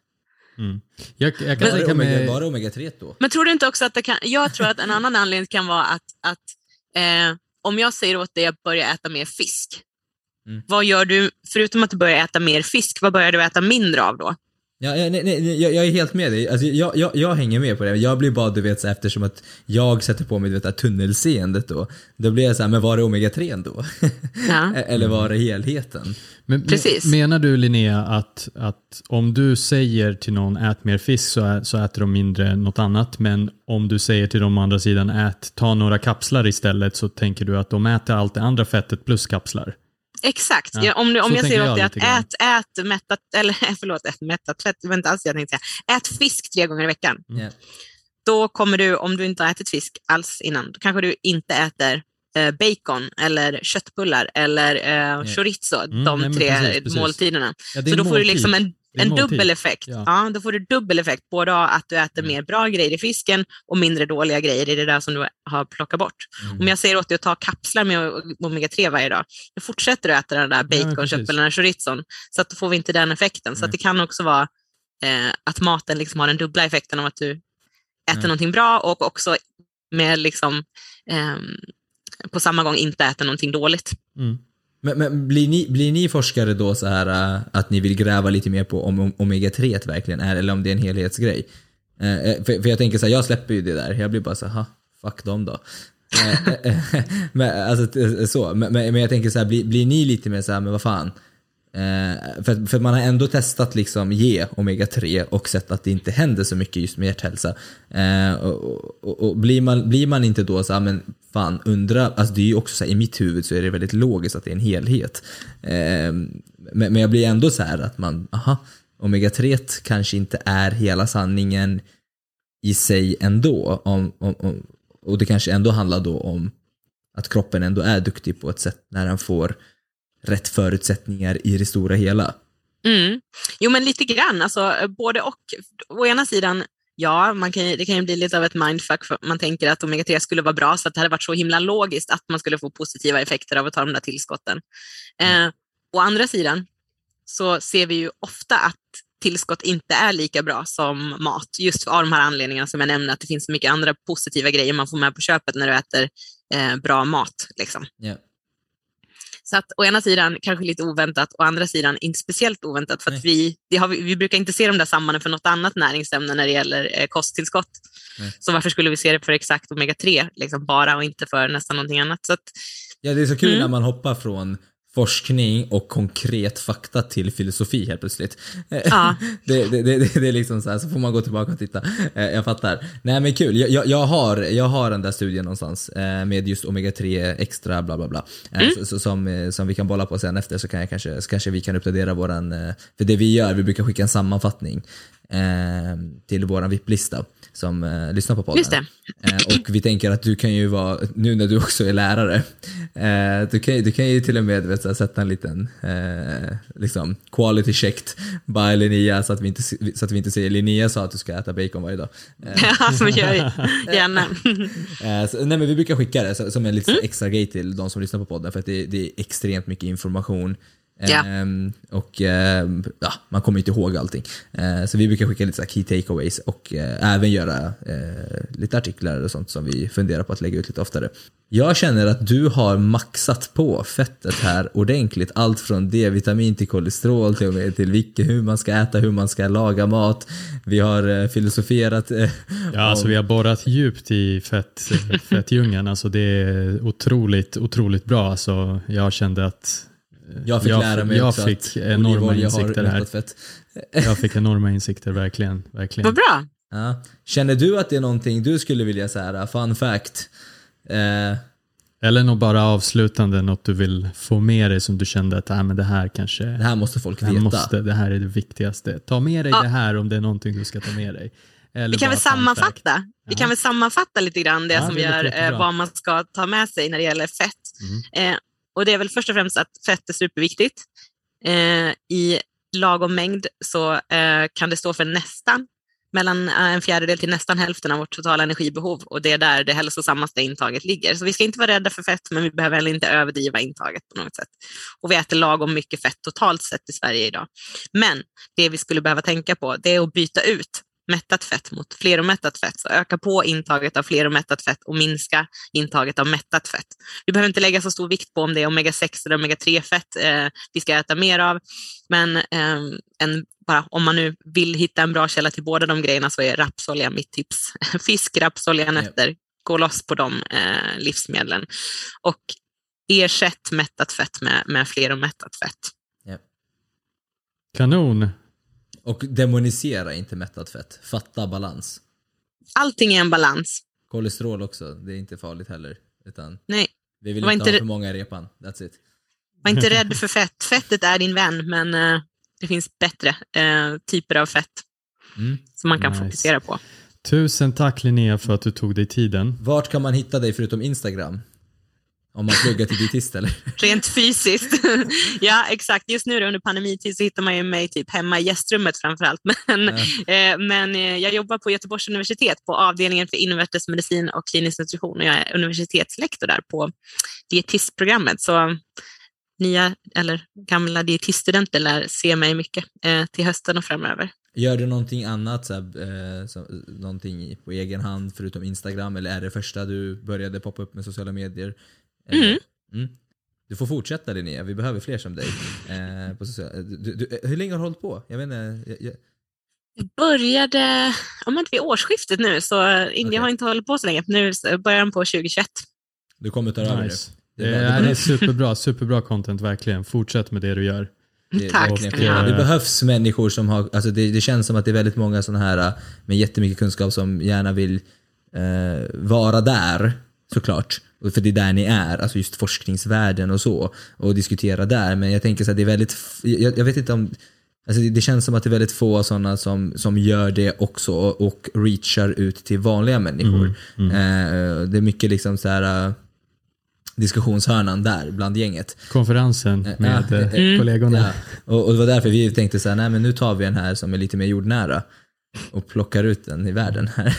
[SPEAKER 2] Mm. Jag, jag kan tänka
[SPEAKER 3] omega, det omega-3 då?
[SPEAKER 1] Men tror du inte också att det kan, jag tror att en annan anledning kan vara att, att eh, om jag säger åt dig att börja äta mer fisk,
[SPEAKER 3] Mm.
[SPEAKER 1] vad gör du, förutom att du börjar äta mer fisk, vad börjar du äta mindre av då?
[SPEAKER 3] Ja, ja, nej, nej, jag, jag är helt med dig. Alltså, jag, jag, jag hänger med på det. Jag blir bara, du vet, så eftersom att jag sätter på mig du vet, det här tunnelseendet då. Då blir jag så här, men var är omega-3 då?
[SPEAKER 1] Ja.
[SPEAKER 3] Eller var är helheten?
[SPEAKER 2] Men, men-
[SPEAKER 1] Precis.
[SPEAKER 2] Menar du Linnea att, att om du säger till någon ät mer fisk så, ä, så äter de mindre något annat men om du säger till dem å andra sidan ät, ta några kapslar istället så tänker du att de äter allt det andra fettet plus kapslar?
[SPEAKER 1] Exakt.
[SPEAKER 2] Ja,
[SPEAKER 1] Ja, om om
[SPEAKER 2] så
[SPEAKER 1] jag säger
[SPEAKER 2] jag
[SPEAKER 1] åt dig att ät, ät mättat, eller förlåt, ät mättat fett, det var inte alls jag tänkte säga. Ät fisk tre gånger i veckan.
[SPEAKER 2] Mm.
[SPEAKER 1] Då kommer du, om du inte har ätit fisk alls innan, då kanske du inte äter eh, bacon eller köttbullar eller eh, chorizo,
[SPEAKER 2] Mm,
[SPEAKER 1] de
[SPEAKER 2] nej,
[SPEAKER 1] tre
[SPEAKER 2] precis, precis.
[SPEAKER 1] måltiderna.
[SPEAKER 2] Ja,
[SPEAKER 1] Så då
[SPEAKER 2] en
[SPEAKER 1] får du
[SPEAKER 2] måltid.
[SPEAKER 1] liksom en,
[SPEAKER 2] en
[SPEAKER 1] dubbel effekt.
[SPEAKER 2] Ja.
[SPEAKER 1] Ja. då får du dubbel effekt, både att du äter
[SPEAKER 2] Mm.
[SPEAKER 1] mer bra grejer i fisken och mindre dåliga grejer i det där som du har plockat bort.
[SPEAKER 2] Mm.
[SPEAKER 1] Om jag säger åt dig att ta kapslar med omega-3 varje dag, då fortsätter du äta den där bacon,
[SPEAKER 2] precis.
[SPEAKER 1] köttbullarna, chorizon. Så att då får vi inte den effekten. Så
[SPEAKER 3] Nej.
[SPEAKER 1] att det kan också vara eh, att maten liksom har den dubbla effekten av att du äter
[SPEAKER 3] Nej.
[SPEAKER 1] någonting bra och också med liksom, ehm, på samma gång inte äter någonting dåligt.
[SPEAKER 3] Men, men blir, ni, blir ni forskare då så här äh, att ni vill gräva lite mer på om, om omega-3 verkligen är, eller om det är en helhetsgrej? Eh, eh, för, för jag tänker så här, jag släpper ju det där. Jag blir bara så här, "Ha, fuck dem då. Eh, eh, eh men, alltså, så. Men men jag tänker så här, blir, blir ni lite mer så här, men vad fan? Eh, för, för man har ändå testat liksom ge omega-3 och sett att det inte händer så mycket just med hjärthälsa. Eh, och, och, och blir, man, blir man inte då så här, men fan undra, alltså det är ju också så här, i mitt huvud så är det väldigt logiskt att det är en helhet. Eh, men, men jag blir ändå så här att man, aha, omega-3 kanske inte är hela sanningen i sig ändå. Om, om, om, och det kanske ändå handlar då om att kroppen ändå är duktig på ett sätt när den får rätt förutsättningar i det stora hela.
[SPEAKER 1] Mm. Jo, men lite grann. Alltså, både och. Å ena sidan, ja, man kan, ju- det kan ju bli lite av ett mindfuck. För man tänker att omega-3 skulle vara bra, så att det hade varit så himla logiskt att man skulle få positiva effekter av att ta de där tillskotten. Eh, å andra sidan så ser vi ju ofta att tillskott inte är lika bra som mat. Just av de här anledningarna som jag nämnde, att det finns så mycket andra positiva grejer man får med på köpet när du äter eh, bra mat. Liksom.
[SPEAKER 3] Ja.
[SPEAKER 1] Så att å ena sidan kanske lite oväntat, å andra sidan inte speciellt oväntat för att vi, vi, vi brukar inte se de där sambanden för något annat näringsämne när det gäller eh, kosttillskott.
[SPEAKER 3] Nej.
[SPEAKER 1] Så varför skulle vi se det för exakt omega-3 liksom bara och inte för nästan någonting annat? Så att,
[SPEAKER 3] ja, det är så kul
[SPEAKER 1] Mm.
[SPEAKER 3] när man hoppar från forskning och konkret fakta till filosofi helt plötsligt.
[SPEAKER 1] Ja.
[SPEAKER 3] det, det, det, det är liksom så här, så får man gå tillbaka och titta. Eh, Jag fattar. Nej men kul, jag, jag, har, jag har den där studien någonstans eh, med just omega-3 extra bla bla bla. Eh,
[SPEAKER 1] Mm.
[SPEAKER 3] som, som vi kan bolla på sen efter så, kan jag kanske, så kanske vi kan uppdatera våran, för det vi gör, vi brukar skicka en sammanfattning till våran VIP-lista som eh, lyssnar på podden.
[SPEAKER 1] Just det.
[SPEAKER 3] Eh, och vi tänker att du kan ju vara, nu när du också är lärare, eh, du, kan, du kan ju till och med vet, så sätta en liten eh, liksom, quality checked by Linnea så att, vi inte, så att vi inte säger Linnea sa att du ska äta bacon varje dag. Eh,
[SPEAKER 1] ja, men gör gärna.
[SPEAKER 3] Eh, så, nej men vi brukar skicka det så, som en liten
[SPEAKER 1] Mm.
[SPEAKER 3] extra grej till de som lyssnar på podden för att det, det är extremt mycket information.
[SPEAKER 1] Ja.
[SPEAKER 3] Ehm, och ehm, ja, man kommer inte ihåg allting. Eh, så vi brukar skicka lite så key takeaways och eh, även göra eh, lite artiklar och sånt som vi funderar på att lägga ut lite oftare. Jag känner att du har maxat på fettet här ordentligt. Allt från D-vitamin till kolesterol till, och med till vilka, hur man ska äta, hur man ska laga mat. Vi har eh, filosoferat
[SPEAKER 2] Ja, alltså
[SPEAKER 3] om-
[SPEAKER 2] vi har borrat djupt i fett, fettdjungeln. Alltså det är otroligt, otroligt bra. Alltså jag kände att
[SPEAKER 3] Jag fick
[SPEAKER 2] jag,
[SPEAKER 3] lära mig
[SPEAKER 2] jag
[SPEAKER 3] också
[SPEAKER 2] fick
[SPEAKER 3] att
[SPEAKER 2] enorma insikter här.
[SPEAKER 3] fett.
[SPEAKER 2] Jag fick enorma insikter, verkligen. verkligen.
[SPEAKER 1] Vad bra.
[SPEAKER 3] Ja. Känner du att det är någonting du skulle vilja säga, fun fact? Eh,
[SPEAKER 2] Eller något bara avslutande, något du vill få med dig som du kände att äh, men det här kanske
[SPEAKER 3] det här måste folk
[SPEAKER 2] det här,
[SPEAKER 3] veta.
[SPEAKER 2] måste, det här är det viktigaste. Ta med dig
[SPEAKER 1] Ja.
[SPEAKER 2] det här om det är någonting du ska ta med dig. Eller
[SPEAKER 1] Vi kan väl
[SPEAKER 2] fact.
[SPEAKER 1] sammanfatta. Vi kan väl sammanfatta lite grann det
[SPEAKER 2] Ja,
[SPEAKER 1] som
[SPEAKER 2] det
[SPEAKER 1] gör, eh, vad man ska ta med sig när det gäller fett.
[SPEAKER 2] Mm.
[SPEAKER 1] Eh, och det är väl först och främst att fett är superviktigt. Eh, I lagom mängd så eh, kan det stå för nästan mellan eh, en fjärdedel till nästan hälften av vårt totala energibehov och det är där det hälsosammaste intaget ligger. Så vi ska inte vara rädda för fett men vi behöver heller inte överdriva intaget på något sätt. Och vi äter lagom mycket fett totalt sett i Sverige idag. Men det vi skulle behöva tänka på det är att byta ut mättat fett mot fleromättat fett. Så öka på intaget av fleromättat fett och minska intaget av mättat fett. Vi behöver inte lägga så stor vikt på om det är omega-6 eller omega-3-fett eh, vi ska äta mer av. Men eh, en, bara, om man nu vill hitta en bra källa till båda de grejerna så är rapsolja mitt tips. Fisk, rapsolja, nötter. Gå loss på de eh, livsmedlen. Och ersätt mättat fett med, med fleromättat fett.
[SPEAKER 2] Kanon.
[SPEAKER 3] Och demonisera inte mättat fett. Fatta balans.
[SPEAKER 1] Allting är en balans.
[SPEAKER 3] Kolesterol också, det är inte farligt heller. Utan
[SPEAKER 1] Nej,
[SPEAKER 3] vi vill
[SPEAKER 1] Var
[SPEAKER 3] inte ha för många i repan. That's it.
[SPEAKER 1] var inte rädd för fett. Fettet är din vän, men eh, det finns bättre eh, typer av fett
[SPEAKER 3] Mm.
[SPEAKER 1] som man kan
[SPEAKER 2] Nice.
[SPEAKER 1] fokusera på.
[SPEAKER 2] Tusen tack Linnea för att du tog dig tiden.
[SPEAKER 3] Vart kan man hitta dig förutom Instagram? Om man pluggar till dietist eller?
[SPEAKER 1] Rent fysiskt. ja, exakt. Just nu under pandemitid så hittar man ju mig typ hemma i gästrummet framför allt. Men, eh, men eh, jag jobbar på Göteborgs universitet på avdelningen för invärtes medicin och klinisk nutrition och jag är universitetslektor där på dietistprogrammet. Så nya eller gamla dietiststudenter lär se mig mycket eh, till hösten och framöver.
[SPEAKER 3] Gör du någonting annat, så här, eh, så, någonting på egen hand förutom Instagram? Eller är det första du började poppa upp med sociala medier?
[SPEAKER 1] Mm.
[SPEAKER 3] Mm. Du får fortsätta Linnea, vi behöver fler som dig. Eh, på sociala, du, du, hur länge har du hållit på? Jag inte, jag, jag,
[SPEAKER 1] Jag började om inte vid årsskiftet nu, så
[SPEAKER 3] Okej.
[SPEAKER 1] jag har inte hållit på så länge. Nu är början på 2021.
[SPEAKER 3] du kommer ta över
[SPEAKER 2] Nice.
[SPEAKER 3] nu.
[SPEAKER 2] Det
[SPEAKER 3] Det är bra.
[SPEAKER 2] är, det är superbra, superbra content verkligen. Fortsätt med det du gör.
[SPEAKER 3] Det-
[SPEAKER 1] Tack
[SPEAKER 3] det,
[SPEAKER 1] ska
[SPEAKER 3] det,
[SPEAKER 1] ni ha.
[SPEAKER 3] det behövs människor som har, alltså det, det känns som att det är väldigt många sådana här med jättemycket kunskap som gärna vill eh, vara där, såklart. För det är där ni är, alltså just forskningsvärlden och så. Och diskutera där. Men jag tänker så att det är väldigt, jag, jag vet inte om, alltså det, känns som att det är väldigt få sådana som, som gör det också och, och reachar ut till vanliga människor. Eh, det är mycket liksom så här äh, diskussionshörnan där bland gänget.
[SPEAKER 2] Konferensen med
[SPEAKER 3] ja,
[SPEAKER 2] eh,
[SPEAKER 1] Mm.
[SPEAKER 2] kollegorna.
[SPEAKER 3] Ja, och, och det var därför vi tänkte så här, nej men nu tar vi en här som är lite mer jordnära och plockar ut den i världen här.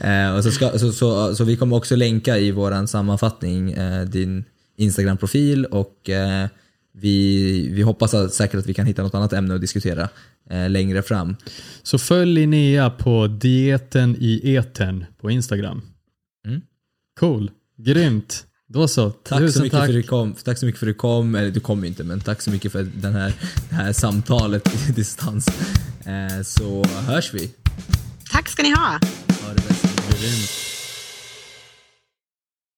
[SPEAKER 3] eh, och så, ska, så, så, så vi kommer också länka i våran sammanfattning eh, din Instagram-profil och eh, vi, vi hoppas att, säkert att vi kan hitta något annat ämne att diskutera eh, längre fram.
[SPEAKER 2] Så följ Linnea på dieten i eten på Instagram.
[SPEAKER 3] Mm.
[SPEAKER 2] Cool, grymt. Då så,
[SPEAKER 3] Tack
[SPEAKER 2] tusen
[SPEAKER 3] så, mycket
[SPEAKER 2] tack.
[SPEAKER 3] för att du kom, tack så mycket för att du kom, eller du kom inte men tack så mycket för den här, det här samtalet i distans. Eh, så hörs vi.
[SPEAKER 1] Tack ska ni ha.
[SPEAKER 3] Ha det bäst.